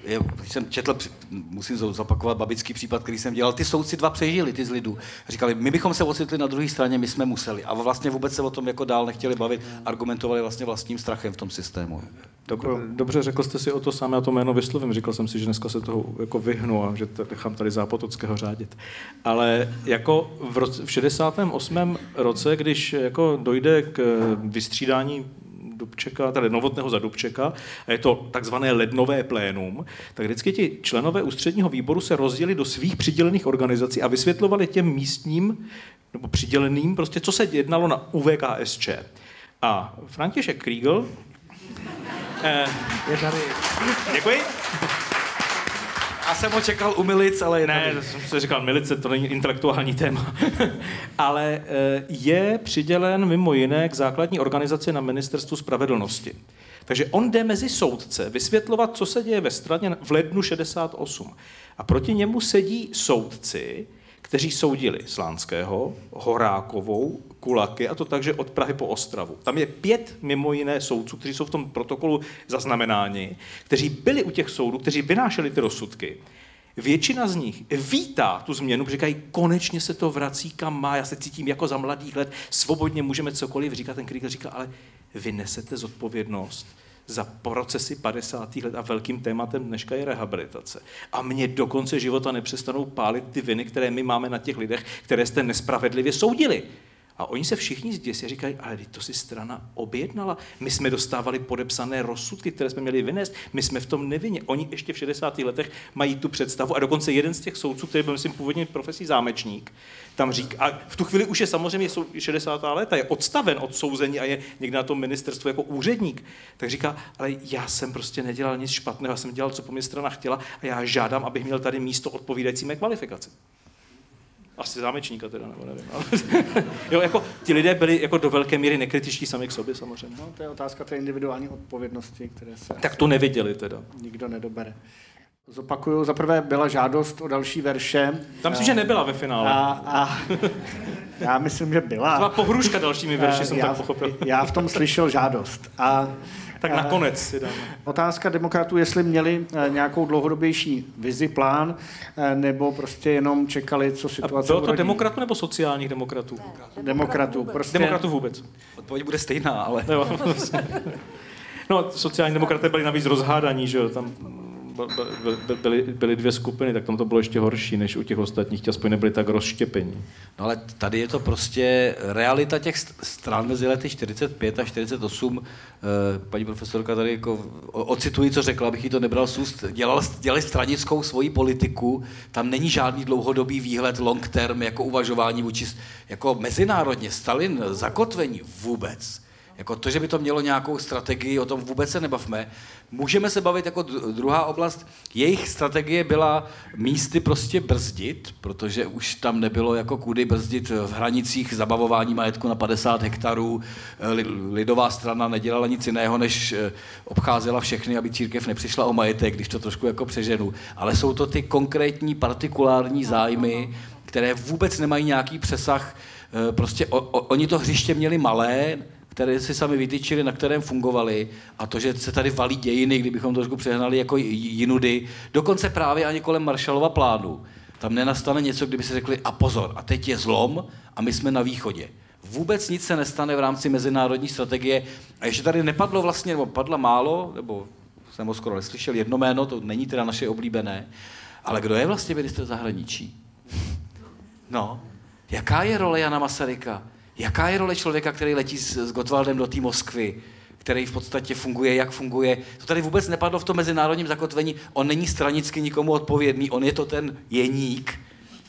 Je, když jsem četl, musím zopakovat babický případ, který jsem dělal, ty soudci dva přežili, ty z lidu. Říkali, my bychom se ocitli na druhé straně, my jsme museli. A vlastně vůbec se o tom jako dál nechtěli bavit, argumentovali vlastně vlastním strachem v tom systému. Dobře, dobře řekl jste si o to samé, a to jméno vyslovím. Říkal jsem si, že dneska se toho jako vyhnu a že nechám tady Zápotockého řádit. Ale jako v, roce, v 68. roce, když jako dojde k vystřídání Dubčeka, tedy Novotného za Dubčeka, a je to takzvané lednové plénum, tak vždycky ti členové ústředního výboru se rozdělili do svých přidělených organizací a vysvětlovali těm místním nebo přiděleným prostě, co se jednalo na UVKSČ. A František Kriegel eh, je tady. Děkuji. Já jsem ho čekal u Milic, ale Ne, jsem si říkal, Milice, to není intelektuální téma. ale eh, je přidělen mimo jiné k základní organizaci na ministerstvu spravedlnosti. Takže on jde mezi soudce vysvětlovat, co se děje ve straně v lednu 68. A proti němu sedí soudci, kteří soudili Slánského, Horákovou, Kulaky, a to takže od Prahy po Ostravu. Tam je pět mimo jiné soudců, kteří jsou v tom protokolu zaznamenáni, kteří byli u těch soudů, kteří vynášeli ty rozsudky. Většina z nich vítá tu změnu, říkají, konečně se to vrací kam má, já se cítím jako za mladých let, svobodně můžeme cokoliv říkat. Ten Kriegel říká, ale vy nesete zodpovědnost za procesy 50. let a velkým tématem dneška je rehabilitace. A mě do konce života nepřestanou pálit ty viny, které my máme na těch lidech, které jste nespravedlivě soudili. A oni se všichni zděsí a říkají, ale to si strana objednala. My jsme dostávali podepsané rozsudky, které jsme měli vynést. My jsme v tom nevinně. Oni ještě v 60. letech mají tu představu. A dokonce jeden z těch soudců, který byl, myslím, původně profesí zámečník, tam říká, a v tu chvíli už je samozřejmě 60. léta, je odstaven od souzení a je někde na tom ministerstvu jako úředník, tak říká, ale já jsem prostě nedělal nic špatného, já jsem dělal, co po mě strana chtěla a já žádám, abych měl tady místo odpovídající mé kvalifikaci. Asi zámečníka teda, nebo nevím. Ale, jo, jako, ti lidé byli jako do velké míry nekritičtí sami k sobě samozřejmě. No, to je otázka té individuální odpovědnosti, které se... Tak to neviděli teda. Nikdo nedobere. Zopakuju, za prvé byla žádost o další verše. Tam myslím, že nebyla ve finále. A, a já myslím, že byla. To byla pohruška dalšími verši, jsem já, tak pochopil. Já v tom slyšel žádost. A tak nakonec si dáme. Otázka demokratů, jestli měli eh, nějakou dlouhodobější vizi, plán, eh, nebo prostě jenom čekali, co situace A bylo to urodí. demokratů nebo sociálních demokratů? Demokratů. Prostě... Demokratů vůbec. Odpověď bude stejná, ale... no, sociální demokraté byli navíc rozhádaní, že jo, tam byly, byly dvě skupiny, tak tam to bylo ještě horší, než u těch ostatních, ti aspoň nebyli tak rozštěpení. No ale tady je to prostě realita těch stran mezi lety 45 a 48. Eh, paní profesorka tady jako ocituji, co řekla, abych jí to nebral z úst. Dělal, dělali stranickou svoji politiku, tam není žádný dlouhodobý výhled, long term, jako uvažování vůči, jako mezinárodně, Stalin, zakotvení vůbec. Jako to, že by to mělo nějakou strategii, o tom vůbec se nebavme. Můžeme se bavit jako druhá oblast. Jejich strategie byla místy prostě brzdit, protože už tam nebylo jako kudy brzdit v hranicích zabavování majetku na 50 hektarů. Lidová strana nedělala nic jiného, než eh, obcházela všechny, aby církev nepřišla o majetek, když to trošku jako přeženu. Ale jsou to ty konkrétní partikulární zájmy, které vůbec nemají nějaký přesah. Eh, prostě o, o, oni to hřiště měli malé, které si sami vytyčili, na kterém fungovali a to, že se tady valí dějiny, kdybychom trošku přehnali jako jinudy, dokonce právě ani kolem Marshallova plánu. Tam nenastane něco, kdyby se řekli, a pozor, a teď je zlom a my jsme na východě. Vůbec nic se nestane v rámci mezinárodní strategie. A ještě tady nepadlo vlastně, nebo padla málo, nebo jsem ho skoro neslyšel, jedno jméno, to není teda naše oblíbené, ale kdo je vlastně minister zahraničí? No, jaká je role Jana Masaryka? Jaká je role člověka, který letí s, s Gotwaldem do té Moskvy, který v podstatě funguje, jak funguje. To tady vůbec nepadlo v tom mezinárodním zakotvení. On není stranicky nikomu odpovědný, on je to ten jeník,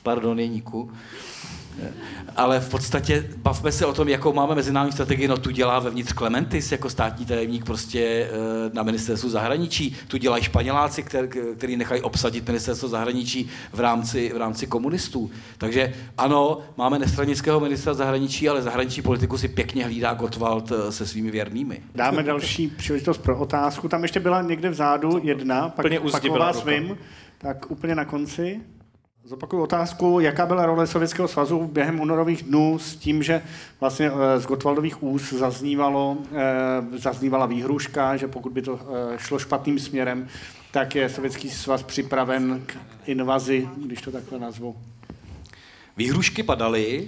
pardon, jeníku, ale v podstatě bavme se o tom, jakou máme mezinárodní strategii. No tu dělá vevnitř Clementis jako státní tajemník prostě eh, na ministerstvu zahraničí. Tu dělají Španěláci, který, který nechají obsadit ministerstvo zahraničí v rámci, v rámci komunistů. Takže ano, máme nestranického ministra zahraničí, ale zahraniční politiku si pěkně hlídá Gottwald eh, se svými věrnými. Dáme další příležitost pro otázku. Tam ještě byla někde vzadu jedna, pak, pak vás vím. Tak úplně na konci. Zopakuju otázku, jaká byla role Sovětského svazu během únorových dnů s tím, že vlastně eh, z Gotwaldových úst zaznívalo, eh, zaznívala výhruška, že pokud by to eh, šlo špatným směrem, tak je Sovětský svaz připraven k invazi, když to takhle nazvu. Výhrušky padaly,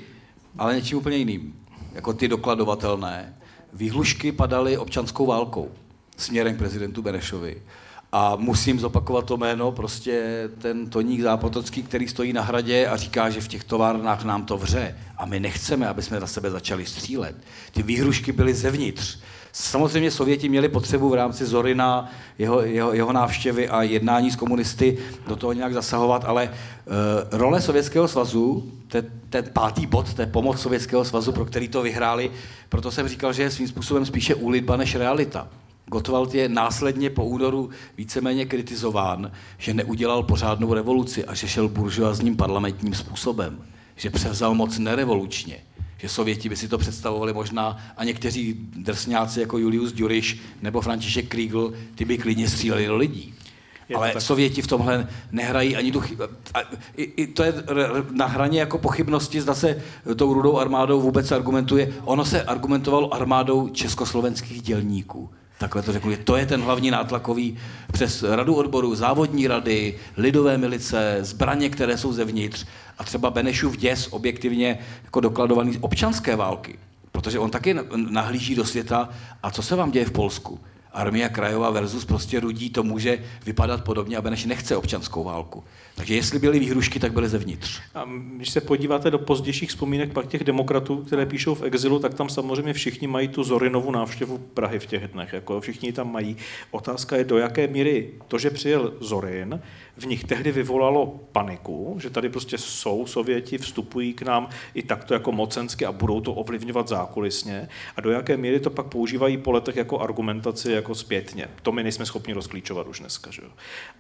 ale něčím úplně jiným, jako ty dokladovatelné. Výhrušky padaly občanskou válkou směrem k prezidentu Benešovi. A musím zopakovat to jméno, prostě ten Toník Zápotocký, který stojí na hradě a říká, že v těch továrnách nám to vře. A my nechceme, aby jsme na sebe začali střílet. Ty výhrušky byly zevnitř. Samozřejmě Sověti měli potřebu v rámci Zorina, jeho, jeho, jeho návštěvy a jednání s komunisty do toho nějak zasahovat, ale uh, role Sovětského svazu, ten, ten pátý bod, je pomoc Sovětského svazu, pro který to vyhráli, proto jsem říkal, že je svým způsobem spíše úlitba než realita. Gottwald je následně po únoru víceméně kritizován, že neudělal pořádnou revoluci a že šel buržoazním parlamentním způsobem, že převzal moc nerevolučně, že Sověti by si to představovali možná a někteří drsňáci jako Julius Duriš nebo František Kriegel, ty by klidně stříleli do lidí. Je Ale tak. Sověti v tomhle nehrají ani tu chybu. I, I to je na hraně jako pochybnosti, zda se tou rudou armádou vůbec argumentuje. Ono se argumentovalo armádou československých dělníků takhle to řeknu, to je ten hlavní nátlakový přes radu odborů, závodní rady, lidové milice, zbraně, které jsou zevnitř a třeba Benešův děs objektivně jako dokladovaný občanské války, protože on taky nahlíží do světa a co se vám děje v Polsku? Armia krajová versus prostě rudí, to může vypadat podobně, aby než nechce občanskou válku. Takže jestli byly výhrušky, tak byly zevnitř. A když se podíváte do pozdějších vzpomínek pak těch demokratů, které píšou v exilu, tak tam samozřejmě všichni mají tu Zorinovu návštěvu Prahy v těch dnech. Jako všichni tam mají. Otázka je, do jaké míry to, že přijel Zorin, v nich tehdy vyvolalo paniku, že tady prostě jsou Sověti, vstupují k nám i takto jako mocensky a budou to ovlivňovat zákulisně. A do jaké míry to pak používají po letech jako argumentaci jako zpětně. To my nejsme schopni rozklíčovat už dneska. Že?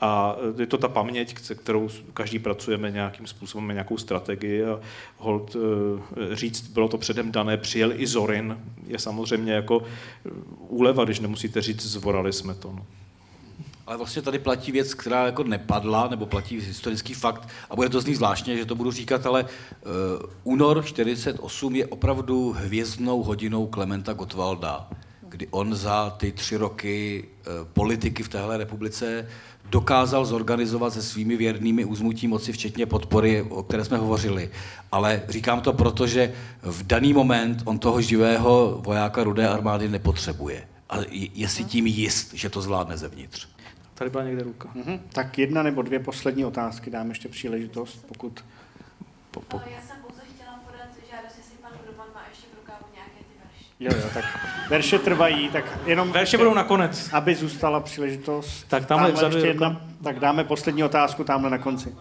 A je to ta paměť, kterou každý pracujeme nějakým způsobem, nějakou strategii a hold eh, říct, bylo to předem dané, přijel i Zorin, je samozřejmě jako eh, úleva, když nemusíte říct, zvorali jsme to. No. Ale vlastně tady platí věc, která jako nepadla, nebo platí historický fakt, a bude to znít zvláštně, že to budu říkat, ale uh, únor 48 je opravdu hvězdnou hodinou Klementa Gottwalda, kdy on za ty tři roky uh, politiky v téhle republice dokázal zorganizovat se svými věrnými uzmutí moci, včetně podpory, o které jsme hovořili. Ale říkám to proto, že v daný moment on toho živého vojáka rudé armády nepotřebuje. A je si tím jist, že to zvládne zevnitř. Tady byla někde ruka. Mm-hmm. Tak jedna nebo dvě poslední otázky, dám ještě příležitost, pokud... Po, po... Já jsem pouze chtěla podat žádost, jestli pan Roman má ještě v rukávu nějaké ty verše. Jo, jo, tak verše trvají, tak jenom... Verše budou nakonec. Aby zůstala příležitost. Tak tamhle, tamhle ještě jedna, tak dáme poslední otázku tamhle na konci.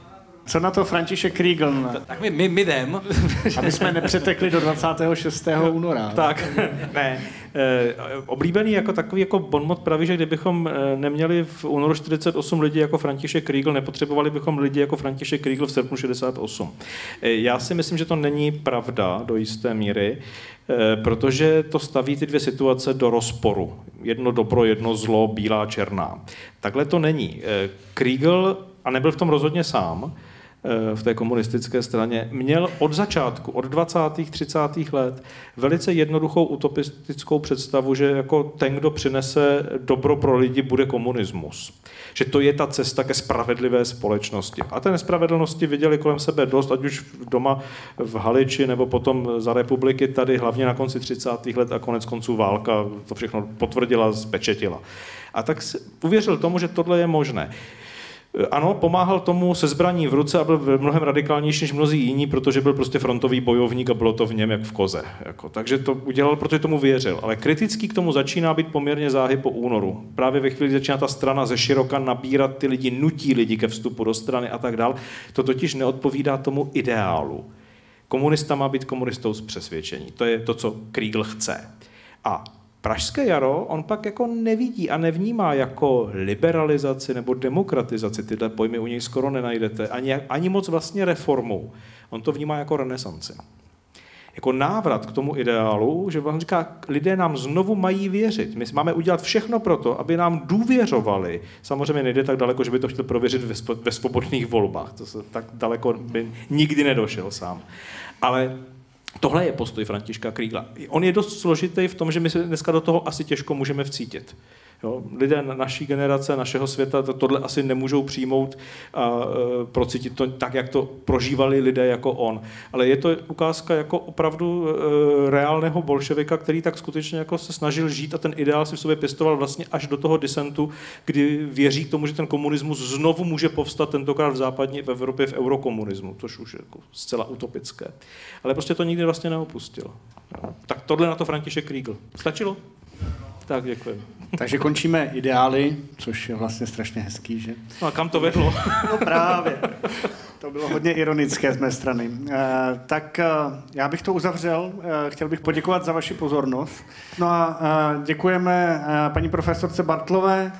Co na to František Kriegel? Tak my, my, my jdem. Aby jsme nepřetekli do 26. února. Tak, ne. E, oblíbený jako takový jako bonmot praví, že kdybychom eh, neměli v únoru 48 lidí jako František Kriegel, nepotřebovali bychom lidi jako František Kriegel v srpnu 68. E, já si myslím, že to není pravda do jisté míry, e, protože to staví ty dvě situace do rozporu. Jedno dobro, jedno zlo, bílá, černá. Takhle to není. Kriegel, a nebyl v tom rozhodně sám, v té komunistické straně, měl od začátku, od 20. 30. let, velice jednoduchou utopistickou představu, že jako ten, kdo přinese dobro pro lidi, bude komunismus. Že to je ta cesta ke spravedlivé společnosti. A té nespravedlnosti viděli kolem sebe dost, ať už doma v Haliči, nebo potom za republiky tady, hlavně na konci 30. let a konec konců válka to všechno potvrdila, zpečetila. A tak uvěřil tomu, že tohle je možné. Ano, pomáhal tomu se zbraní v ruce a byl mnohem radikálnější než mnozí jiní, protože byl prostě frontový bojovník a bylo to v něm jak v koze. Jako, takže to udělal, protože tomu věřil. Ale kritický k tomu začíná být poměrně záhy po únoru. Právě ve chvíli začíná ta strana ze široka nabírat ty lidi, nutí lidi ke vstupu do strany a tak dál. To totiž neodpovídá tomu ideálu. Komunista má být komunistou z přesvědčení. To je to, co Kriegel chce. A Pražské jaro on pak jako nevidí a nevnímá jako liberalizaci nebo demokratizaci. Tyhle pojmy u něj skoro nenajdete. Ani, ani moc vlastně reformou. On to vnímá jako renesanci. Jako návrat k tomu ideálu, že on říká, lidé nám znovu mají věřit. My máme udělat všechno pro to, aby nám důvěřovali. Samozřejmě nejde tak daleko, že by to chtěl prověřit ve svobodných volbách. To se tak daleko by nikdy nedošel sám. Ale Tohle je postoj Františka Krígla. On je dost složitý v tom, že my se dneska do toho asi těžko můžeme vcítit. Jo, lidé naší generace, našeho světa to, tohle asi nemůžou přijmout a e, procítit to tak, jak to prožívali lidé jako on. Ale je to ukázka jako opravdu e, reálného bolševika, který tak skutečně jako se snažil žít a ten ideál si v sobě pěstoval vlastně až do toho disentu, kdy věří k tomu, že ten komunismus znovu může povstat tentokrát v západní v Evropě v eurokomunismu, což už je jako zcela utopické. Ale prostě to nikdy vlastně neopustil. Tak tohle na to František Kriegel. Stačilo? Tak, děkuji. Takže končíme ideály, což je vlastně strašně hezký, že? No a kam to vedlo? no právě. To bylo hodně ironické z mé strany. E, tak e, já bych to uzavřel. E, chtěl bych poděkovat za vaši pozornost. No a e, děkujeme e, paní profesorce Bartlové.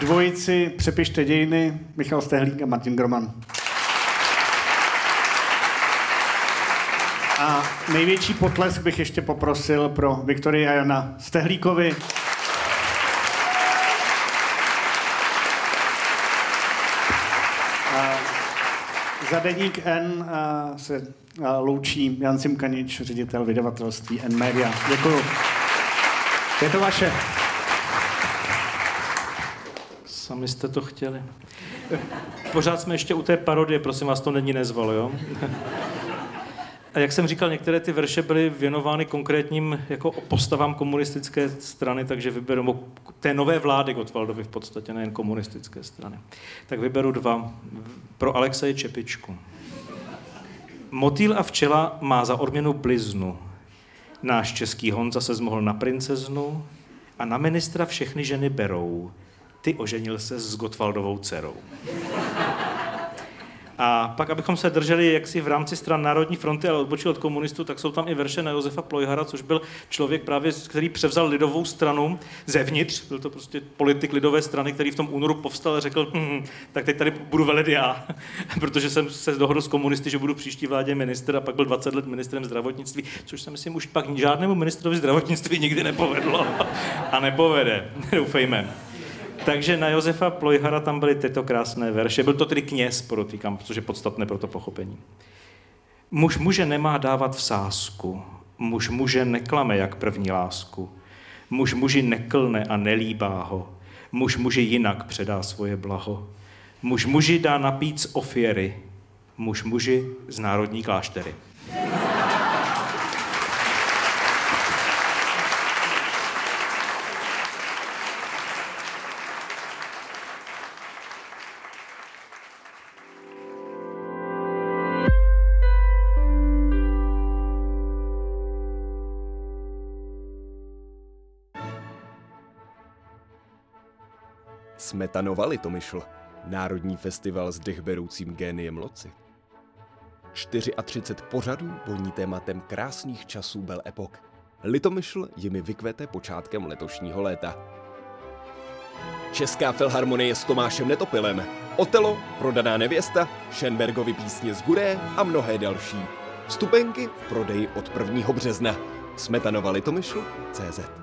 Dvojici Přepište dějiny, Michal Stehlík a Martin Groman. A největší potlesk bych ještě poprosil pro Viktorii a Jana Stehlíkovi. Za deník N se loučí Jan Simkanič, ředitel vydavatelství N Media. Děkuju. Je to vaše. Sami jste to chtěli. Pořád jsme ještě u té parodie, prosím vás, to není nezval, jo? A jak jsem říkal, některé ty verše byly věnovány konkrétním jako postavám komunistické strany, takže vyberu té nové vlády Gotwaldovi v podstatě, nejen komunistické strany. Tak vyberu dva. Pro Alexeje Čepičku. Motýl a včela má za odměnu bliznu. Náš český Honza se zmohl na princeznu a na ministra všechny ženy berou. Ty oženil se s Gotwaldovou dcerou. A pak, abychom se drželi jaksi v rámci stran Národní fronty, ale odbočil od komunistů, tak jsou tam i verše na Josefa Plojhara, což byl člověk právě, který převzal lidovou stranu zevnitř. Byl to prostě politik lidové strany, který v tom únoru povstal a řekl, hm, tak teď tady budu velet já, protože jsem se dohodl s komunisty, že budu příští vládě minister a pak byl 20 let ministrem zdravotnictví, což se myslím už pak žádnému ministrovi zdravotnictví nikdy nepovedlo a nepovede, doufejme. Takže na Josefa Plojhara tam byly tyto krásné verše. Byl to tedy kněz, podotýkám, což je podstatné pro to pochopení. Muž muže nemá dávat v sásku, muž muže neklame jak první lásku, muž muži neklne a nelíbá ho, muž muži jinak předá svoje blaho, muž muži dá napít z ofiery, muž muži z národní kláštery. Smetanova Litomyšl, národní festival s dechberoucím géniem loci. 34 pořadů voní tématem krásných časů Bel Epoch. Litomyšl jimi vykvete počátkem letošního léta. Česká filharmonie s Tomášem Netopilem, Otelo, Prodaná nevěsta, Schenbergovi písně z Guré a mnohé další. Vstupenky v prodeji od 1. března. Smetanova Litomyšl CZ.